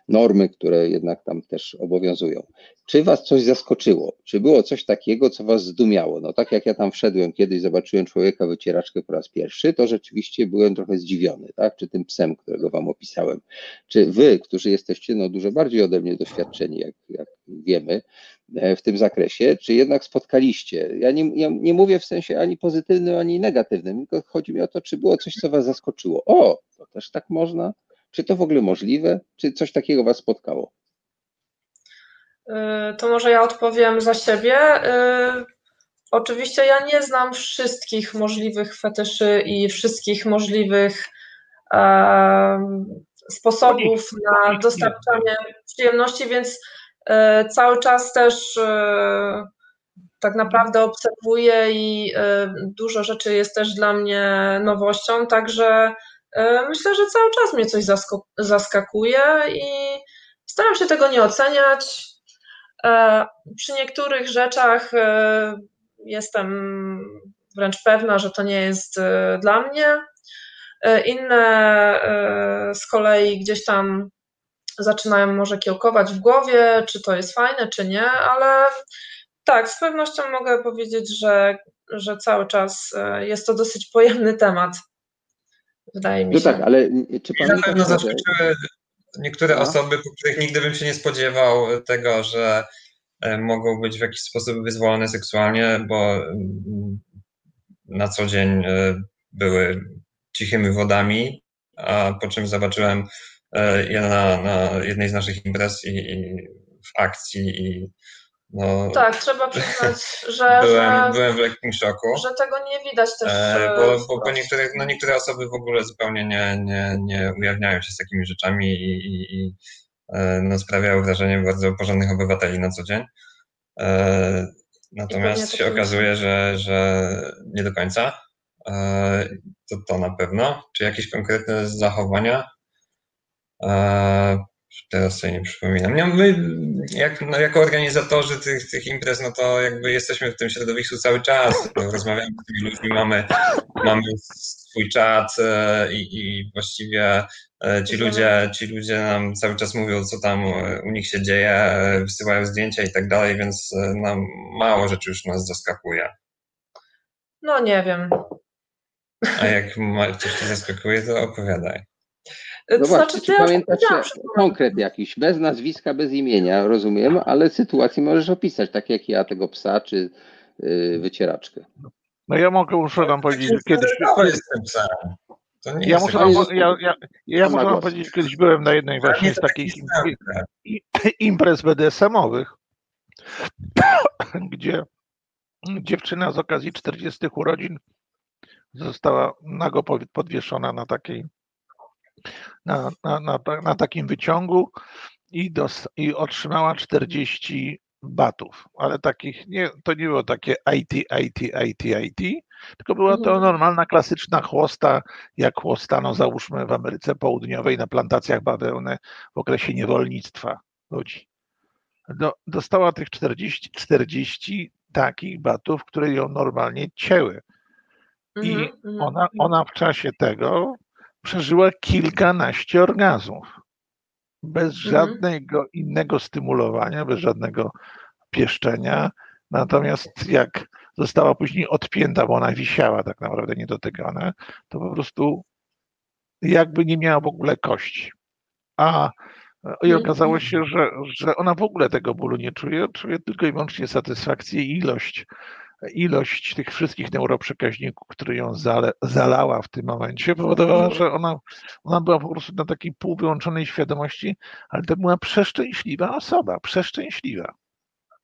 normy, które jednak tam też obowiązują. Czy was coś zaskoczyło? Czy było coś takiego, co was zdumiało? No tak jak ja tam wszedłem kiedyś, zobaczyłem człowieka wycieraczkę po raz pierwszy, to rzeczywiście byłem trochę zdziwiony, tak? Czy tym psem, którego wam opisałem. Czy wy, którzy jesteście no, dużo bardziej ode mnie doświadczeni, jak, jak wiemy, e, w tym zakresie, czy jednak spotkaliście? Ja nie, ja nie mówię w sensie ani pozytywnym, ani negatywnym, tylko chodzi mi o to, czy było coś, co was zaskoczyło. O, to też tak można? Czy to w ogóle możliwe? Czy coś takiego was spotkało? Y, to może ja odpowiem za siebie. Y, oczywiście ja nie znam wszystkich możliwych fetyszy i wszystkich możliwych sposobów na dostarczanie przyjemności, więc y, cały czas też tak naprawdę obserwuję i dużo rzeczy jest też dla mnie nowością, także myślę, że cały czas mnie coś zaskakuje i Staram się tego nie oceniać. E, przy niektórych rzeczach e, jestem wręcz pewna, że to nie jest e, dla mnie. Inne z kolei gdzieś tam zaczynają może kiełkować w głowie, czy to jest fajne, czy nie, ale tak, z pewnością mogę powiedzieć, że, że cały czas jest to dosyć pojemny temat. Wydaje mi no się. No tak, ale czy pan. Na pewno zaskoczyły niektóre no. osoby, po których nigdy bym się nie spodziewał tego, że e, mogą być w jakiś sposób wyzwolone seksualnie, bo mm, na co dzień e, były cichymi wodami, a po czym zobaczyłem e, je na, na jednej z naszych imprez i, i w akcji i no, tak, trzeba przyznać, że, byłem, że, byłem w lekkim szoku. Że tego nie widać też. E, bo, bo, bo niektóre, no niektóre osoby w ogóle zupełnie nie, nie, nie ujawniają się z takimi rzeczami i, i, i e, no, sprawiają wrażenie bardzo porządnych obywateli na co dzień. E, natomiast się okazuje, że, że nie do końca. E, to, to na pewno. Czy jakieś konkretne zachowania? E, Teraz sobie nie przypominam. My, jak, no, jako organizatorzy tych, tych imprez, no to jakby jesteśmy w tym środowisku cały czas. Rozmawiamy z tymi ludźmi, mamy, mamy swój czat e, i, i właściwie ci ludzie, ci ludzie nam cały czas mówią, co tam u nich się dzieje, wysyłają zdjęcia i tak dalej, więc nam mało rzeczy już nas zaskakuje. No nie wiem. A jak coś cię zaskakuje, to opowiadaj. No to właśnie, znaczy, czy pamiętacie konkret jakiś, bez nazwiska, bez imienia, rozumiem, ale sytuację możesz opisać, tak jak ja tego psa, czy yy, wycieraczkę. No ja mogę, muszę wam powiedzieć, że kiedyś... To jest ten psa. Ja muszę, wam, ja, ja, ja muszę wam powiedzieć, że kiedyś byłem na jednej właśnie z takich imprez BDSM-owych, gdzie dziewczyna z okazji 40 urodzin została nago podwieszona na takiej na, na, na, na takim wyciągu i, dos, i otrzymała 40 batów, ale takich nie, to nie było takie IT, IT, IT, IT, tylko była to mhm. normalna, klasyczna chłosta, jak chłostano załóżmy w Ameryce Południowej na plantacjach bawełny w okresie niewolnictwa ludzi. Do, dostała tych 40, 40 takich batów, które ją normalnie cięły. I mhm, mhm. ona, ona w czasie tego przeżyła kilkanaście orgazmów. Bez mhm. żadnego innego stymulowania, bez żadnego pieszczenia. Natomiast jak została później odpięta, bo ona wisiała tak naprawdę niedotykana, to po prostu jakby nie miała w ogóle kości. A i mhm. okazało się, że, że ona w ogóle tego bólu nie czuje, czuje tylko i wyłącznie satysfakcję i ilość ilość tych wszystkich neuroprzekaźników, które ją zale, zalała w tym momencie, powodowała, że ona, ona była po prostu na takiej półwyłączonej świadomości, ale to była przeszczęśliwa osoba, przeszczęśliwa.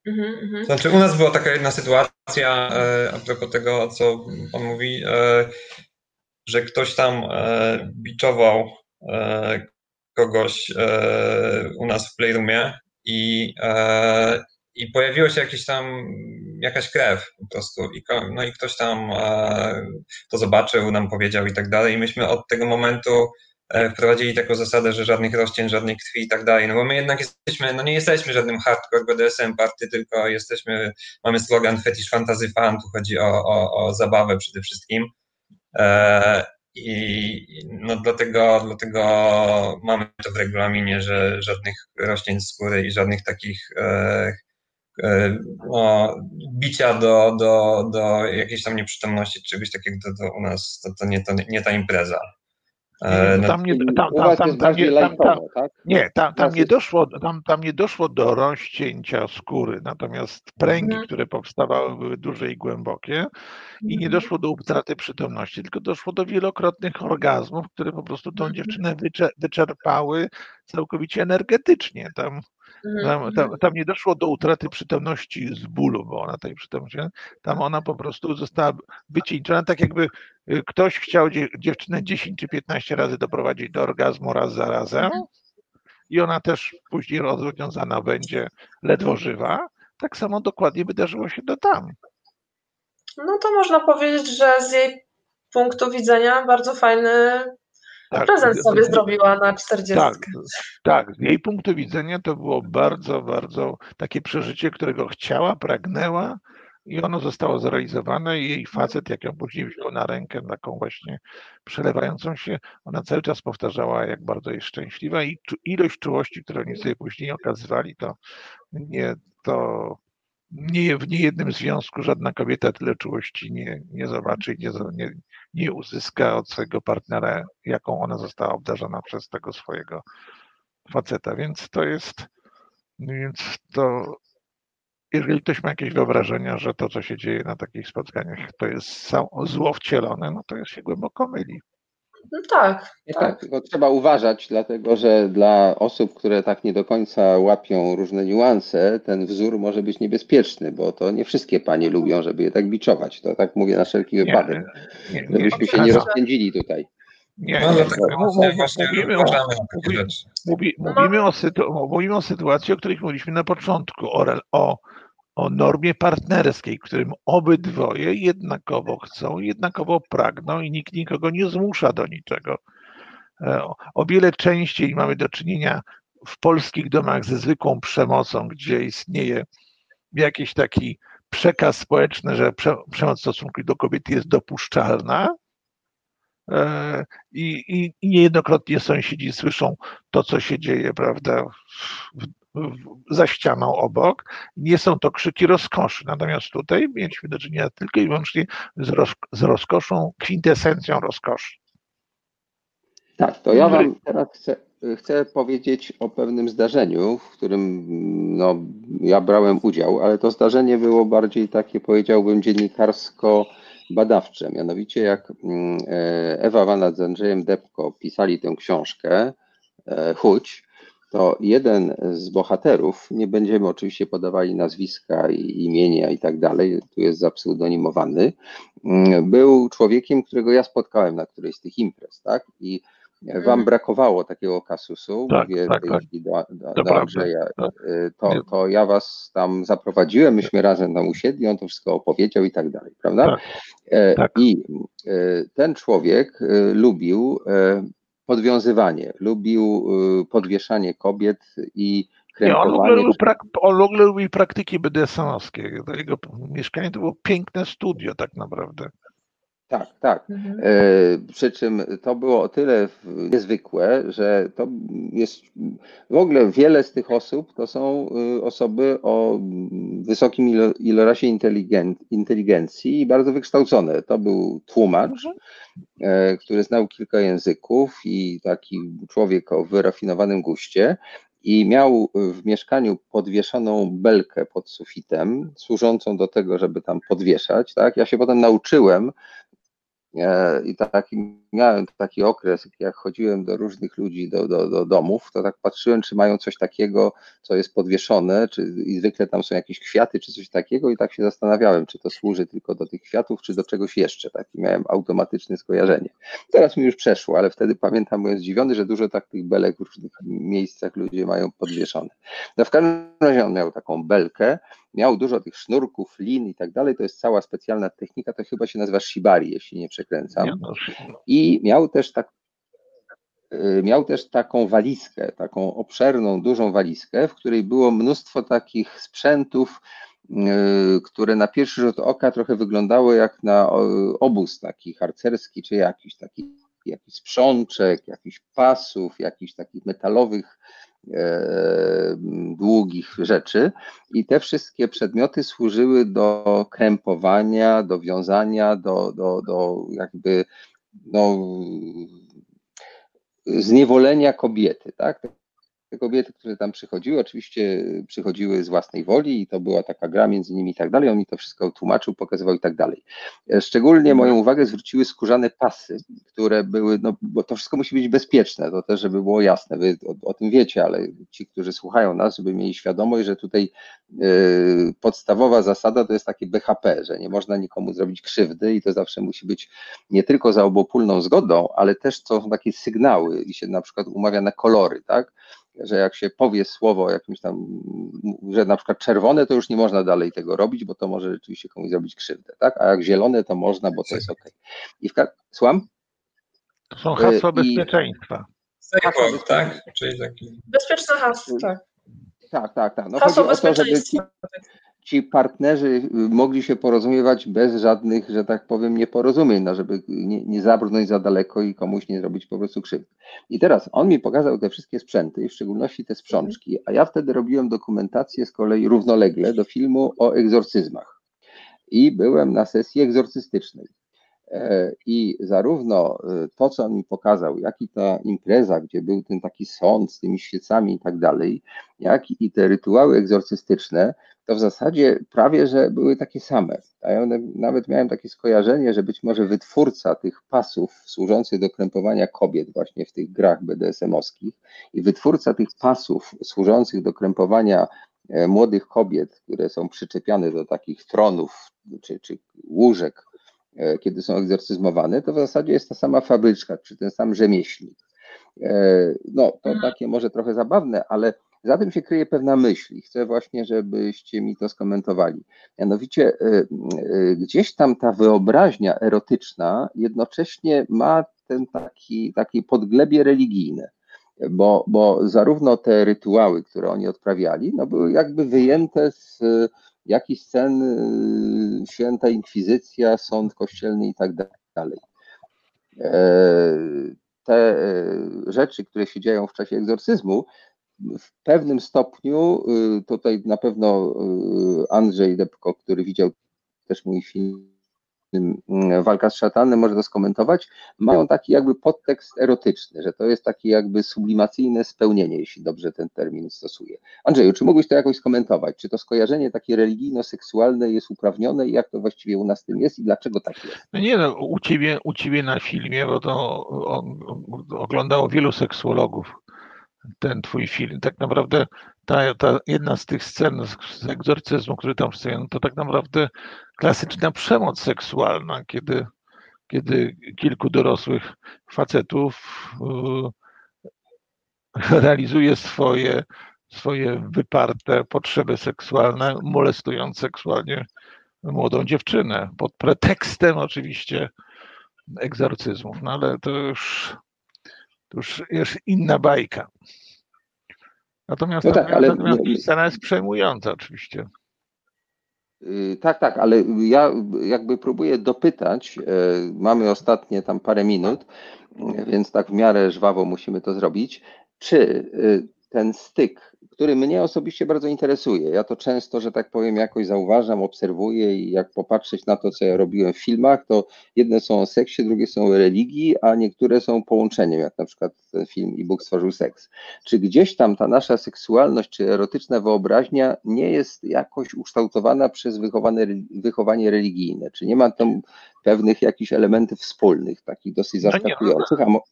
Mhm, mhm. Znaczy, u nas była taka jedna sytuacja, e, a propos tego, co pan mówi, e, że ktoś tam e, biczował kogoś u nas w Playroomie i, i pojawiło się jakieś tam, jakaś krew po prostu. I, no i ktoś tam e, to zobaczył, nam powiedział i tak dalej. I myśmy od tego momentu e, wprowadzili taką zasadę, że żadnych rozcięć, żadnej krwi i tak dalej, no bo my jednak jesteśmy, no nie jesteśmy żadnym hardcore BDSM party, tylko jesteśmy, mamy slogan fetish fantasy fan, tu chodzi o, o, o zabawę przede wszystkim. E, i no dlatego, dlatego mamy to w regulaminie, że żadnych rośnięć skóry i żadnych takich E, no, bicia do, do, do jakiejś tam nieprzytomności, czegoś takiego, to, to u nas to, to, nie, to nie ta impreza. E, no, tam nie, tam, tam, tam, tam, nie, tam, nie, tam, tam, nie doszło, tam, tam nie doszło do rozcięcia skóry, natomiast pręgi, mhm. które powstawały, były duże i głębokie i nie mhm. doszło do utraty przytomności, tylko doszło do wielokrotnych orgazmów, które po prostu tą mhm. dziewczynę wyczerpały całkowicie energetycznie. Tam tam, tam, mhm. tam, nie doszło do utraty przytomności z bólu, bo ona tej przytomności, tam ona po prostu została wycieńczona, tak jakby y, ktoś chciał dziewczynę 10 czy 15 razy doprowadzić do orgazmu raz za razem mhm. i ona też później rozwiązana będzie ledwo żywa. Tak samo dokładnie wydarzyło się do tam. No to można powiedzieć, że z jej punktu widzenia bardzo fajny Tak, Prezent sobie zrobiła na 40. Tak, tak. Z jej punktu widzenia to było bardzo, bardzo takie przeżycie, którego chciała, pragnęła i ono zostało zrealizowane i jej facet, jak ją później wziął na rękę, taką właśnie przelewającą się, ona cały czas powtarzała, jak bardzo jest szczęśliwa i ilość czułości, którą oni sobie później okazywali, to nie, to nie, w niejednym związku żadna kobieta tyle czułości nie, nie zobaczy i nie, nie, nie uzyska od swojego partnera, jaką ona została obdarzona przez tego swojego faceta. Więc to jest, więc to, jeżeli ktoś ma jakieś wyobrażenia, że to, co się dzieje na takich spotkaniach, to jest zło wcielone, no to jest się głęboko myli. No tak, tak. tak, tylko trzeba uważać, dlatego że dla osób, które tak nie do końca łapią różne niuanse, ten wzór może być niebezpieczny, bo to nie wszystkie panie lubią, żeby je tak biczować. To tak mówię na wszelki wypadek, Nie, nie, żebyśmy się nie rozpędzili tutaj. nie, No mówimy, o, mówimy, sytu, mówimy sytuacji, o których mówiliśmy na początku, o, o, o normie partnerskiej, którym obydwoje jednakowo chcą, jednakowo pragną i nikt nikogo nie zmusza do niczego. E, O, wiele częściej mamy do czynienia w polskich domach ze zwykłą przemocą, gdzie istnieje jakiś taki przekaz społeczny, że prze, przemoc w stosunku do kobiety jest dopuszczalna. E, I, i, I niejednokrotnie sąsiedzi słyszą to, co się dzieje, prawda, w, za ścianą obok. Nie są to krzyki rozkoszy. Natomiast tutaj mieliśmy do czynienia tylko i wyłącznie z, roz, z rozkoszą, kwintesencją rozkoszy. Tak, to ja Wam teraz chcę, chcę powiedzieć o pewnym zdarzeniu, w którym no, ja brałem udział, ale to zdarzenie było bardziej takie, powiedziałbym, dziennikarsko-badawcze. Mianowicie, jak mm, e, Ewa Wana z Andrzejem Depko pisali tę książkę e, Chudź, to jeden z bohaterów, nie będziemy oczywiście podawali nazwiska i imienia i tak dalej, tu jest zapseudonimowany, mm, był człowiekiem, którego ja spotkałem na którejś z tych imprez, tak? I Wam Mhm. brakowało takiego kasusu, Tak, mówię tak, tak. do, do, To do Andrzeja, tak. y, to, Nie. to ja was tam zaprowadziłem, myśmy razem tam usiedli, on to wszystko opowiedział i tak dalej, prawda? Tak, E, tak. I e, ten człowiek e, lubił podwiązywanie, lubił e, podwieszanie kobiet i Nie, on w ogóle lubił, prak, lubił praktyki BDSM-owskie. Jego mieszkanie to było piękne studio tak naprawdę. Tak, tak. Mhm. E, Przy czym to było o tyle niezwykłe, że to jest w ogóle wiele z tych osób to są y, osoby o wysokim ilo- ilorazie inteligen- inteligencji i bardzo wykształcone. To był tłumacz, e, który znał kilka języków i taki człowiek o wyrafinowanym guście. I miał w mieszkaniu podwieszoną belkę pod sufitem, służącą do tego, żeby tam podwieszać. Tak? Ja się potem nauczyłem, I taki, miałem taki okres, jak chodziłem do różnych ludzi, do, do, do domów, to tak patrzyłem, czy mają coś takiego, co jest podwieszone, czy i zwykle tam są jakieś kwiaty, czy coś takiego, i tak się zastanawiałem, czy to służy tylko do tych kwiatów, czy do czegoś jeszcze. Takie miałem automatyczne skojarzenie. Teraz mi już przeszło, ale wtedy pamiętam, byłem zdziwiony, że dużo tak tych belek w różnych miejscach ludzie mają podwieszone. No w każdym razie on miał taką belkę, miał dużo tych sznurków, lin i tak dalej. To jest cała specjalna technika, to chyba się nazywa shibari, jeśli nie przekręcam. Nie, no, I miał też tak. y, Miał też taką walizkę, taką obszerną, dużą walizkę, w której było mnóstwo takich sprzętów, y, które na pierwszy rzut oka trochę wyglądały jak na obóz taki harcerski, czy jakiś taki jakiś sprzączek, jakichś pasów, jakichś takich metalowych, długich rzeczy. I te wszystkie przedmioty służyły do krępowania, do wiązania, do, do, do jakby no, zniewolenia kobiety, tak? Te kobiety, które tam przychodziły, oczywiście przychodziły z własnej woli i to była taka gra między nimi i tak dalej. On mi to wszystko tłumaczył, pokazywał i tak dalej. Szczególnie moją uwagę zwróciły skórzane pasy, które były, no bo to wszystko musi być bezpieczne, to też, żeby było jasne. Wy o, o tym wiecie, ale ci, którzy słuchają nas, żeby mieli świadomość, że tutaj yy, podstawowa zasada to jest takie BHP, że nie można nikomu zrobić krzywdy i to zawsze musi być nie tylko za obopólną zgodą, ale też to są takie sygnały i się na przykład umawia na kolory, tak? Że jak się powie słowo jakimś tam, że na przykład czerwone, to już nie można dalej tego robić, bo to może rzeczywiście komuś zrobić krzywdę, tak? A jak zielone, to można, bo to jest ok. I w Słucham? To są hasła I- bezpieczeństwa. Word, tak? Czyli taki. Bezpieczne hasło, tak. Tak, tak, tak. No Hasło o to, żeby ci, partnerzy y, mogli się porozumiewać bez żadnych, że tak powiem, nieporozumień, no żeby nie, nie zabrnąć za daleko i komuś nie zrobić po prostu krzywdy. I teraz on mi pokazał te wszystkie sprzęty, w szczególności te sprzączki, a ja wtedy robiłem dokumentację z kolei równolegle do filmu o egzorcyzmach. I byłem na sesji egzorcystycznej. E, I zarówno e, to, co on mi pokazał, jak i ta impreza, gdzie był ten taki sąd z tymi świecami i tak dalej, jak i te rytuały egzorcystyczne, to w zasadzie prawie, że były takie same. A ja nawet miałem takie skojarzenie, że być może wytwórca tych pasów służących do krępowania kobiet właśnie w tych grach BDSM-owskich i wytwórca tych pasów służących do krępowania e, młodych kobiet, które są przyczepiane do takich tronów czy, czy łóżek, kiedy są egzorcyzmowane, to w zasadzie jest ta sama fabryczka, czy ten sam rzemieślnik. E, No, to takie może trochę zabawne, ale za tym się kryje pewna myśl i chcę właśnie, żebyście mi to skomentowali. Mianowicie y, gdzieś tam ta wyobraźnia erotyczna jednocześnie ma ten taki, takie podglebie religijne. Bo, bo zarówno te rytuały, które oni odprawiali, no były jakby wyjęte z jakichś scen y, święta inkwizycja, sąd kościelny i tak dalej. E, Te e, rzeczy, które się dzieją w czasie egzorcyzmu, w pewnym stopniu, y, tutaj na pewno y, Andrzej Depko, który widział też mój film Walka z szatanem, może to skomentować, mają taki jakby podtekst erotyczny, że to jest takie jakby sublimacyjne spełnienie, jeśli dobrze ten termin stosuję. Andrzeju, czy mógłbyś to jakoś skomentować? Czy to skojarzenie takie religijno-seksualne jest uprawnione i jak to właściwie u nas tym jest i dlaczego tak jest? No nie no, u ciebie, u ciebie na filmie, bo to oglądało wielu seksuologów ten twój film. Tak naprawdę ta, ta jedna z tych scen z, egzorcyzmu, który tam wstają, to tak naprawdę klasyczna przemoc seksualna, kiedy, kiedy kilku dorosłych facetów y, realizuje swoje, swoje wyparte potrzeby seksualne, molestując seksualnie młodą dziewczynę, pod pretekstem oczywiście egzorcyzmów, no ale to już, to już jest inna bajka. Natomiast, No tak, ale- natomiast scena jest przejmująca oczywiście. Y, Tak, tak, ale ja jakby próbuję dopytać, e, mamy ostatnie tam parę minut, więc tak w miarę żwawo musimy to zrobić, czy y, ten styk, który mnie osobiście bardzo interesuje, ja to często, że tak powiem, jakoś zauważam, obserwuję i jak popatrzeć na to, co ja robiłem w filmach, to jedne są o seksie, drugie są o religii, a niektóre są połączeniem, jak na przykład ten film i Bóg stworzył seks. Czy gdzieś tam ta nasza seksualność, czy erotyczna wyobraźnia nie jest jakoś ukształtowana przez wychowane, wychowanie religijne? Czy nie ma tam pewnych jakichś elementów wspólnych, takich dosyć No no zaskakujących? Mo-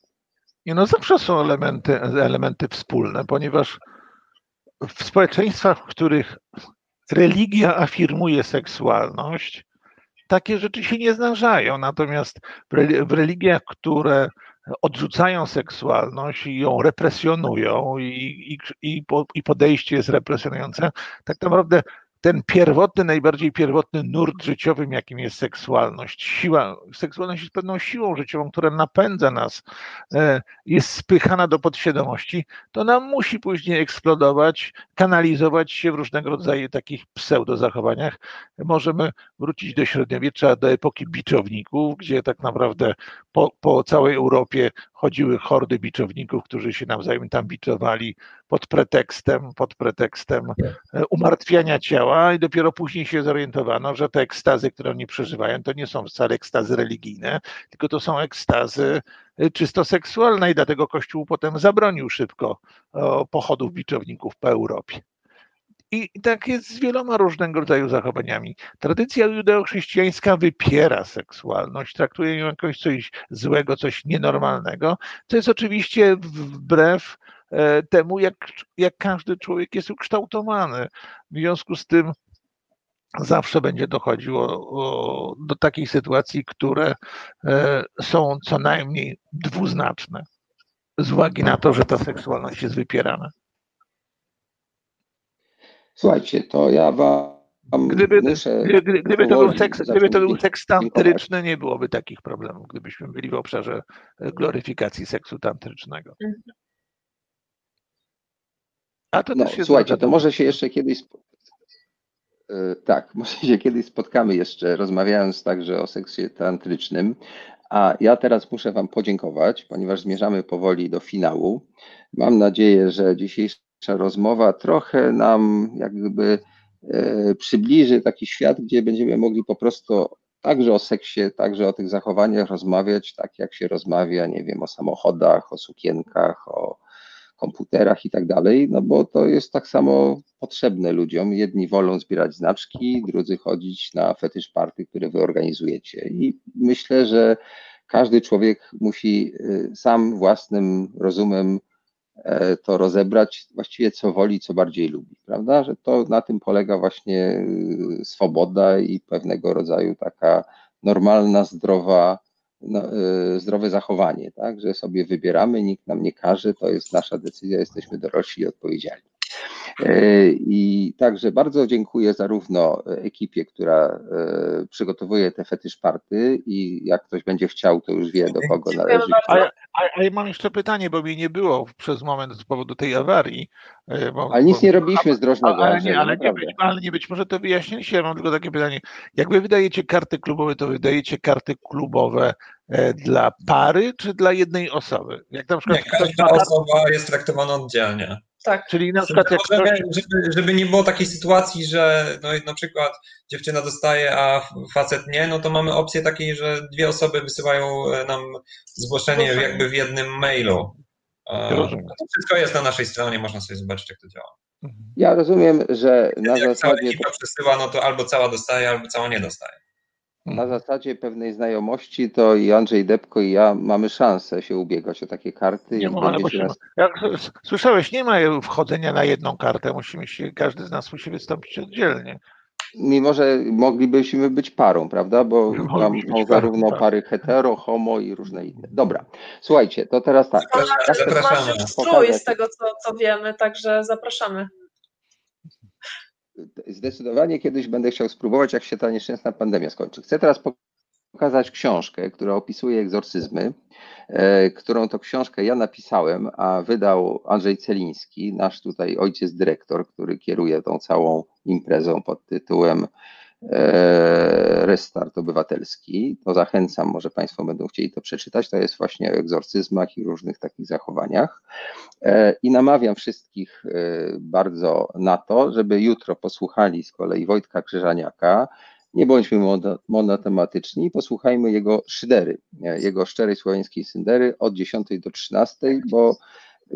Nie no, zawsze są elementy, elementy wspólne, ponieważ w społeczeństwach, w których religia afirmuje seksualność, takie rzeczy się nie zdarzają. Natomiast w reli- w religiach, które odrzucają seksualność i ją represjonują i, i, i podejście jest represjonujące, tak naprawdę ten pierwotny, najbardziej pierwotny nurt życiowym, jakim jest seksualność, siła, seksualność jest pewną siłą życiową, która napędza nas, e, jest spychana do podświadomości, to nam musi później eksplodować, kanalizować się w różnego rodzaju takich pseudozachowaniach. Możemy wrócić do średniowiecza, do epoki biczowników, gdzie tak naprawdę po, po całej Europie chodziły hordy biczowników, którzy się nawzajem tam biczowali pod pretekstem, pod pretekstem e, umartwiania ciała i dopiero później się zorientowano, że te ekstazy, które oni przeżywają, to nie są wcale ekstazy religijne, tylko to są ekstazy e, czysto seksualne i dlatego Kościół potem zabronił szybko pochodów biczowników po Europie. I tak jest z wieloma różnego rodzaju zachowaniami. Tradycja judeochrześcijańska wypiera seksualność, traktuje ją jako coś złego, coś nienormalnego, co jest oczywiście wbrew temu, jak, jak każdy człowiek jest ukształtowany. W związku z tym zawsze będzie dochodziło do takich sytuacji, które e, są co najmniej dwuznaczne, z uwagi na to, że ta seksualność jest wypierana. Słuchajcie, to ja wam Gdyby, muszę gdyby, gdyby, to był seks, gdyby to był seks tantryczny, nie byłoby takich problemów, gdybyśmy byli w obszarze e, gloryfikacji seksu tantrycznego. A to No, też jest słuchajcie, to może się jeszcze kiedyś. e, Tak, może się kiedyś spotkamy jeszcze, rozmawiając także o seksie tantrycznym. A ja teraz muszę Wam podziękować, ponieważ zmierzamy powoli do finału. Mam nadzieję, że dzisiejsza rozmowa trochę nam jakby e, przybliży taki świat, gdzie będziemy mogli po prostu także o seksie, także o tych zachowaniach rozmawiać, tak jak się rozmawia, nie wiem, o samochodach, o sukienkach, o komputerach i tak dalej, no bo to jest tak samo potrzebne ludziom. Jedni wolą zbierać znaczki, drudzy chodzić na fetysz party, które wy organizujecie. I myślę, że każdy człowiek musi y, sam własnym rozumem e, to rozebrać, właściwie co woli, co bardziej lubi, prawda? Że to na tym polega właśnie y, swoboda i pewnego rodzaju taka normalna, zdrowa, no, y, zdrowe zachowanie, tak? Że sobie wybieramy, nikt nam nie każe, to jest nasza decyzja, jesteśmy dorośli i odpowiedzialni. E, I także bardzo dziękuję zarówno ekipie, która e, przygotowuje te fetysz party i jak ktoś będzie chciał, to już wie do kogo należy. A, bardzo. ja- a, a ja mam jeszcze pytanie, bo mnie nie było przez moment z powodu tej awarii. e, Bo, Ale nic bo, nie robiliśmy z drożnego. ale, nie, ale, nie być, ale nie być może to wyjaśniliście. Ja mam tylko takie pytanie. Jak wy wydajecie karty klubowe, to wydajecie karty klubowe dla pary czy dla jednej osoby? Jak na przykład Nie, każda ma osoba jest traktowana oddzielnie. Tak. czyli na przykład jak Możemy, ktoś, żeby, żeby nie było takiej sytuacji, że no, na przykład dziewczyna dostaje, a facet nie, no to mamy opcję takiej, że dwie osoby wysyłają e, nam zgłoszenie jakby w jednym mailu. E, Rozumiem. To wszystko jest na naszej stronie, można sobie zobaczyć, jak to działa. Ja rozumiem, że na Jak cała zasadzie, ekipa przesyła, no to albo cała dostaje, albo cała nie dostaje. Na zasadzie pewnej znajomości to i Andrzej Depko i ja mamy szansę się ubiegać o takie karty Nie i ma, musimy, nas jak słyszałeś, nie ma wchodzenia na jedną kartę, musimy się, każdy z nas musi wystąpić oddzielnie. Mimo, że moglibyśmy być parą, prawda? Bo tam są parą, zarówno tak. pary hetero, homo i różne inne. Dobra, słuchajcie, to teraz tak. Ona Ja Zapraszamy. z tego, co, co wiemy, także zapraszamy. Zdecydowanie kiedyś będę chciał spróbować, jak się ta nieszczęsna pandemia skończy. Chcę teraz pokazać książkę, która opisuje egzorcyzmy, e, którą to książkę ja napisałem, a wydał Andrzej Celiński, nasz tutaj ojciec dyrektor, który kieruje tą całą imprezą pod tytułem Restart Obywatelski. To zachęcam, może Państwo będą chcieli to przeczytać. To jest właśnie o egzorcyzmach i różnych takich zachowaniach. E, I namawiam wszystkich e, bardzo na to, żeby jutro posłuchali z kolei Wojtka Krzyżaniaka. Nie bądźmy mono- monotematyczni, posłuchajmy jego szydery, e, jego szczerej słowiańskiej syndery od 10 do 13, bo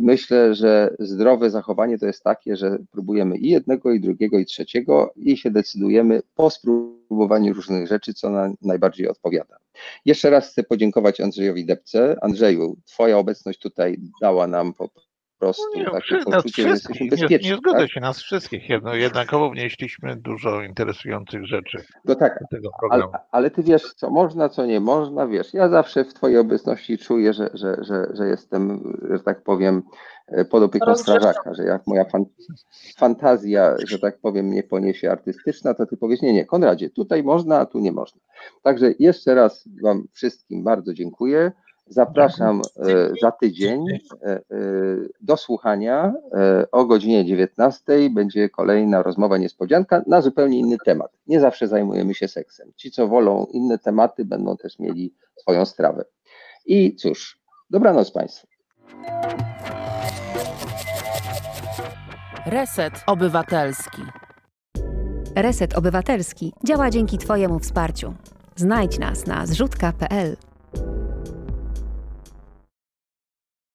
myślę, że zdrowe zachowanie to jest takie, że próbujemy i jednego, i drugiego, i trzeciego i się decydujemy po spróbowaniu różnych rzeczy, co nam najbardziej odpowiada. Jeszcze raz chcę podziękować Andrzejowi Depce. Andrzeju, Twoja obecność tutaj dała nam po prostu No nie, takie przy, nas poczucie, że jesteśmy wszystkich, nie, nie zgodzę tak? się, nas wszystkich. Jedno, jednakowo wnieśliśmy dużo interesujących rzeczy No tak, do tego ale, programu. ale ty wiesz, co można, co nie można, wiesz. Ja zawsze w Twojej obecności czuję, że, że, że, że jestem, że tak powiem, e, pod opieką strażaka, że jak moja fan, fantazja, że tak powiem, mnie poniesie artystyczna, to ty powiesz, nie, nie, Konradzie, tutaj można, a tu nie można. Także jeszcze raz Wam wszystkim bardzo dziękuję. Zapraszam e, za tydzień e, e, do słuchania o godzinie 19. Będzie kolejna rozmowa niespodzianka na zupełnie inny temat. Nie zawsze zajmujemy się seksem. Ci, co wolą inne tematy, będą też mieli swoją strawę. I cóż, dobranoc Państwu. Reset Obywatelski. Reset Obywatelski działa dzięki Twojemu wsparciu. Znajdź nas na zrzutka.pl.